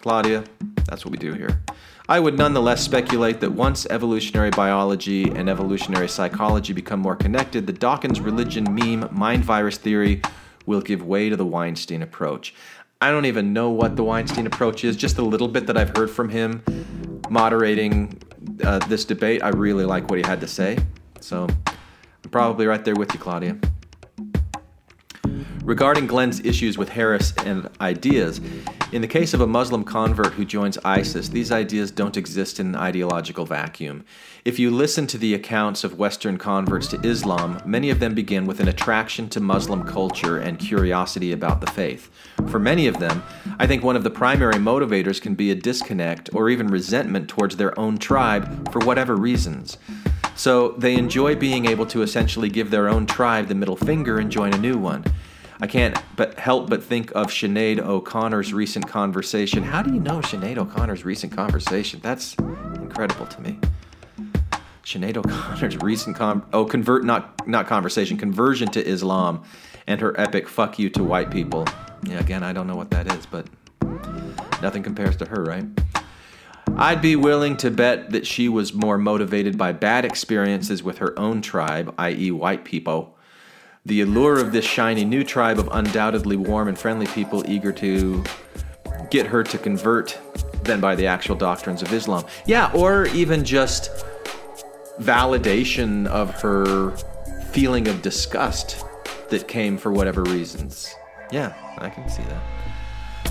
Claudia, that's what we do here. I would nonetheless speculate that once evolutionary biology and evolutionary psychology become more connected, the Dawkins religion meme mind virus theory will give way to the Weinstein approach. I don't even know what the Weinstein approach is, just a little bit that I've heard from him moderating uh, this debate. I really like what he had to say. So I'm probably right there with you, Claudia. Regarding Glenn's issues with Harris and ideas, in the case of a Muslim convert who joins ISIS, these ideas don't exist in an ideological vacuum. If you listen to the accounts of Western converts to Islam, many of them begin with an attraction to Muslim culture and curiosity about the faith. For many of them, I think one of the primary motivators can be a disconnect or even resentment towards their own tribe for whatever reasons. So they enjoy being able to essentially give their own tribe the middle finger and join a new one. I can't but help but think of Sinead O'Connor's recent conversation. How do you know Sinead O'Connor's recent conversation? That's incredible to me. Sinead O'Connor's [LAUGHS] recent con oh convert not not conversation conversion to Islam and her epic fuck you to white people. Yeah, again, I don't know what that is, but nothing compares to her, right? I'd be willing to bet that she was more motivated by bad experiences with her own tribe, i.e., white people. The allure of this shiny new tribe of undoubtedly warm and friendly people eager to get her to convert than by the actual doctrines of Islam. Yeah, or even just validation of her feeling of disgust that came for whatever reasons. Yeah, I can see that.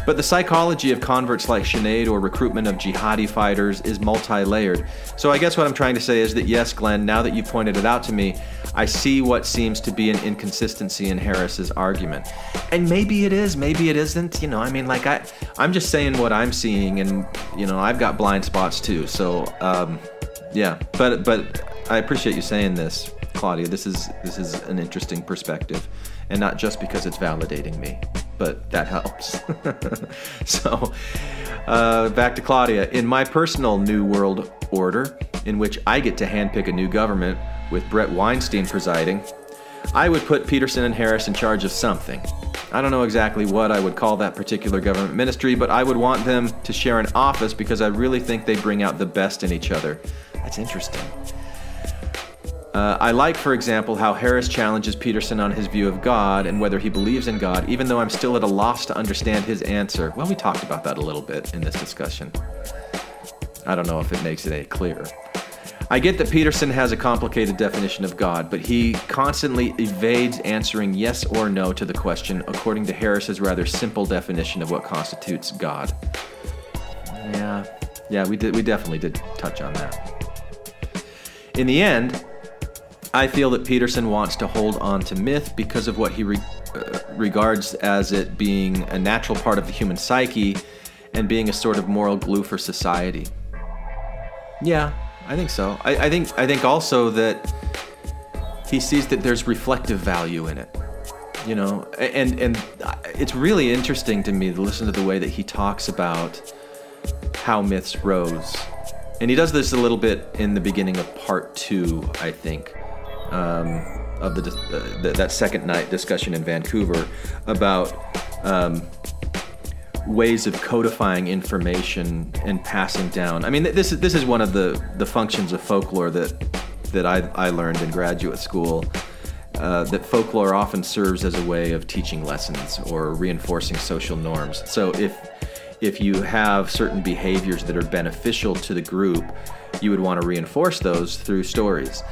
But the psychology of converts like Sinead or recruitment of jihadi fighters is multi layered. So I guess what I'm trying to say is that yes, Glenn, now that you've pointed it out to me, I see what seems to be an inconsistency in Harris's argument. And maybe it is, maybe it isn't. You know, I mean, like, I, I'm just saying what I'm seeing, and, you know, I've got blind spots too. So, um, yeah, but, but I appreciate you saying this, Claudia. This is, this is an interesting perspective, and not just because it's validating me but that helps. [LAUGHS] so, uh, back to Claudia. In my personal New World Order, in which I get to handpick a new government with Bret Weinstein presiding, I would put Peterson and Harris in charge of something. I don't know exactly what I would call that particular government ministry, but I would want them to share an office because I really think they bring out the best in each other. That's interesting. Uh, I like, for example, how Harris challenges Peterson on his view of God and whether he believes in God, even though I'm still at a loss to understand his answer. Well, we talked about that a little bit in this discussion. I don't know if it makes it any clearer. I get that Peterson has a complicated definition of God, but he constantly evades answering yes or no to the question according to Harris's rather simple definition of what constitutes God. Yeah, yeah, we did. We definitely did touch on that. In the end, I feel that Peterson wants to hold on to myth because of what he re- uh, regards as it being a natural part of the human psyche and being a sort of moral glue for society. Yeah, I think so. I, I think I think also that he sees that there's reflective value in it. You know, and and it's really interesting to me to listen to the way that he talks about how myths rose. And he does this a little bit in the beginning of part two, I think um, of the, uh, the, that second night discussion in Vancouver about um, ways of codifying information and passing down. I mean, this is this is one of the the functions of folklore that that I, I learned in graduate school. Uh, that folklore often serves as a way of teaching lessons or reinforcing social norms. So if if you have certain behaviors that are beneficial to the group, you would want to reinforce those through stories.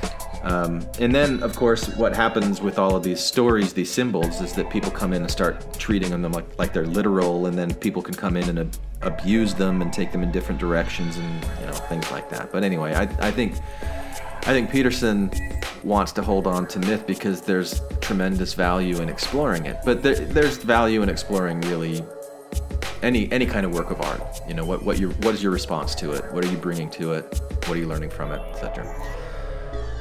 Um, and then, of course, what happens with all of these stories, these symbols, is that people come in and start treating them like, like they're literal, and then people can come in and ab- abuse them and take them in different directions and you know things like that. But anyway, I, I think I think Peterson wants to hold on to myth because there's tremendous value in exploring it. But there, there's value in exploring really any any kind of work of art. You know, what what your what is your response to it? What are you bringing to it? What are you learning from it, etc.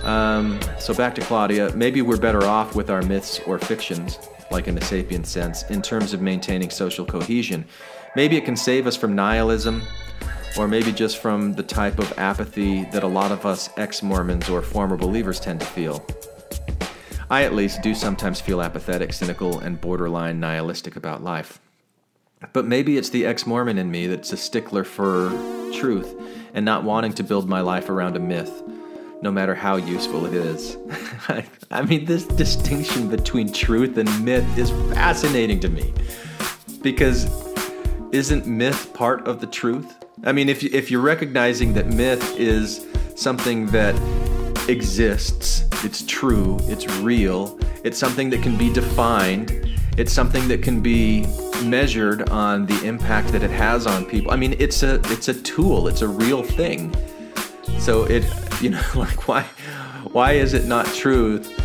Um, so back to Claudia. Maybe we're better off with our myths or fictions, like in the sapient sense, in terms of maintaining social cohesion. Maybe it can save us from nihilism, or maybe just from the type of apathy that a lot of us ex Mormons or former believers tend to feel. I, at least, do sometimes feel apathetic, cynical, and borderline nihilistic about life. But maybe it's the ex Mormon in me that's a stickler for truth and not wanting to build my life around a myth no matter how useful it is. [LAUGHS] I mean, this distinction between truth and myth is fascinating to me because isn't myth part of the truth? I mean, if, if you're recognizing that myth is something that exists, it's true, it's real, it's something that can be defined, it's something that can be measured on the impact that it has on people. I mean, it's a it's a tool, it's a real thing. So it, you know, [LAUGHS] like why, why is it not truth?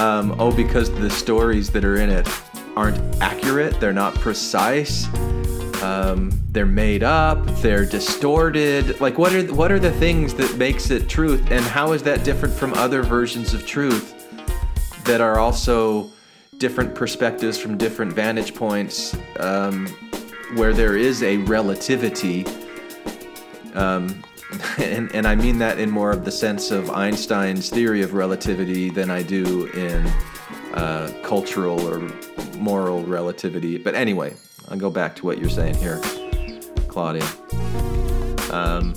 Um, oh, because the stories that are in it aren't accurate. They're not precise. Um, they're made up. They're distorted. Like what are what are the things that makes it truth, and how is that different from other versions of truth that are also different perspectives from different vantage points, um, where there is a relativity. Um, [LAUGHS] and, and I mean that in more of the sense of Einstein's theory of relativity than I do in uh, cultural or moral relativity. But anyway, I'll go back to what you're saying here, Claudia. Um,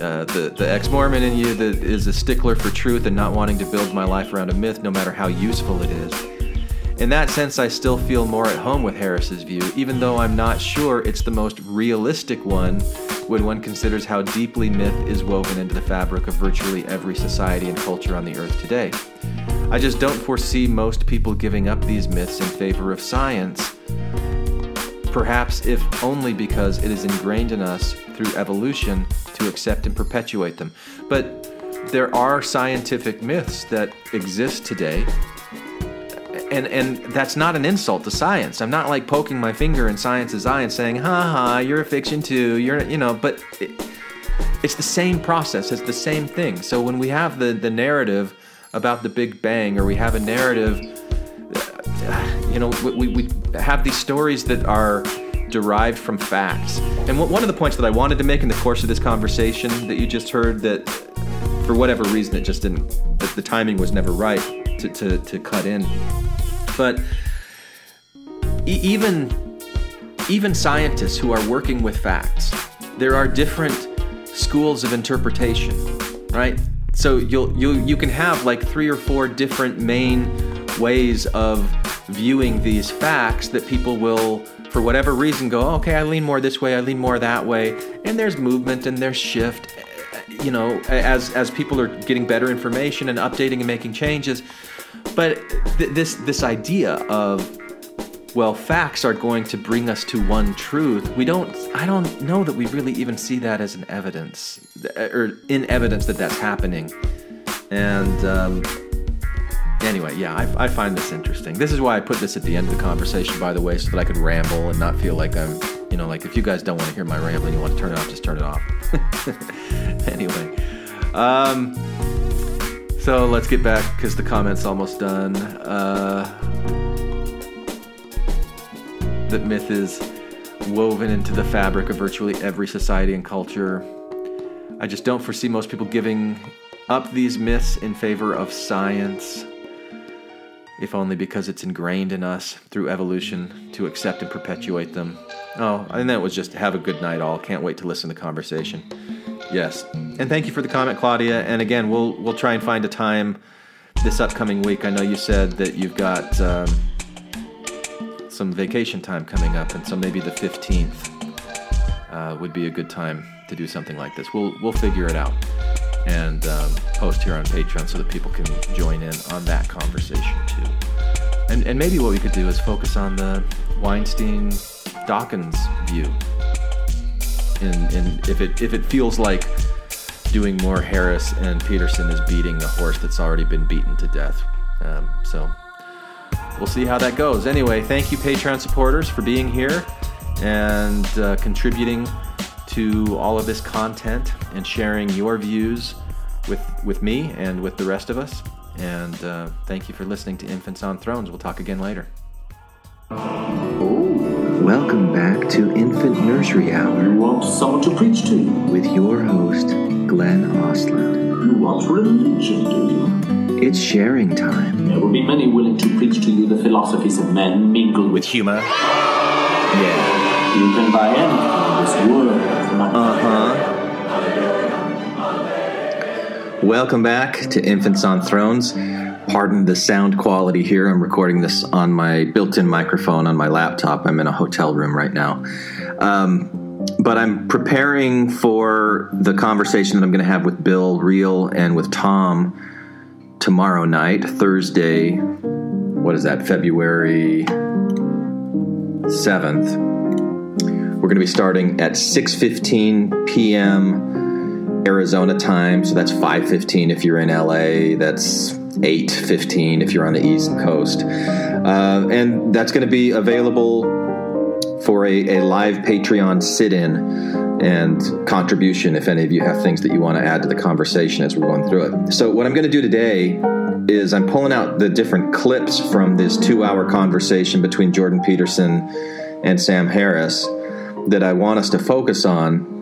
uh, the, the ex Mormon in you that is a stickler for truth and not wanting to build my life around a myth, no matter how useful it is in that sense, I still feel more at home with Harris's view, even though I'm not sure it's the most realistic one when one considers how deeply myth is woven into the fabric of virtually every society and culture on the earth today. I just don't foresee most people giving up these myths in favor of science, perhaps if only because it is ingrained in us through evolution to accept and perpetuate them. But there are scientific myths that exist today and and that's not an insult to science. I'm not like poking my finger in science's eye and saying, "Ha ha, you're a fiction too." You're you know, but it, it's the same process. It's the same thing. So when we have the the narrative about the Big Bang, or we have a narrative, uh, you know, we, we have these stories that are derived from facts. And one of the points that I wanted to make in the course of this conversation that you just heard that for whatever reason it just didn't the, the timing was never right to, to, to cut in but e- even even scientists who are working with facts, there are different schools of interpretation, right? So you'll you you can have like three or four different main ways of viewing these facts that people will for whatever reason go oh, okay i lean more this way i lean more that way and there's movement and there's shift you know as as people are getting better information and updating and making changes but th- this this idea of well, facts are going to bring us to one truth. We don't. I don't know that we really even see that as an evidence, or in evidence that that's happening. And um, anyway, yeah, I, I, find this interesting. This is why I put this at the end of the conversation, by the way, so that I could ramble and not feel like I'm, you know, like if you guys don't want to hear my rambling, you want to turn it off, just turn it off. [LAUGHS] anyway. Um, so let's get back because the comment's almost done. Uh, that myth is woven into the fabric of virtually every society and culture. I just don't foresee most people giving up these myths in favor of science, if only because it's ingrained in us through evolution to accept and perpetuate them. Oh, and that was just have a good night, all. Can't wait to listen to the conversation. Yes, and thank you for the comment, Claudia. And again, we'll we'll try and find a time this upcoming week. I know you said that you've got um, some vacation time coming up, and so maybe the fifteenth uh, would be a good time to do something like this. We'll we'll figure it out and um, post here on Patreon so that people can join in on that conversation too. And and maybe what we could do is focus on the Weinstein Dawkins view and, and if it if it feels like doing more Harris and Peterson is beating a horse that's already been beaten to death. Um, so we'll see how that goes. Anyway, thank you, Patreon supporters, for being here and uh, contributing to all of this content and sharing your views with with me and with the rest of us. And uh, thank you for listening to Infants on Thrones. We'll talk again later. Welcome back to Infant Nursery Hour. You want someone to preach to you? With your host, Glenn Ostlund. You want religion, do you? It's sharing time. There will be many willing to preach to you the philosophies of men mingled with humor. Yeah. You can buy anything in this world. Uh huh. Welcome back to Infants on Thrones pardon the sound quality here. I'm recording this on my built in microphone on my laptop. I'm in a hotel room right now. Um, but I'm preparing for the conversation that I'm going to have with Bill Reel and with Tom tomorrow night, Thursday. What is that? February 7th. We're going to be starting at 6:15 p.m. Arizona time, so that's 5:15 if you're in LA. That's 8.15 if you're on the East Coast. Uh, and that's going to be available for a, a live Patreon sit-in and contribution if any of you have things that you want to add to the conversation as we're going through it. So what I'm going to do today is I'm pulling out the different clips from this two-hour conversation between Jordan Peterson and Sam Harris that I want us to focus on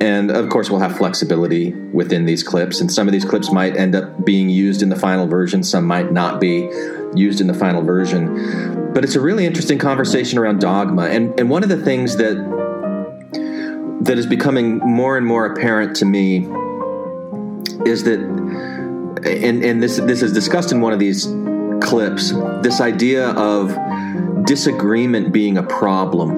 and of course, we'll have flexibility within these clips. And some of these clips might end up being used in the final version, some might not be used in the final version. But it's a really interesting conversation around dogma. And, and one of the things that that is becoming more and more apparent to me is that, and and this this is discussed in one of these clips. This idea of disagreement being a problem,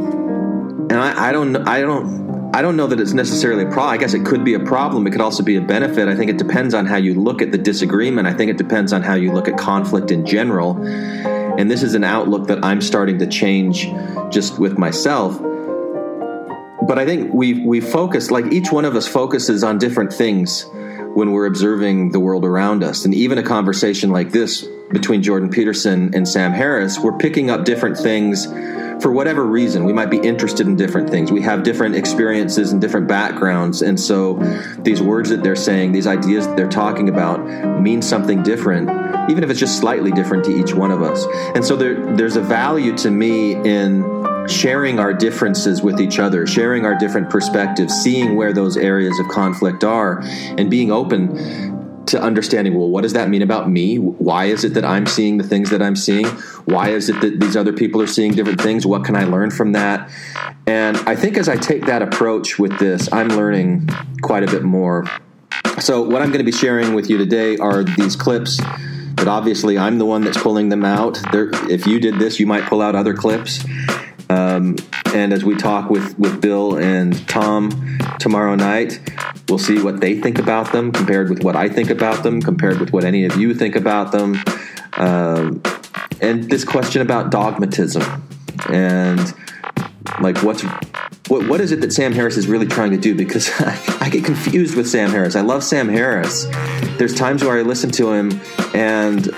and I, I don't I don't. I don't know that it's necessarily a problem. I guess it could be a problem. It could also be a benefit. I think it depends on how you look at the disagreement. I think it depends on how you look at conflict in general. And this is an outlook that I'm starting to change just with myself but I think we we focus like each one of us focuses on different things when we're observing the world around us, and even a conversation like this between Jordan Peterson and Sam Harris, we're picking up different things for whatever reason. We might be interested in different things. We have different experiences and different backgrounds, and so these words that they're saying, these ideas that they're talking about, mean something different even if it's just slightly different to each one of us. And so there, there's a value to me in sharing our differences with each other, sharing our different perspectives, seeing where those areas of conflict are, and being open to understanding well what does that mean about me? Why is it that i'm seeing the things that i'm seeing? Why is it that these other people are seeing different things? What can i learn from that? And i think as i take that approach with this i'm learning quite a bit more. So what i'm going to be sharing with you today are these clips but obviously i'm the one that's pulling them out. There, if you did this you might pull out other clips um, and as we talk with, with Bill and Tom tomorrow night, we'll see what they think about them compared with what I think about them, compared with what any of you think about them. Um, and this question about dogmatism and like what's what, what is it that Sam Harris is really trying to do? Because I, [LAUGHS] I, get confused with Sam Harris. I love Sam Harris. There's times where I listen to him and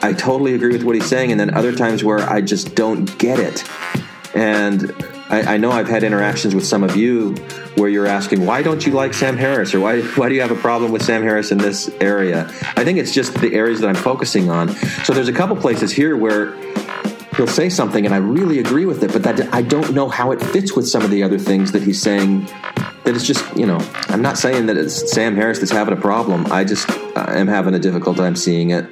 I totally agree with what he's saying, and then other times where I just don't get it. And I, I, know I've had interactions with some of you where you're asking, why don't you like Sam Harris? Or why, why do you have a problem with Sam Harris in this area? I think it's just the areas that I'm focusing on. So there's a couple places here where he'll say something and I really agree with it, but that I don't know how it fits with some of the other things that he's saying. That it's just, you know, I'm not saying that it's Sam Harris that's having a problem. I just am having a difficult time seeing it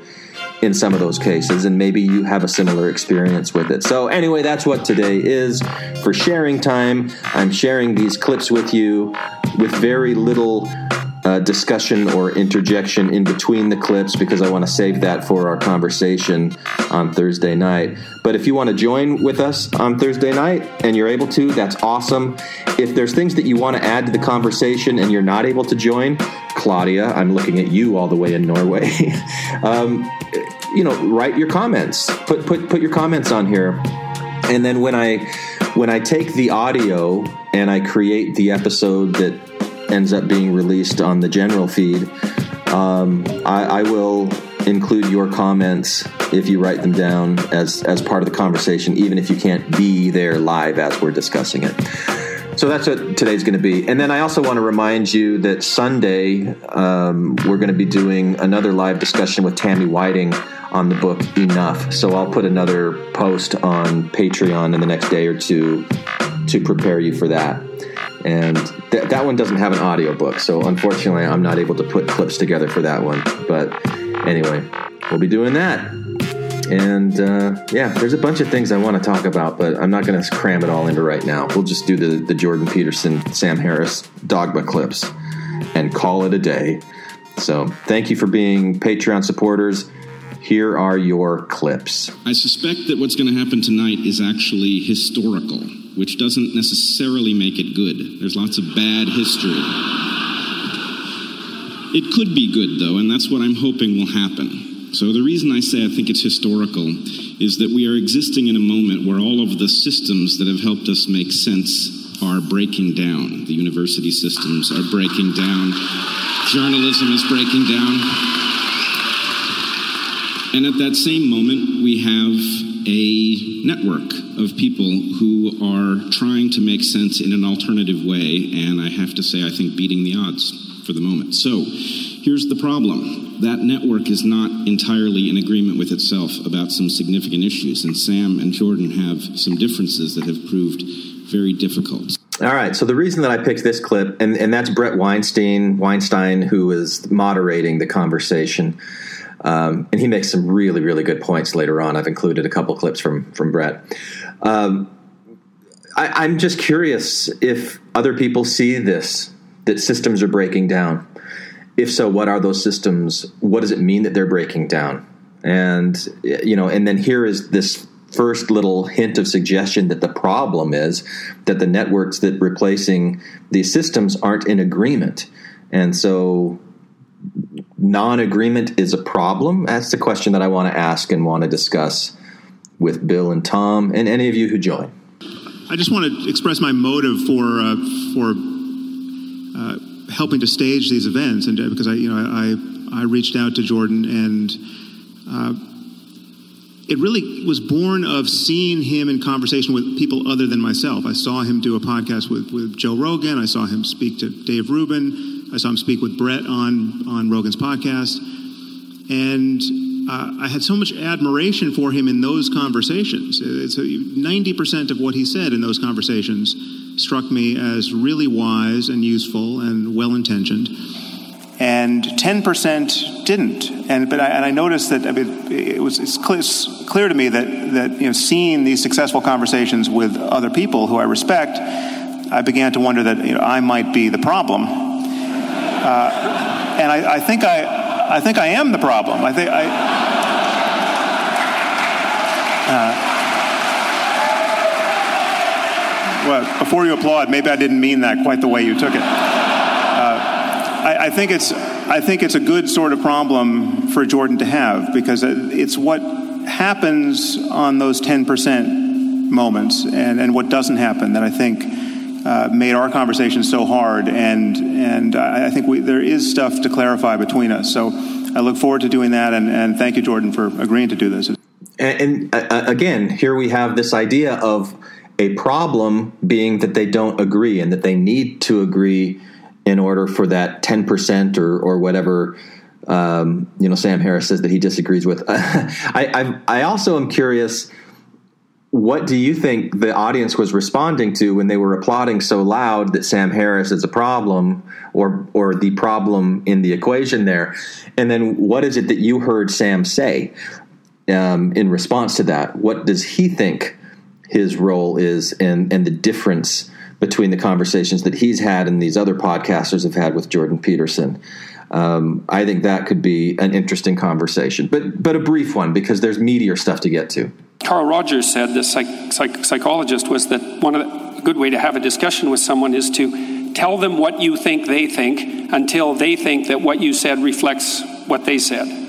in some of those cases, and maybe you have a similar experience with it. So, anyway, that's what today is for sharing time. I'm sharing these clips with you with very little uh, discussion or interjection in between the clips because I want to save that for our conversation on Thursday night. But if you want to join with us on Thursday night and you're able to, that's awesome. If there's things that you want to add to the conversation and you're not able to join, Claudia, I'm looking at you all the way in Norway. [LAUGHS] um, you know, write your comments. Put put put your comments on here, and then when I when I take the audio and I create the episode that ends up being released on the general feed, um, I, I will include your comments if you write them down as as part of the conversation, even if you can't be there live as we're discussing it. So that's what today's going to be. And then I also want to remind you that Sunday um, we're going to be doing another live discussion with Tammy Whiting on the book Enough. So I'll put another post on Patreon in the next day or two to prepare you for that. And th- that one doesn't have an audio book, so unfortunately, I'm not able to put clips together for that one. But anyway, we'll be doing that. And uh, yeah, there's a bunch of things I want to talk about, but I'm not going to cram it all into right now. We'll just do the, the Jordan Peterson, Sam Harris dogma clips and call it a day. So thank you for being Patreon supporters. Here are your clips. I suspect that what's going to happen tonight is actually historical, which doesn't necessarily make it good. There's lots of bad history. It could be good, though, and that's what I'm hoping will happen. So, the reason I say I think it's historical is that we are existing in a moment where all of the systems that have helped us make sense are breaking down. The university systems are breaking down, journalism is breaking down. And at that same moment, we have a network of people who are trying to make sense in an alternative way, and I have to say, I think beating the odds for the moment. So, here's the problem that network is not entirely in agreement with itself about some significant issues, and Sam and Jordan have some differences that have proved very difficult. All right. So the reason that I picked this clip, and, and that's Bret Weinstein, Weinstein, who is moderating the conversation, um, and he makes some really, really good points later on. I've included a couple clips from from Bret. Um, I, I'm just curious if other people see this that systems are breaking down if so, what are those systems? What does it mean that they're breaking down? And you know, and then here is this first little hint of suggestion that the problem is that the networks that replacing these systems aren't in agreement, and so non-agreement is a problem. That's the question that I want to ask and want to discuss with Bill and Tom and any of you who join. I just want to express my motive for uh, for helping to stage these events, and uh, because I, you know, I I reached out to Jordan, and uh, it really was born of seeing him in conversation with people other than myself. I saw him do a podcast with with Joe Rogan. I saw him speak to Dave Rubin. I saw him speak with Bret on on Rogan's podcast, and uh, I had so much admiration for him in those conversations. It's ninety percent of what he said in those conversations struck me as really wise and useful and well intentioned. And 10% didn't. And, but I, and I noticed that I mean, it was, it's clear, it's clear to me that, that you know, seeing these successful conversations with other people who I respect, I began to wonder that you know, I might be the problem. Uh, and I, I, think I, I think I am the problem. I think I. Uh, well, before you applaud, maybe I didn't mean that quite the way you took it. Uh, I, I, think it's I think it's a good sort of problem for Jordan to have because it's what happens on those ten percent moments and, and what doesn't happen that I think uh, made our conversation so hard and and I, think we, there is stuff to clarify between us. So I look forward to doing that and, and thank you, Jordan, for agreeing to do this. And, and uh, again, here we have this idea of a problem being that they don't agree and that they need to agree in order for that 10% or, or whatever um, you know Sam Harris says that he disagrees with. [LAUGHS] I, I, I also am curious. What do you think the audience was responding to when they were applauding so loud that Sam Harris is a problem or or the problem in the equation there? And then what is it that you heard Sam say um, in response to that? What does he think his role is and and the difference between the conversations that he's had and these other podcasters have had with Jordan Peterson. Um, I think that could be an interesting conversation, but but a brief one because there's meatier stuff to get to. Carl Rogers said, the psych, psych, psychologist, was that one of the, a good way to have a discussion with someone is to tell them what you think they think until they think that what you said reflects what they said.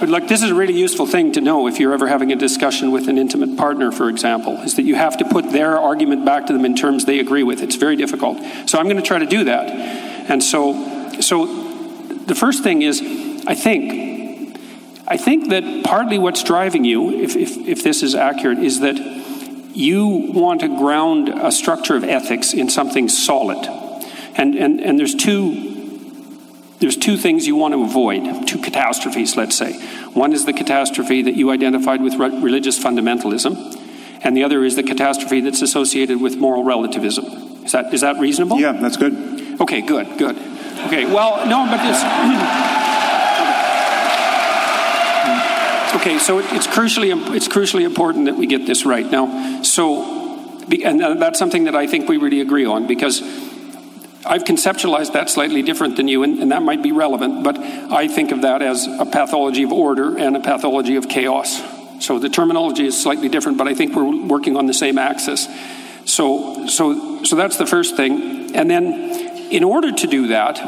But like this is a really useful thing to know if you're ever having a discussion with an intimate partner, for example, is that you have to put their argument back to them in terms they agree with. It's very difficult. So I'm going to try to do that. And so, so the first thing is, I think, I think that partly what's driving you, if, if, if this is accurate, is that you want to ground a structure of ethics in something solid. And, and, and there's two there's two things you want to avoid, two catastrophes, let's say. One is the catastrophe that you identified with re- religious fundamentalism, and the other is the catastrophe that's associated with moral relativism. Is that, is that reasonable? Yeah, that's good. Okay, good, good. Okay, well, no, but this. [COUGHS] okay, so it's crucially, it's crucially important that we get this right. Now, so, and uh, that's something that I think we really agree on because I've conceptualized that slightly different than you, and, and, that might be relevant, but I think of that as a pathology of order and a pathology of chaos. So the terminology is slightly different, but I think we're working on the same axis. So, so, so that's the first thing. And then, in order to do that,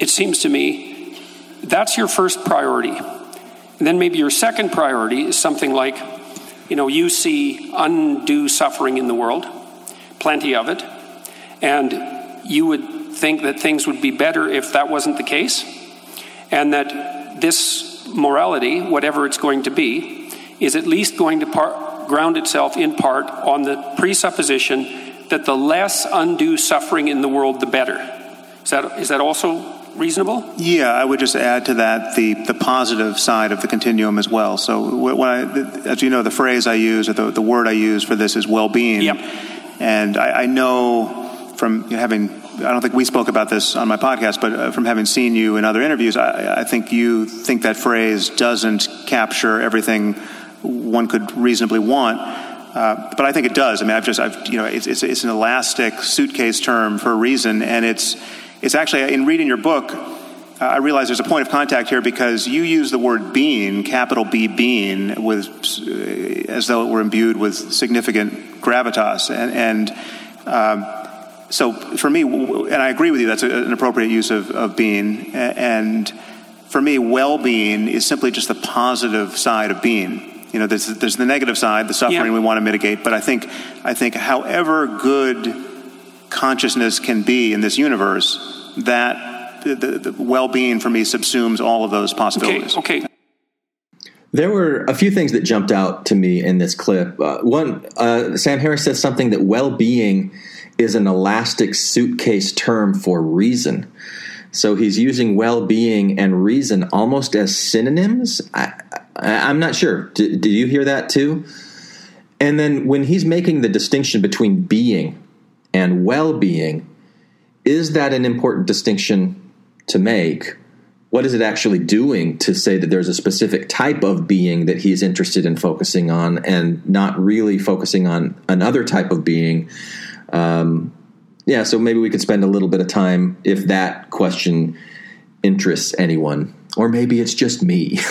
it seems to me that's your first priority. And then maybe your second priority is something like, you know, you see undue suffering in the world, plenty of it, and you would think that things would be better if that wasn't the case, and that this morality, whatever it's going to be, is at least going to par- ground itself in part on the presupposition that the less undue suffering in the world, the better. Is that, is that also reasonable? Yeah, I would just add to that the, the positive side of the continuum as well. So, when I, as you know, the phrase I use or the, the word I use for this is well being. Yep. And I, I know from having I don't think we spoke about this on my podcast, but uh, from having seen you in other interviews, I, I, think you think that phrase doesn't capture everything one could reasonably want. Uh, but I think it does. I mean, I've just, I've, you know, it's, it's, it's, an elastic suitcase term for a reason, and it's, it's actually in reading your book, I realize there's a point of contact here because you use the word being, capital B being, with uh, as though it were imbued with significant gravitas, and, and um, so for me, and I agree with you, that's an appropriate use of, of being, and for me, well-being is simply just the positive side of being. You know, there's, there's the negative side, the suffering yeah. we want to mitigate, but I think, I think however good consciousness can be in this universe, that the, the, well-being for me subsumes all of those possibilities. Okay. okay. There were a few things that jumped out to me in this clip. Uh, one, uh, Sam Harris says something that well-being is an elastic suitcase term for reason. So he's using well-being and reason almost as synonyms. I, am not sure. Did you hear that too? And then when he's making the distinction between being and well-being, is that an important distinction to make, what is it actually doing to say that there's a specific type of being that he's interested in focusing on and not really focusing on another type of being? Um, yeah, so maybe we could spend a little bit of time if that question interests anyone, or maybe it's just me. [LAUGHS]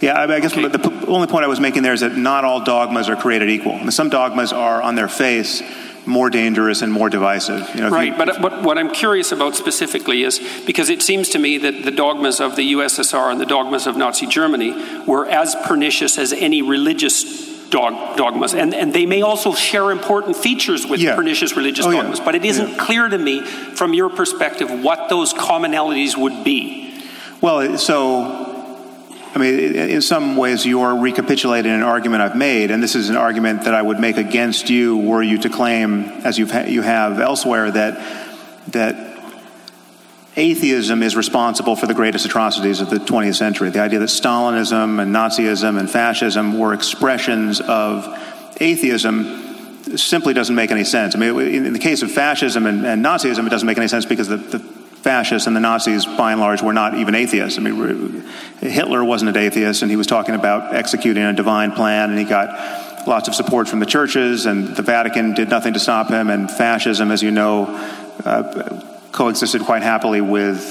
Yeah, I guess okay. the only point I was making there is that not all dogmas are created equal. Some dogmas are on their face more dangerous and more divisive. You know, right, you, but, but what I'm curious about specifically is because it seems to me that the dogmas of the USSR and the dogmas of Nazi Germany were as pernicious as any religious dog, dogmas, and, and they may also share important features with yeah. pernicious religious oh, dogmas, yeah. but it isn't yeah. clear to me from your perspective what those commonalities would be. Well, so I mean, in some ways, you're recapitulating an argument I've made, and this is an argument that I would make against you were you to claim, as you've ha- you have elsewhere, that that atheism is responsible for the greatest atrocities of the 20th century. The idea that Stalinism and Nazism and fascism were expressions of atheism simply doesn't make any sense. I mean, in the case of fascism and, and Nazism, it doesn't make any sense because the, the fascists and the Nazis, by and large, were not even atheists. I mean, Hitler wasn't an atheist, and he was talking about executing a divine plan, and he got lots of support from the churches, and the Vatican did nothing to stop him. And fascism, as you know, uh, coexisted quite happily with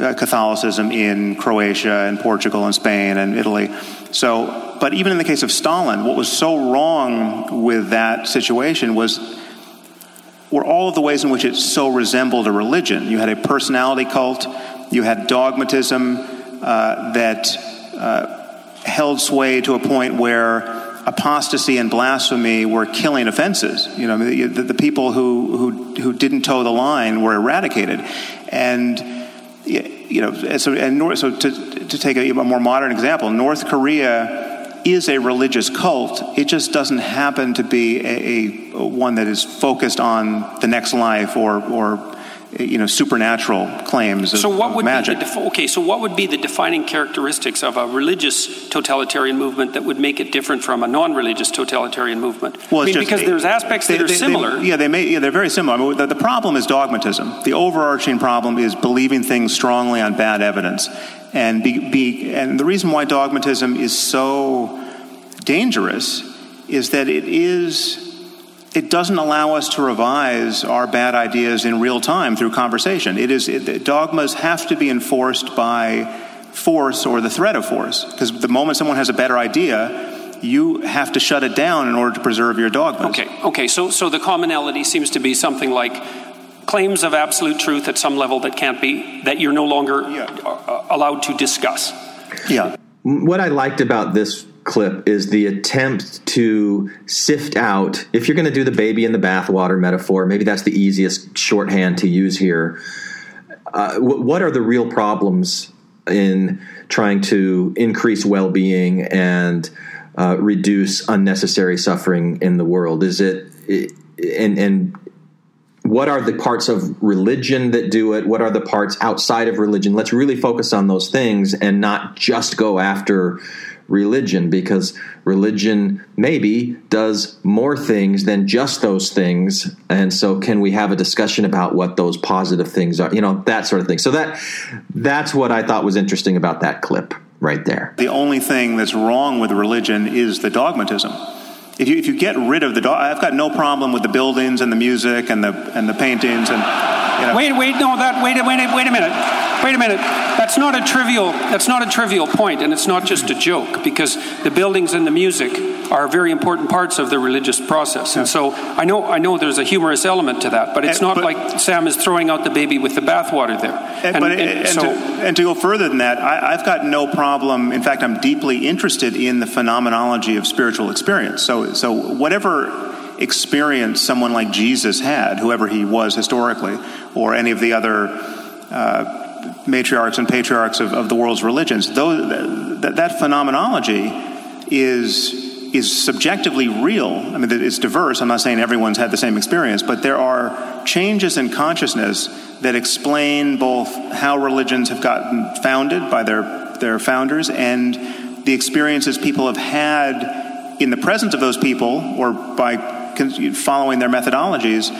uh, Catholicism in Croatia and Portugal and Spain and Italy. So, but even in the case of Stalin, what was so wrong with that situation was were all of the ways in which it so resembled a religion. You had a personality cult, you had dogmatism uh, that uh, held sway to a point where apostasy and blasphemy were killing offenses. You know, the, the, people who, who, who didn't toe the line were eradicated. And, you know, so, and so to, to take a, a more modern example, North Korea is a religious cult. It just doesn't happen to be a, a one that is focused on the next life or, or you know supernatural claims of, so what would magic. Be the defi- okay, so what would be the defining characteristics of a religious totalitarian movement that would make it different from a non-religious totalitarian movement? Well, I mean, just, because there's aspects they, that are they, similar. They, yeah, they may. Yeah, they're very similar. I mean, the, the problem is dogmatism. The overarching problem is believing things strongly on bad evidence, and be, be and the reason why dogmatism is so dangerous is that it is it doesn't allow us to revise our bad ideas in real time through conversation. It is it, dogmas have to be enforced by force or the threat of force because the moment someone has a better idea, you have to shut it down in order to preserve your dogmas. Okay, okay. So so the commonality seems to be something like claims of absolute truth at some level that can't be that you're no longer yeah. Allowed to discuss. Yeah. What I liked about this clip is the attempt to sift out if you're going to do the baby in the bathwater metaphor maybe that's the easiest shorthand to use here uh, what are the real problems in trying to increase well-being and uh, reduce unnecessary suffering in the world? Is it and and what are the parts of religion that do it? What are the parts outside of religion? Let's really focus on those things and not just go after religion because religion maybe does more things than just those things. And so can we have a discussion about what those positive things are you know that sort of thing. So that that's what i thought was interesting about that clip right there. The only thing that's wrong with religion is the dogmatism. If you, if you get rid of the dog i've got no problem with the buildings and the music and the and the paintings and You know. Wait, wait, no, that wait, wait, wait a minute, wait a minute. That's not a trivial. That's not a trivial point, and it's not just a joke because the buildings and the music are very important parts of the religious process. And so I know, I know, there's a humorous element to that, but it's eh, not but, like Sam is throwing out the baby with the bathwater there. Eh, and, but, and, eh, and, so, to, and, to, go further than that, I, I've got no problem. In fact, I'm deeply interested in the phenomenology of spiritual experience. So, so whatever experience someone like Jesus had, whoever he was historically, or any of the other uh, matriarchs and patriarchs of, of the world's religions, though that, that phenomenology is is subjectively real. I mean, it's diverse. I'm not saying everyone's had the same experience, but there are changes in consciousness that explain both how religions have gotten founded by their their founders and the experiences people have had in the presence of those people or by following their methodologies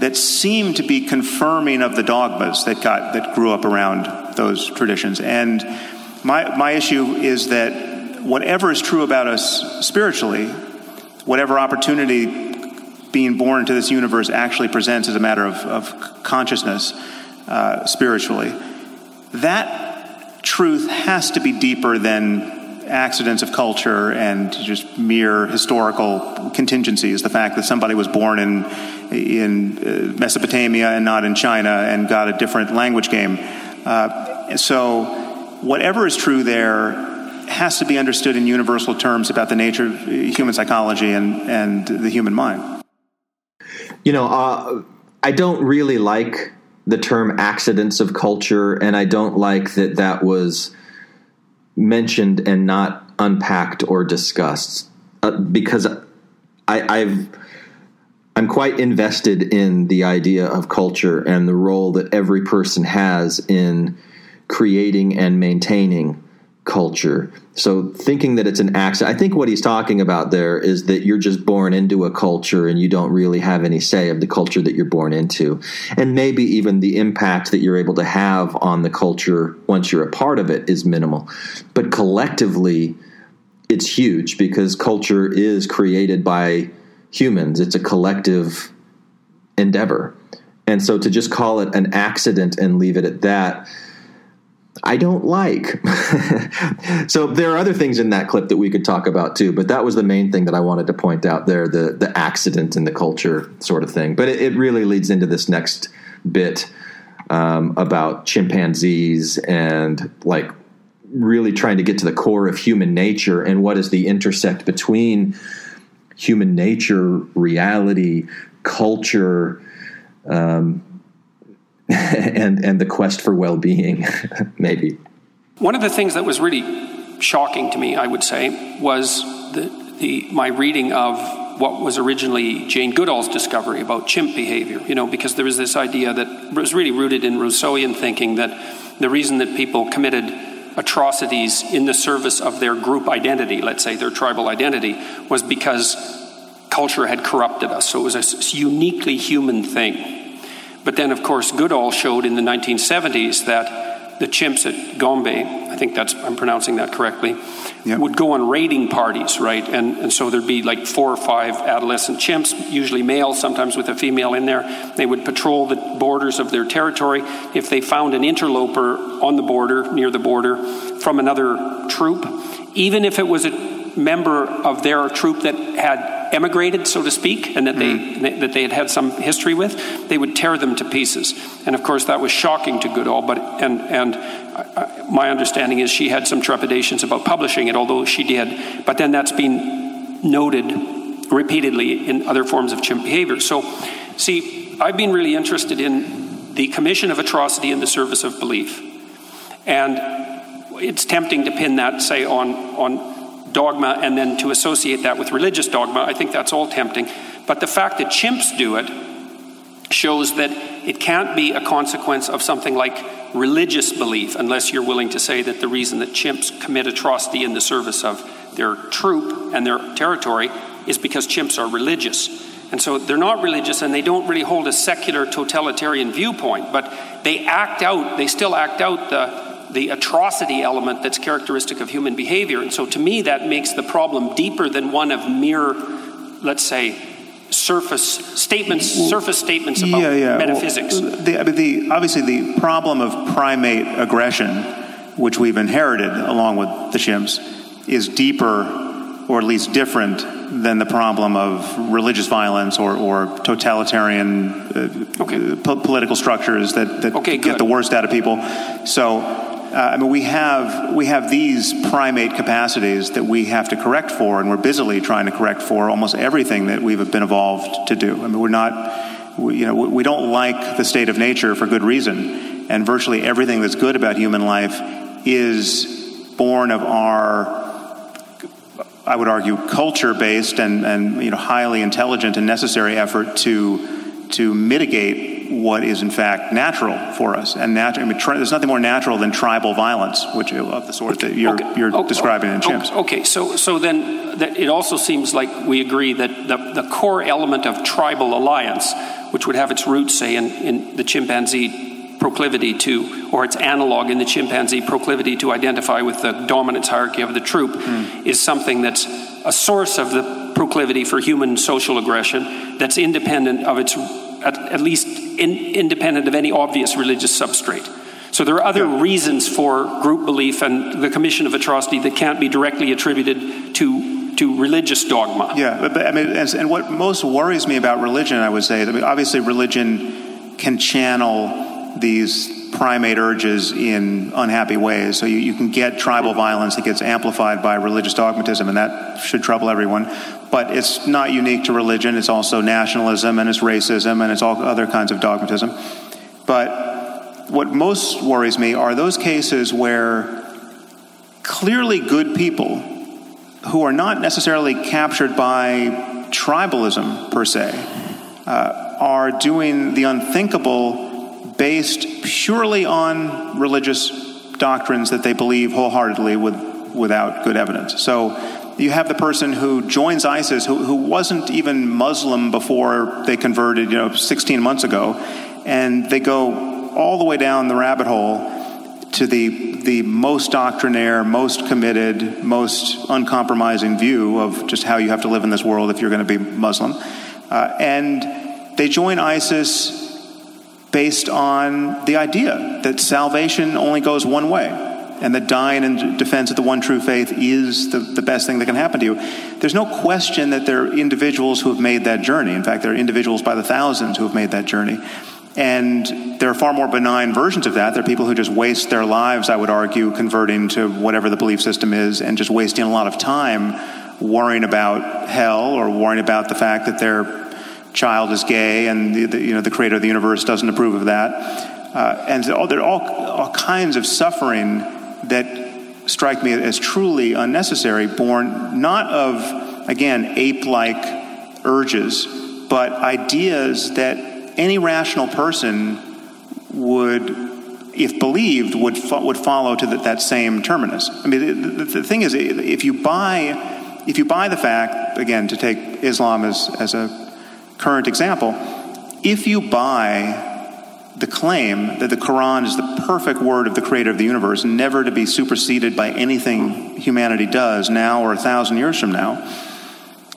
that seem to be confirming of the dogmas that got that grew up around those traditions. And my my issue is that whatever is true about us spiritually, whatever opportunity being born into this universe actually presents as a matter of, of consciousness uh, spiritually, that truth has to be deeper than accidents of culture and just mere historical contingencies. The fact that somebody was born in in uh, Mesopotamia and not in China and got a different language game. Uh, so, whatever is true there has to be understood in universal terms about the nature of human psychology and and the human mind. You know, uh, I don't really like the term accidents of culture, and I don't like that that was mentioned and not unpacked or discussed uh, because I, I've I'm quite invested in the idea of culture and the role that every person has in creating and maintaining culture. So thinking that it's an accident, I think what he's talking about there is that you're just born into a culture and you don't really have any say of the culture that you're born into. And maybe even the impact that you're able to have on the culture once you're a part of it is minimal. But collectively, it's huge because culture is created by humans. It's a collective endeavor. And so to just call it an accident and leave it at that, I don't like. [LAUGHS] so there are other things in that clip that we could talk about too, but that was the main thing that I wanted to point out there the the accident in the culture sort of thing. But it, it really leads into this next bit um, about chimpanzees and like really trying to get to the core of human nature and what is the intersect between human nature, reality, culture. Um, [LAUGHS] and and the quest for well-being [LAUGHS] maybe one of the things that was really shocking to me i would say was the, the my reading of what was originally Jane Goodall's discovery about chimp behavior, you know, because there was this idea that was really rooted in Rousseauian thinking that the reason that people committed atrocities in the service of their group identity, let's say their tribal identity, was because culture had corrupted us. So it was a uniquely human thing. But then, of course, Goodall showed in the 1970s that the chimps at Gombe, I think that's, I'm pronouncing that correctly, yep. would go on raiding parties, right? And, and so there'd be like four or five adolescent chimps, usually male, sometimes with a female in there. They would patrol the borders of their territory. If they found an interloper on the border, near the border, from another troop, even if it was a member of their troop that had emigrated, so to speak, and that they mm. that they had had some history with, they would tear them to pieces. And of course, that was shocking to Goodall. But and and I, my understanding is she had some trepidations about publishing it, although she did. But then that's been noted repeatedly in other forms of chimp behavior. So, see, I've been really interested in the commission of atrocity in the service of belief, and it's tempting to pin that, say, on on dogma and then to associate that with religious dogma, I think that's all tempting. But the fact that chimps do it shows that it can't be a consequence of something like religious belief, unless you're willing to say that the reason that chimps commit atrocity in the service of their troop and their territory is because chimps are religious. And so they're not religious and they don't really hold a secular totalitarian viewpoint, but they act out, they still act out the the atrocity element that's characteristic of human behavior. And so to me, that makes the problem deeper than one of mere, let's say, surface statements, surface statements about yeah, yeah. metaphysics. Well, the, I mean, the, obviously, the problem of primate aggression, which we've inherited along with the chimps, is deeper or at least different than the problem of religious violence or, or totalitarian uh, okay. po- political structures that, that okay, get the worst out of people. So, Uh, I mean, we have we have these primate capacities that we have to correct for, and we're busily trying to correct for almost everything that we've been evolved to do. I mean, we're not, we, you know, we don't like the state of nature for good reason, and virtually everything that's good about human life is born of our I would argue, culture-based and, and you know, highly intelligent and necessary effort to to mitigate what is in fact natural for us. And nat- I mean, tri- there's nothing more natural than tribal violence, which of the sort that you're, okay. you're okay. describing in chimps. Okay, so so then that it also seems like we agree that the, the core element of tribal alliance, which would have its roots, say, in, in the chimpanzee proclivity to, or its analog in the chimpanzee proclivity to identify with the dominance hierarchy of the troop, mm. is something that's a source of the proclivity for human social aggression that's independent of its, at, at least in, independent of any obvious religious substrate. So there are other yeah. reasons for group belief and the commission of atrocity that can't be directly attributed to to religious dogma. Yeah, but, but I mean, and, and, what most worries me about religion, I would say, I mean, obviously religion can channel these primate urges in unhappy ways. So you, you can get tribal violence that gets amplified by religious dogmatism, and that should trouble everyone. But it's not unique to religion, it's also nationalism, and it's racism, and it's all other kinds of dogmatism. But what most worries me are those cases where clearly good people who are not necessarily captured by tribalism per se uh, are doing the unthinkable based purely on religious doctrines that they believe wholeheartedly with, without good evidence. So you have the person who joins ISIS who, who wasn't even Muslim before they converted, you know, 16 months ago, and they go all the way down the rabbit hole to the the most doctrinaire, most committed, most uncompromising view of just how you have to live in this world if you're going to be Muslim, uh, and they join ISIS based on the idea that salvation only goes one way and that dying in defense of the one true faith is the, the best thing that can happen to you. There's no question that there are individuals who have made that journey. In fact, there are individuals by the thousands who have made that journey. And there are far more benign versions of that. There are people who just waste their lives, I would argue, converting to whatever the belief system is and just wasting a lot of time worrying about hell or worrying about the fact that they're child is gay and the, the, you know, the creator of the universe doesn't approve of that. Uh, and there are all, all kinds of suffering that strike me as truly unnecessary, born not of, again, ape like urges, but ideas that any rational person would, if believed, would, fo- would follow to the, that same terminus. I mean, the, the, thing is, if you buy, if you buy the fact, again, to take Islam as, as a current example, if you buy the claim that the Quran is the perfect word of the creator of the universe, never to be superseded by anything humanity does now or a thousand years from now,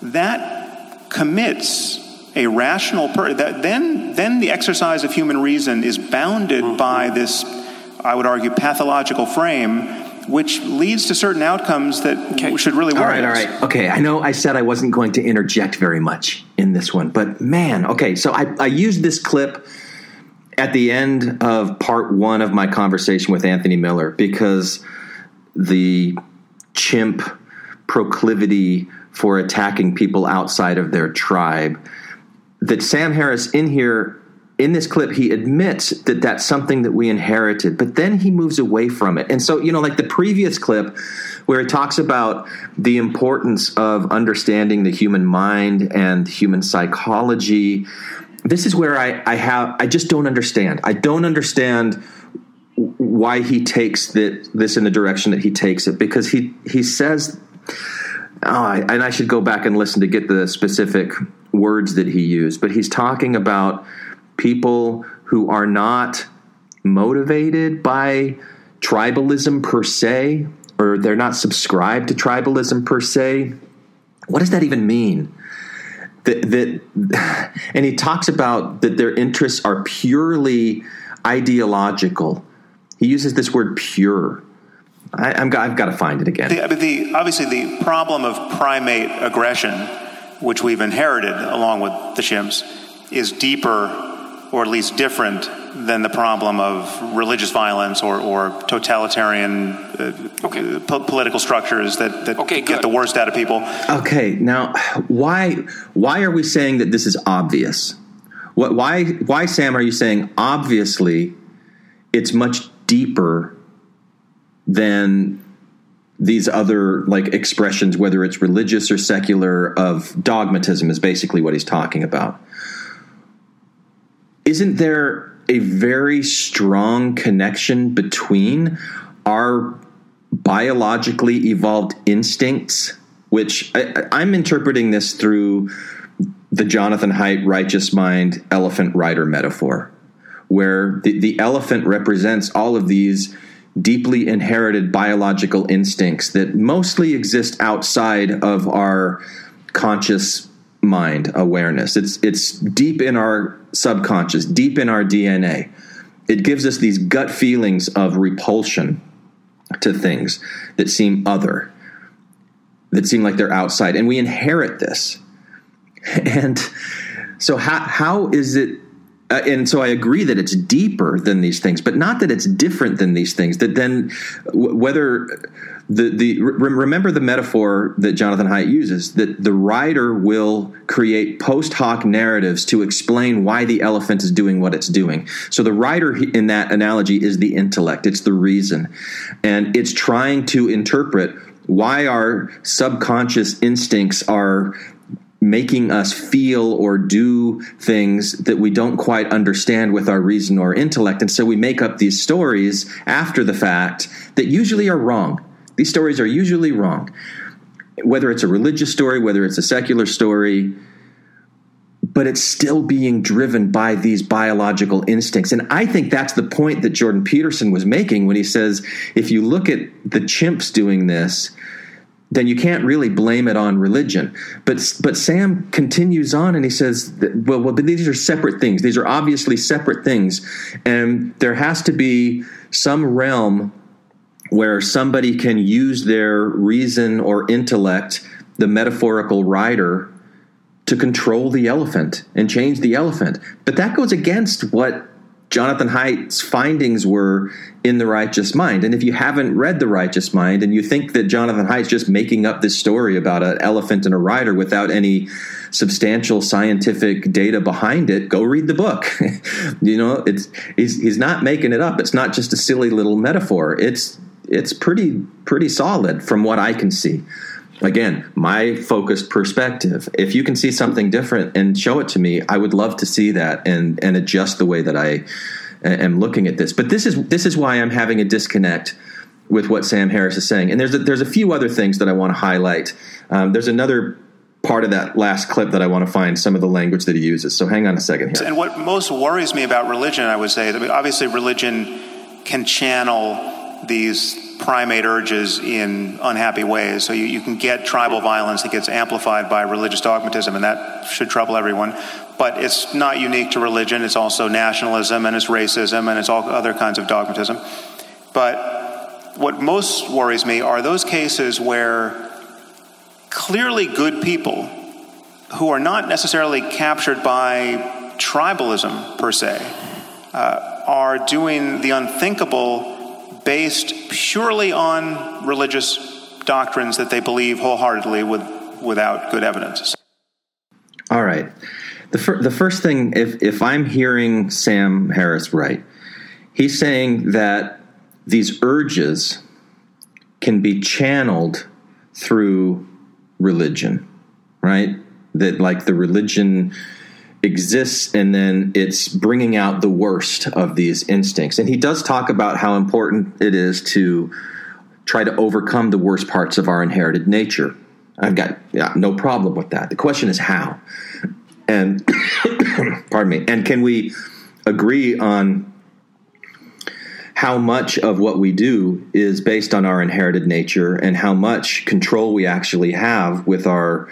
that commits a rational person. Then, then the exercise of human reason is bounded mm-hmm. by this, I would argue, pathological frame which leads to certain outcomes that okay. should really worry all right, us. All right, Okay, I know I said I wasn't going to interject very much in this one, but man, okay, so I, I used this clip at the end of part one of my conversation with Anthony Miller because the chimp proclivity for attacking people outside of their tribe that Sam Harris in here in this clip, he admits that that's something that we inherited, but then he moves away from it. And so, you know, like the previous clip where it talks about the importance of understanding the human mind and human psychology, this is where I, I have, I just don't understand. I don't understand why he takes this in the direction that he takes it because he, he says, oh, and I should go back and listen to get the specific words that he used, but he's talking about people who are not motivated by tribalism per se, or they're not subscribed to tribalism per se. What does that even mean? That, that and he talks about that their interests are purely ideological. He uses this word pure. I, I've got to find it again. The, the, obviously, the problem of primate aggression, which we've inherited along with the chimps, is deeper or at least different than the problem of religious violence or, or totalitarian uh, okay. po- political structures that, that okay, get the worst out of people. Okay, now why why are we saying that this is obvious? What, why why Sam are you saying obviously it's much deeper than these other like expressions whether it's religious or secular of dogmatism is basically what he's talking about isn't there a very strong connection between our biologically evolved instincts, which I, am interpreting this through the Jonathan Haidt righteous mind elephant rider metaphor, where the, the elephant represents all of these deeply inherited biological instincts that mostly exist outside of our conscious mind awareness. It's it's deep in our subconscious, deep in our DNA. It gives us these gut feelings of repulsion to things that seem other, that seem like they're outside, and we inherit this. [LAUGHS] And so, how how is it? Uh, and so I agree that it's deeper than these things, but not that it's different than these things. That then, w- whether the the re- remember the metaphor that Jonathan Haidt uses that the rider will create post hoc narratives to explain why the elephant is doing what it's doing. So the rider in that analogy is the intellect, it's the reason, and it's trying to interpret why our subconscious instincts are making us feel or do things that we don't quite understand with our reason or intellect. And so we make up these stories after the fact that usually are wrong. These stories are usually wrong. Whether it's a religious story, whether it's a secular story, but it's still being driven by these biological instincts. And I think that's the point that Jordan Peterson was making when he says if you look at the chimps doing this, then you can't really blame it on religion. But but Sam continues on and he says, well, well, these are separate things. These are obviously separate things, and there has to be some realm where somebody can use their reason or intellect, the metaphorical rider, to control the elephant and change the elephant. But that goes against what Jonathan Haidt's findings were in The Righteous Mind. And if you haven't read The Righteous Mind and you think that Jonathan Haidt's just making up this story about an elephant and a rider without any substantial scientific data behind it, go read the book. [LAUGHS] you know, it's he's, he's not making it up. It's not just a silly little metaphor. It's it's pretty pretty solid from what I can see. Again, my focused perspective. If you can see something different and show it to me, I would love to see that and and adjust the way that I am looking at this. But this is this is why I'm having a disconnect with what Sam Harris is saying. And there's a, there's a few other things that I want to highlight. Um, there's another part of that last clip that I want to find some of the language that he uses. So hang on a second here. And what most worries me about religion, I would say, I mean, obviously religion can channel these primate urges in unhappy ways. So you, you can get tribal violence that gets amplified by religious dogmatism, and that should trouble everyone. But it's not unique to religion. It's also nationalism, and it's racism, and it's all other kinds of dogmatism. But what most worries me are those cases where clearly good people who are not necessarily captured by tribalism per se uh, are doing the unthinkable based purely on religious doctrines that they believe wholeheartedly with, without good evidence. All right. The, fir- the first thing, if, if I'm hearing Sam Harris right, he's saying that these urges can be channeled through religion, right? That, like, the religion exists and then it's bringing out the worst of these instincts. And he does talk about how important it is to try to overcome the worst parts of our inherited nature. I've got yeah, no problem with that. The question is how. And [COUGHS] pardon me. And can we agree on how much of what we do is based on our inherited nature and how much control we actually have with our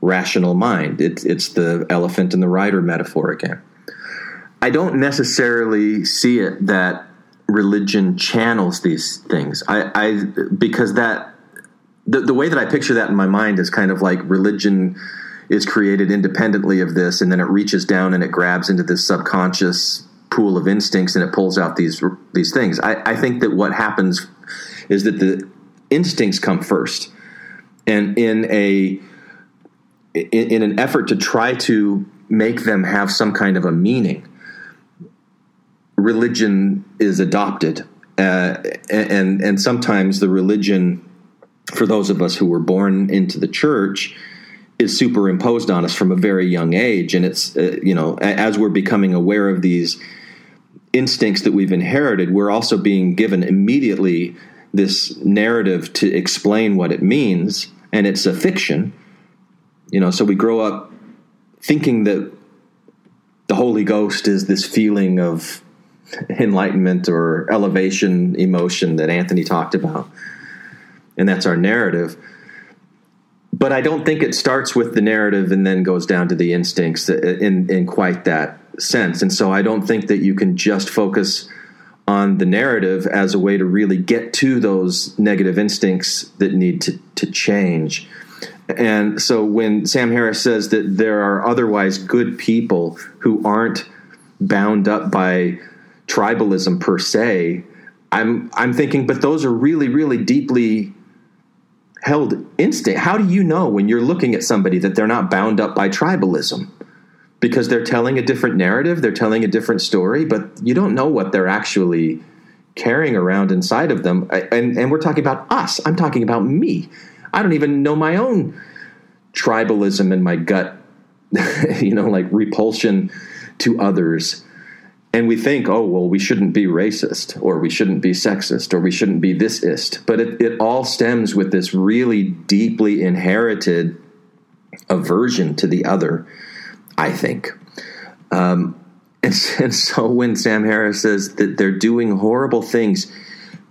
rational mind. It's it's the elephant and the rider metaphor again. I don't necessarily see it that religion channels these things. I, I because that the, the way that I picture that in my mind is kind of like religion is created independently of this, and then it reaches down and it grabs into this subconscious pool of instincts and it pulls out these these things. I, I think that what happens is that the instincts come first, and in a in, in an effort to try to make them have some kind of a meaning, religion is adopted, uh, and and sometimes the religion, for those of us who were born into the church is superimposed on us from a very young age. And it's uh, you know as we're becoming aware of these instincts that we've inherited we're also being given immediately this narrative to explain what it means. And it's a fiction you know so we grow up thinking that the holy ghost is this feeling of enlightenment or elevation emotion that anthony talked about and that's our narrative but I don't think it starts with the narrative and then goes down to the instincts in in quite that sense. And so I don't think that you can just focus on the narrative as a way to really get to those negative instincts that need to to change. And so when Sam Harris says that there are otherwise good people who aren't bound up by tribalism per se, I'm I'm thinking, but those are really, really deeply held instinct. How do you know when you're looking at somebody that they're not bound up by tribalism? Because they're telling a different narrative, they're telling a different story, but you don't know what they're actually carrying around inside of them. And, and we're talking about us. I'm talking about me. I don't even know my own tribalism and my gut, [LAUGHS] you know, like repulsion to others and we think, oh, well, we shouldn't be racist or we shouldn't be sexist or we shouldn't be thisist. But it, it all stems with this really deeply inherited aversion to the other, I think. Um, and, [LAUGHS] and so when Sam Harris says that they're doing horrible things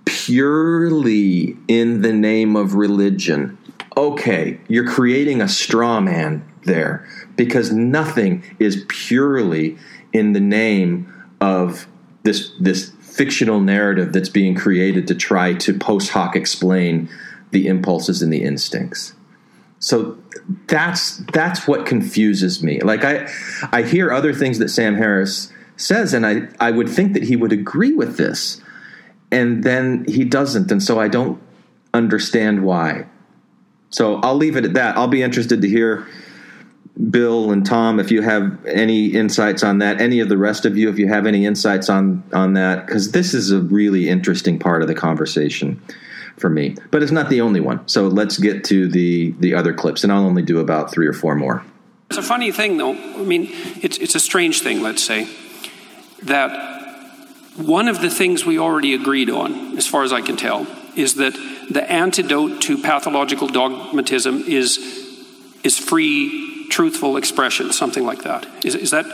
purely in the name of religion, okay, you're creating a straw man there because nothing is purely in the name of this this fictional narrative that's being created to try to post hoc explain the impulses and the instincts. So that's that's what confuses me. Like I I hear other things that Sam Harris says and I I would think that he would agree with this. And then he doesn't and so I don't understand why. So I'll leave it at that. I'll be interested to hear Bill and Tom, if you have any insights on that, any of the rest of you, if you have any insights on on that, because this is a really interesting part of the conversation for me. But it's not the only one. So let's get to the the other clips, and I'll only do about three or four more. It's a funny thing, though. I mean, it's it's a strange thing. Let's say that one of the things we already agreed on, as far as I can tell, is that the antidote to pathological dogmatism is is free truthful expression, something like that. Is, is that?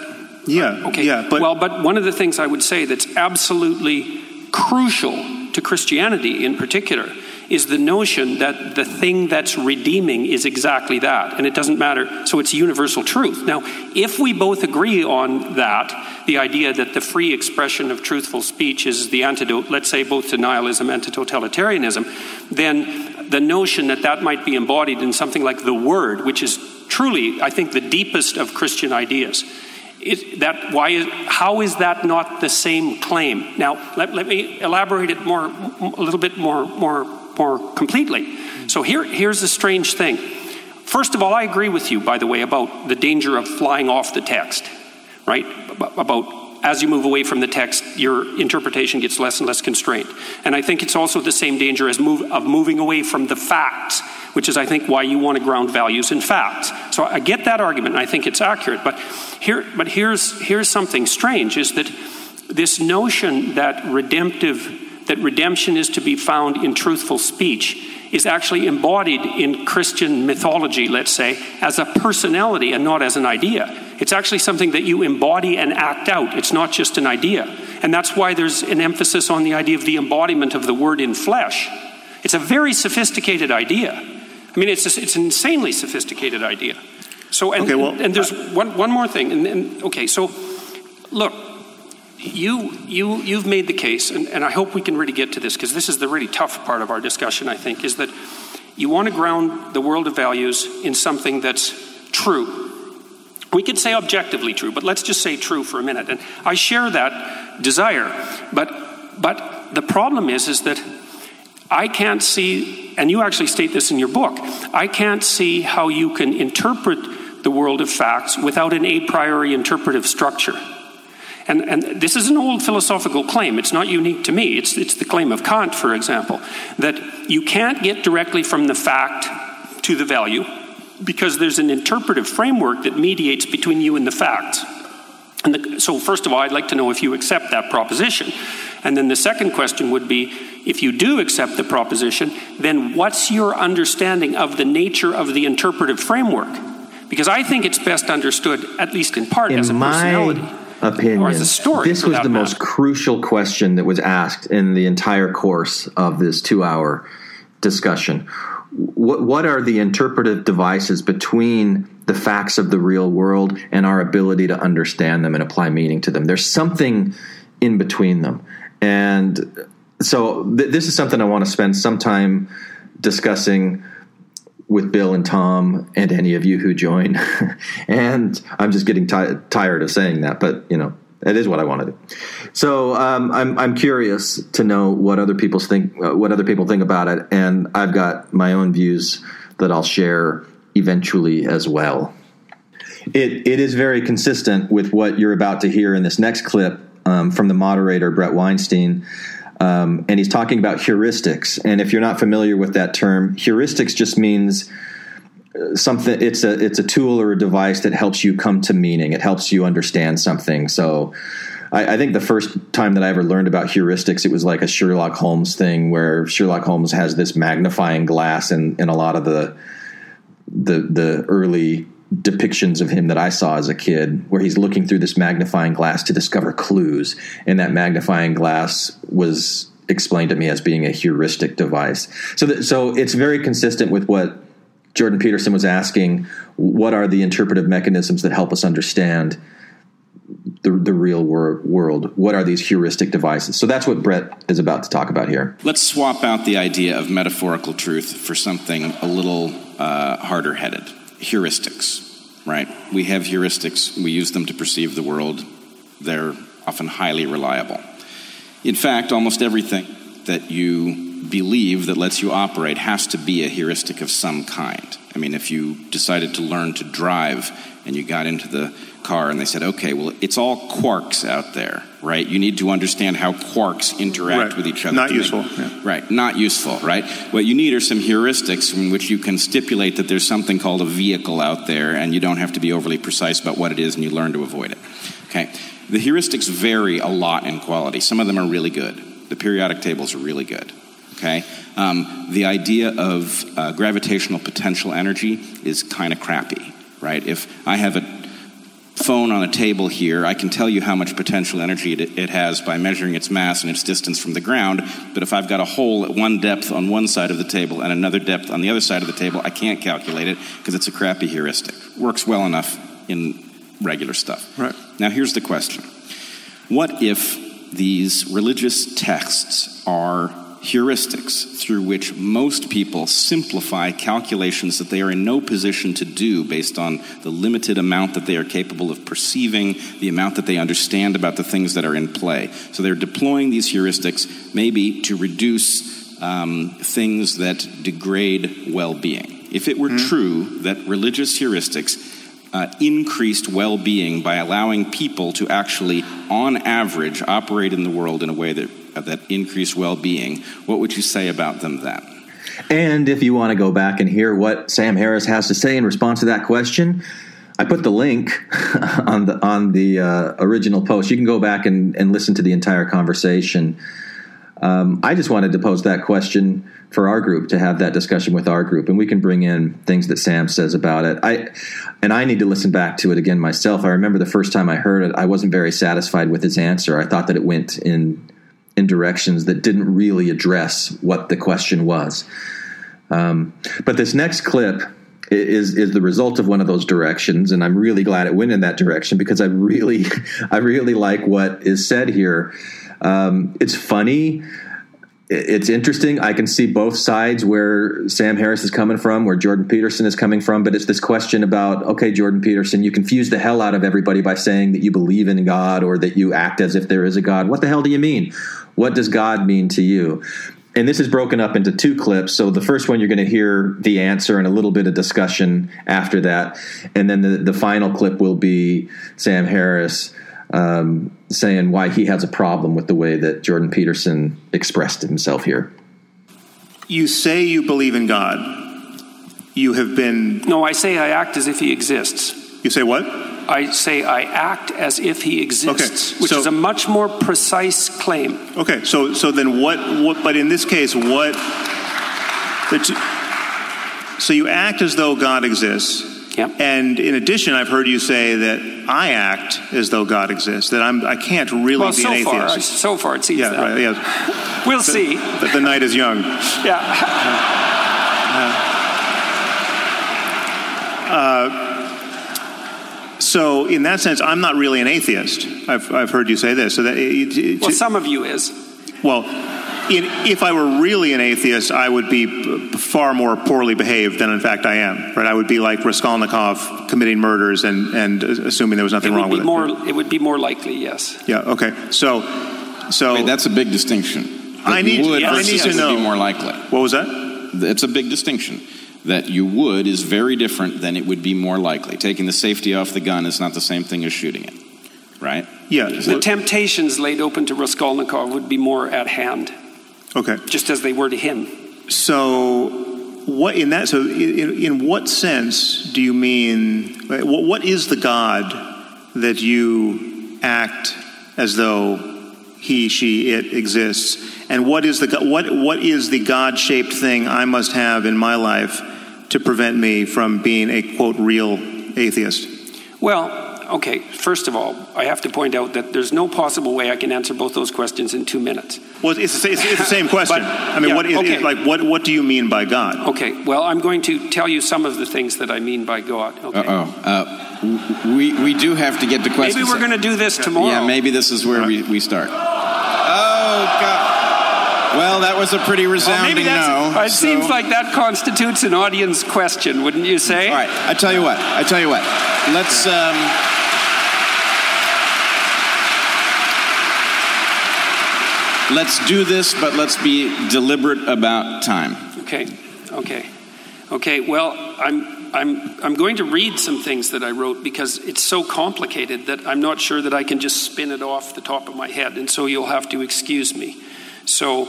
Yeah. Okay. Yeah. But well, but one of the things I would say that's absolutely crucial to Christianity in particular is the notion that the thing that's redeeming is exactly that, and it doesn't matter. So it's universal truth. Now, if we both agree on that, the idea that the free expression of truthful speech is the antidote, let's say, both to nihilism and to totalitarianism, then the notion that that might be embodied in something like the Word, which is truly, I think, the deepest of Christian ideas. It, that why is, how is that not the same claim? Now, let, let me elaborate it more, a little bit more, more, more completely. So here, here's the strange thing. First of all, I agree with you, by the way, about the danger of flying off the text, right? About as you move away from the text, your interpretation gets less and less constrained. And I think it's also the same danger as move, of moving away from the facts which is, I think, why you want to ground values in facts. So I get that argument, and I think it's accurate. But here, but here's here's something strange: is that this notion that redemptive that redemption is to be found in truthful speech is actually embodied in Christian mythology, let's say, as a personality and not as an idea. It's actually something that you embody and act out. It's not just an idea. And that's why there's an emphasis on the idea of the embodiment of the word in flesh. It's a very sophisticated idea. I mean, it's, a, it's an insanely sophisticated idea. So and, Okay, well, and there's one one more thing. And, and okay, so look, you you you've made the case, and, and I hope we can really get to this because this is the really tough part of our discussion. I think is that you want to ground the world of values in something that's true. We could say objectively true, but let's just say true for a minute. And I share that desire, but but the problem is is that I can't see, and you actually state this in your book, I can't see how you can interpret the world of facts without an a priori interpretive structure. And, and this is an old philosophical claim. It's not unique to me. It's, it's the claim of Kant, for example, that you can't get directly from the fact to the value because there's an interpretive framework that mediates between you and the facts. And the, so, first of all, I'd like to know if you accept that proposition. And then the second question would be if you do accept the proposition, then what's your understanding of the nature of the interpretive framework? Because I think it's best understood, at least in part, In as a my personality. Opinion, Or as a story, this was the most crucial question that was asked in the entire course of this two-hour discussion. What, what are the interpretive devices between the facts of the real world and our ability to understand them and apply meaning to them? There's something in between them, and so th- this is something I want to spend some time discussing with Bill and Tom and any of you who join. [LAUGHS] and I'm just getting ti tired of saying that, but you know, it is what I want to do. So um, I'm I'm curious to know what other people think uh, what other people think about it, and I've got my own views that I'll share eventually as well. It it is very consistent with what you're about to hear in this next clip um, from the moderator Bret Weinstein. Um, and he's talking about heuristics. And if you're not familiar with that term, heuristics just means uh, something. It's a it's a tool or a device that helps you come to meaning. It helps you understand something. So. I, think the first time that I ever learned about heuristics, it was like a Sherlock Holmes thing, where Sherlock Holmes has this magnifying glass, and in a lot of the the the early depictions of him that I saw as a kid, where he's looking through this magnifying glass to discover clues, and that magnifying glass was explained to me as being a heuristic device. So, so it's very consistent with what Jordan Peterson was asking: What are the interpretive mechanisms that help us understand? The, the real wor- world. What are these heuristic devices? So that's what Bret is about to talk about here. Let's swap out the idea of metaphorical truth for something a little uh, harder headed heuristics, right? We have heuristics, we use them to perceive the world, they're often highly reliable. In fact, almost everything that you believe that lets you operate has to be a heuristic of some kind. I mean, if you decided to learn to drive and you got into the car and they said, okay, well, it's all quarks out there, right? You need to understand how quarks interact Right. with each other. Not to make- useful, yeah. Right, not useful, right? What you need are some heuristics in which you can stipulate that there's something called a vehicle out there and you don't have to be overly precise about what it is and you learn to avoid it. Okay? The heuristics vary a lot in quality. Some of them are really good. The periodic tables are really good. Okay? Um, the idea of uh, gravitational potential energy is kind of crappy, right? If I have a phone on a table here, I can tell you how much potential energy it, it has by measuring its mass and its distance from the ground. But if I've got a hole at one depth on one side of the table and another depth on the other side of the table, I can't calculate it because it's a crappy heuristic. Works well enough in regular stuff. Right. Now, here's the question What if these religious texts are heuristics through which most people simplify calculations that they are in no position to do based on the limited amount that they are capable of perceiving, the amount that they understand about the things that are in play. So they're deploying these heuristics maybe to reduce um, things that degrade well being. If it were true that religious heuristics uh, increased well being by allowing people to actually, on average, operate in the world in a way that, that increased well being, what would you say about them then? And if you want to go back and hear what Sam Harris has to say in response to that question, I put the link [LAUGHS] on the on the uh, original post. You can go back and, and listen to the entire conversation. Um, I just wanted to pose that question for our group to have that discussion with our group, and we can bring in things that Sam says about it. I and I need to listen back to it again myself. I remember the first time I heard it, I wasn't very satisfied with his answer. I thought that it went in in directions that didn't really address what the question was. Um, but this next clip is is the result of one of those directions, and I'm really glad it went in that direction because I really [LAUGHS] I really like what is said here. Um, it's funny. It's interesting. I can see both sides where Sam Harris is coming from, where Jordan Peterson is coming from, but it's this question about okay, Jordan Peterson, you confuse the hell out of everybody by saying that you believe in God or that you act as if there is a God. What the hell do you mean? What does God mean to you? and this is broken up into two clips. So the first one, you're going to hear the answer and a little bit of discussion after that. And then the, the final clip will be Sam Harris um, saying why he has a problem with the way that Jordan Peterson expressed himself here. You say you believe in God. You have been. No, I say I act as if he exists. You say what? I say I act as if he exists, okay, which so, is a much more precise claim. Okay, so so then what? What? But in this case, what? So you act as though God exists. Yep. And in addition, I've heard you say that I act as though God exists. That I'm I can't really well, be so an atheist. Far, so far, it seems yeah, that. Right, yeah. We'll the, see. The, the, night is young. [LAUGHS] Yeah. Uh, [LAUGHS] uh, so, in that sense, I'm not really an atheist. I've, I've heard you say this. So that it, it, well, some of you is. Well, in, if I were really an atheist, I would be far more poorly behaved than, in fact, I am. Right? I would be like Raskolnikov committing murders and, and assuming there was nothing wrong with more, it. It would be more likely, yes. Yeah. Okay. So, so Wait, that's a big distinction. I need, would yeah, I need to know. Be more likely. What was that? It's a big distinction that you would is very different than it would be more likely. Taking the safety off the gun is not the same thing as shooting it, right? Yeah. The temptations laid open to Raskolnikov would be more at hand. Okay. Just as they were to him. So, what in that? So, in, in what sense do you mean? What is the God that you act as though he, she, it exists? And what is the what what is the God-shaped thing I must have in my life to prevent me from being a quote real atheist? Well, okay, first of all, I have to point out that there's no possible way I can answer both those questions in two minutes. Well, it's the, it's, it's the same [LAUGHS] question. but, I mean, yeah, what is okay. like what what do you mean by God? Okay, well, I'm going to tell you some of the things that I mean by God. Okay. Uh-oh. Uh, we we do have to get to questions. Maybe we're going to do this tomorrow. Yeah, maybe this is where we, we start. Oh God. Well, that was a pretty resounding well, no. It so. seems like that constitutes an audience question, wouldn't you say? All right. I tell you what. I tell you what. Let's. Um, let's do this, but let's be deliberate about time. Okay. Okay. Okay. Well, I'm I'm, I'm going to read some things that I wrote because it's so complicated that I'm not sure that I can just spin it off the top of my head. And so you'll have to excuse me. So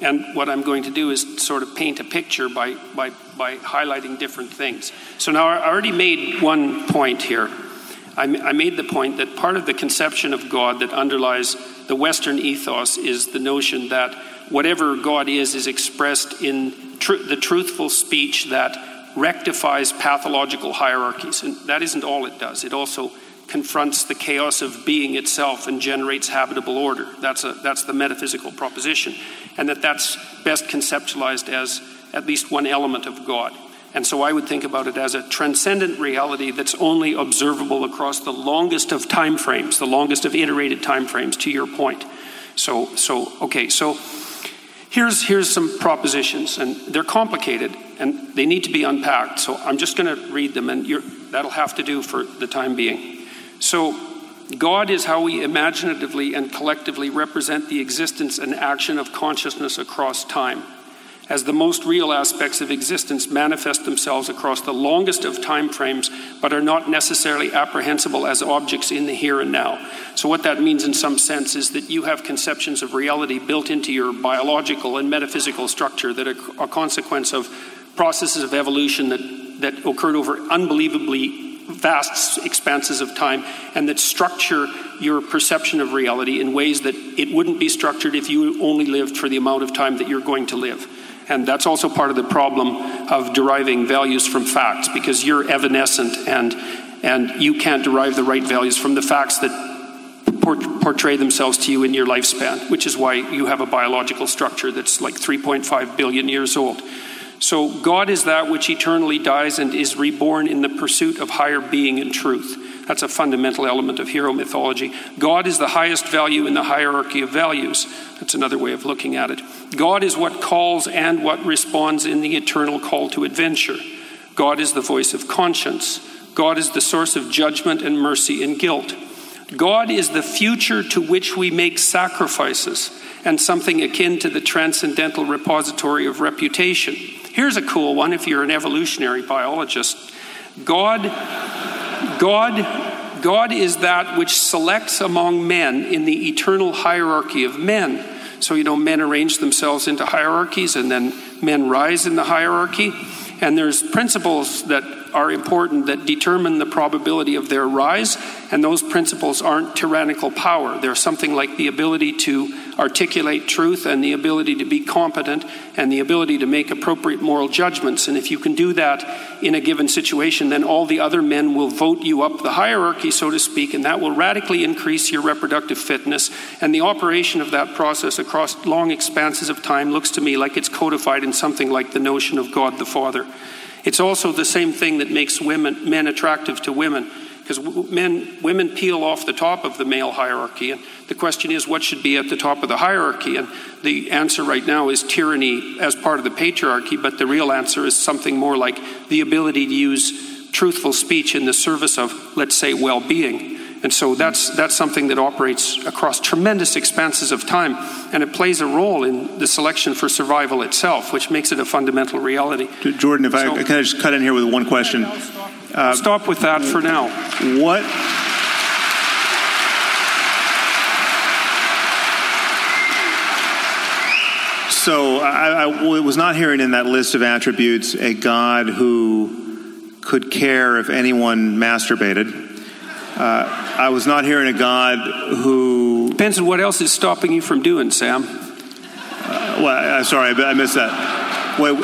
and what I'm going to do is sort of paint a picture by, by, by highlighting different things. So now I already made one point here. I, made the point that part of the conception of God that underlies the Western ethos is the notion that whatever God is is expressed in tr- the truthful speech that rectifies pathological hierarchies. And that isn't all it does. It also confronts the chaos of being itself and generates habitable order. That's, a, that's the metaphysical proposition. And that that's best conceptualized as at least one element of God. And so I would think about it as a transcendent reality that's only observable across the longest of time frames, the longest of iterated time frames, to your point. So, so okay, so here's, here's some propositions, and they're complicated and they need to be unpacked. So I'm just going to read them, and that'll have to do for the time being. So, God is how we imaginatively and collectively represent the existence and action of consciousness across time. As the most real aspects of existence manifest themselves across the longest of time frames, but are not necessarily apprehensible as objects in the here and now. So, what that means in some sense is that you have conceptions of reality built into your biological and metaphysical structure that are a consequence of processes of evolution that, that occurred over unbelievably vast expanses of time and that structure your perception of reality in ways that it wouldn't be structured if you only lived for the amount of time that you're going to live. And that's also part of the problem of deriving values from facts because you're evanescent and, and you can't derive the right values from the facts that portray themselves to you in your lifespan, which is why you have a biological structure that's like 3.5 billion years old. So God is that which eternally dies and is reborn in the pursuit of higher being and truth. That's a fundamental element of hero mythology. God is the highest value in the hierarchy of values. That's another way of looking at it. God is what calls and what responds in the eternal call to adventure. God is the voice of conscience. God is the source of judgment and mercy and guilt. God is the future to which we make sacrifices and something akin to the transcendental repository of reputation. Here's a cool one if you're an evolutionary biologist. God God God is that which selects among men in the eternal hierarchy of men. So you know men arrange themselves into hierarchies and then men rise in the hierarchy and there's principles that are important that determine the probability of their rise, and those principles aren't tyrannical power. They're something like the ability to articulate truth and the ability to be competent and the ability to make appropriate moral judgments. And if you can do that in a given situation, then all the other men will vote you up the hierarchy, so to speak, and that will radically increase your reproductive fitness. And the operation of that process across long expanses of time looks to me like it's codified in something like the notion of God the Father. It's also the same thing that makes women, men attractive to women, because men, women peel off the top of the male hierarchy. And the question is, what should be at the top of the hierarchy? And the answer right now is tyranny as part of the patriarchy, but the real answer is something more like the ability to use truthful speech in the service of, let's say, well being. And so that's, that's something that operates across tremendous expanses of time, and it plays a role in the selection for survival itself, which makes it a fundamental reality. Jordan, if so, I can I just cut in here with one question? Stop. Uh, stop with that for now. What? So I, I was not hearing in that list of attributes a God who could care if anyone masturbated. Uh, I was not hearing a God who. Depends on what else is stopping you from doing, Sam. Uh, well, sorry, I missed that. Wait,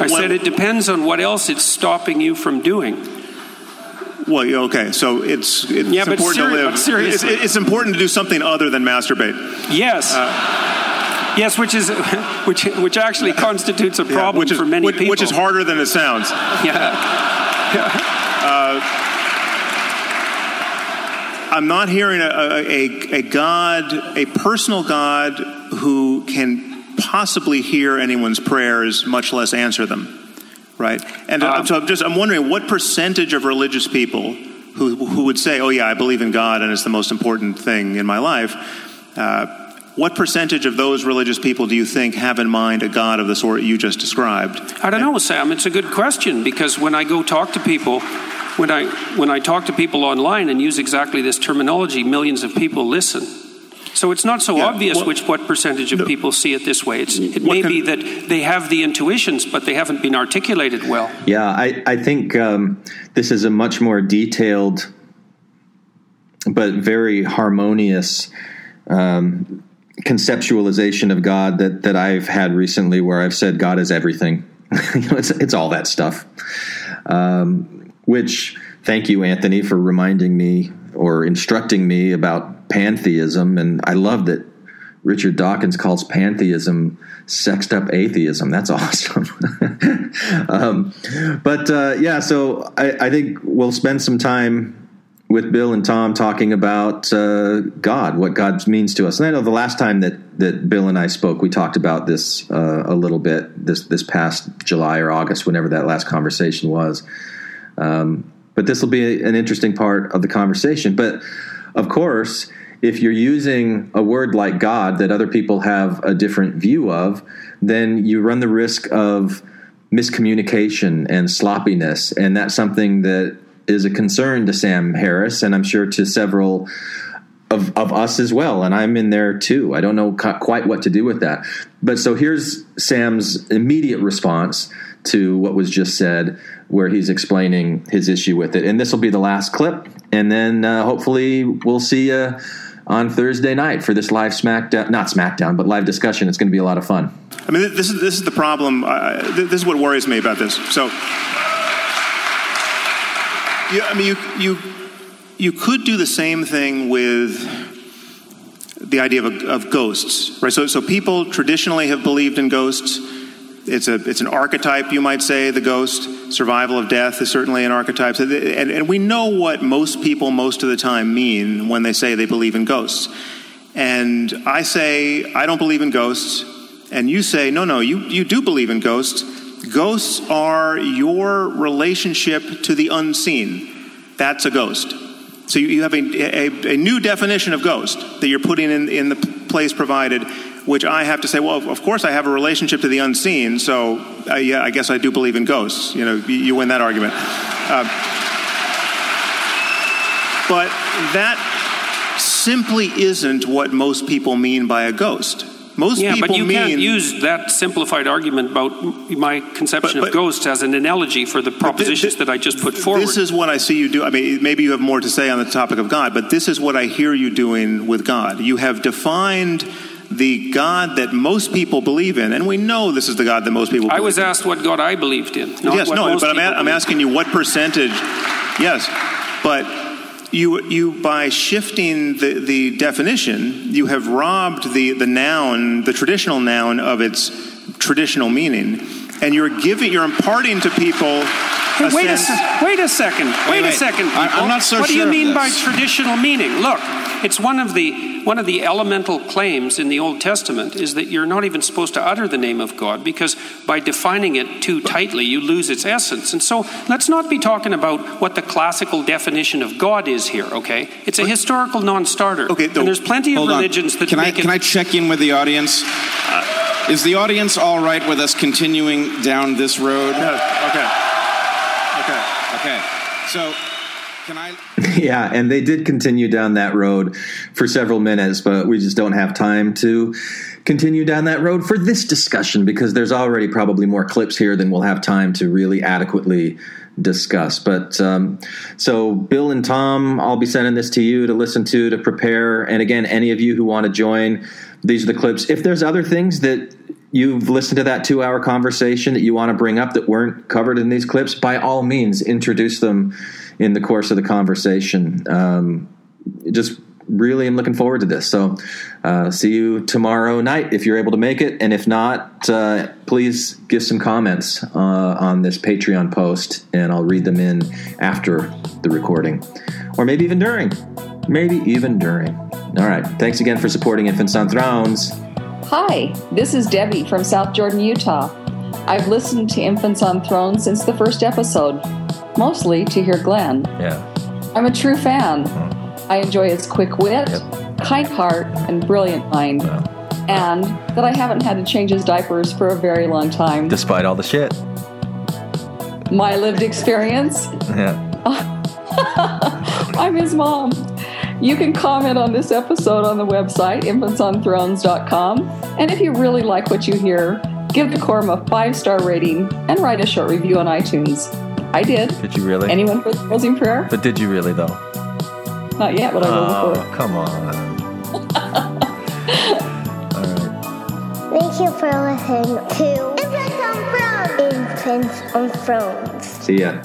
I said it depends on what else it's stopping you from doing. Well, okay, so it's, it's yeah, important seri- to live. Seriously. It's, it's, important to do something other than masturbate. Yes. Uh, yes, which is [LAUGHS] which which actually constitutes a problem yeah, which is, for many which, people. Which is harder than it sounds. Yeah. [LAUGHS] yeah. Uh, I'm not hearing a, a, a God, a personal God who can possibly hear anyone's prayers, much less answer them. Right? And uh, so I'm just I'm wondering what percentage of religious people who, who would say, oh, yeah, I believe in God and it's the most important thing in my life. Uh, what percentage of those religious people do you think have in mind a God of the sort you just described? I don't know, Sam. It's a good question because when I go talk to people, when I, when I talk to people online and use exactly this terminology, millions of people listen. So it's not so yeah, obvious well, which what percentage of no, people see it this way. It's, it may can, be that they have the intuitions, but they haven't been articulated well. Yeah, I, I think um, this is a much more detailed but very harmonious um, conceptualization of God that, that I've had recently where I've said God is everything. [LAUGHS] you know, it's, it's all that stuff. Um, which thank you, Anthony, for reminding me or instructing me about pantheism. And I love that Richard Dawkins calls pantheism sexed up atheism. That's [LAUGHS] awesome. um, but uh, yeah, so I, I, think we'll spend some time with Bill and Tom talking about uh, God, what God means to us. And I know the last time that that Bill and I spoke, we talked about this uh, a little bit this this past July or August, whenever that last conversation was. Um, but this will be an interesting part of the conversation. But of course, if you're using a word like God that other people have a different view of, then you run the risk of miscommunication and sloppiness. And that's something that is a concern to Sam Harris, and I'm sure to several of, of us as well. And I'm in there too. I don't know quite what to do with that. But so here's Sam's immediate response to what was just said where he's explaining his issue with it. And this will be the last clip, and then uh, hopefully we'll see you on Thursday night for this live SmackDown, not SmackDown, but live discussion. It's going to be a lot of fun. I mean, this is this is the problem. Uh, this is what worries me about this. So, I mean, you you you could do the same thing with the idea of, of ghosts, right? So, so people traditionally have believed in ghosts it's a it's an archetype, you might say. The ghost, survival of death, is certainly an archetype. So and, and we know what most people most of the time mean when they say they believe in ghosts. And I say I don't believe in ghosts, and you say no, no, you you do believe in ghosts. Ghosts are your relationship to the unseen. That's a ghost. So you, you have a, a, a new definition of ghost that you're putting in in the place provided which I have to say, well, of course I have a relationship to the unseen, so uh, yeah, I guess I do believe in ghosts. You know, you, you win that argument. Uh, but that simply isn't what most people mean by a ghost. Most yeah, people but you mean, can't use that simplified argument about my conception But- but- of ghosts as an analogy for the propositions that I just put forward. This is what I see you do. I mean, maybe you have more to say on the topic of God, but this is what I hear you doing with God. You have defined the God that most people believe in, and we know this is the God that most people I believe was asked what God I believed in. Not yes, what no, most but I'm, a- I'm asking you what percentage. Yes, but you you by shifting the, the definition, you have robbed the the noun, the traditional noun, of its traditional meaning, and you're giving, you're imparting to people. Hey, a wait a sense- sec- wait a second. Wait, Wait, a second. I- I'm not so What do you mean by traditional meaning? Look, it's one of the one of the elemental claims in the Old Testament is that you're not even supposed to utter the name of God because by defining it too tightly, you lose its essence. And so, let's not be talking about what the classical definition of God is here. Okay, it's a historical non-starter. Okay, and there's plenty of Hold on. religions that can I it. can I check in with the audience? Uh, is the audience all right with us continuing down this road? okay. Okay. Okay. So, can I? [LAUGHS] yeah, and they did continue down that road for several minutes, but we just don't have time to continue down that road for this discussion because there's already probably more clips here than we'll have time to really adequately discuss. But um, so, Bill and Tom, I'll be sending this to you to listen to to prepare. And again, any of you who want to join, these are the clips. If there's other things that you've listened to that two hour conversation that you want to bring up that weren't covered in these clips, by all means, introduce them in the course of the conversation. Um, just really am looking forward to this. So, uh, see you tomorrow night if you're able to make it. And if not, uh, please give some comments uh, on this Patreon post, and I'll read them in after the recording, or maybe even during. Maybe even during. All right. Thanks again for supporting Infants on Thrones. Hi, this is Debbie from South Jordan, Utah. I've listened to Infants on Thrones since the first episode, mostly to hear Glenn. Yeah. I'm a true fan. Hmm. I enjoy his quick wit, kind heart, and brilliant mind. And that I haven't had to change his diapers for a very long time. Despite all the shit. My lived experience [LAUGHS] Yeah. [LAUGHS] I'm his mom. You can comment on this episode on the website, infantsonthrones.com. And if you really like what you hear, give Decorum a five star rating and write a short review on iTunes. I did. Did you really? Anyone for the closing prayer? But did you really, though? Not yet, but I will Oh, before. come on. Thank you for listening to Infants on Thrones. Infants on Thrones. See ya.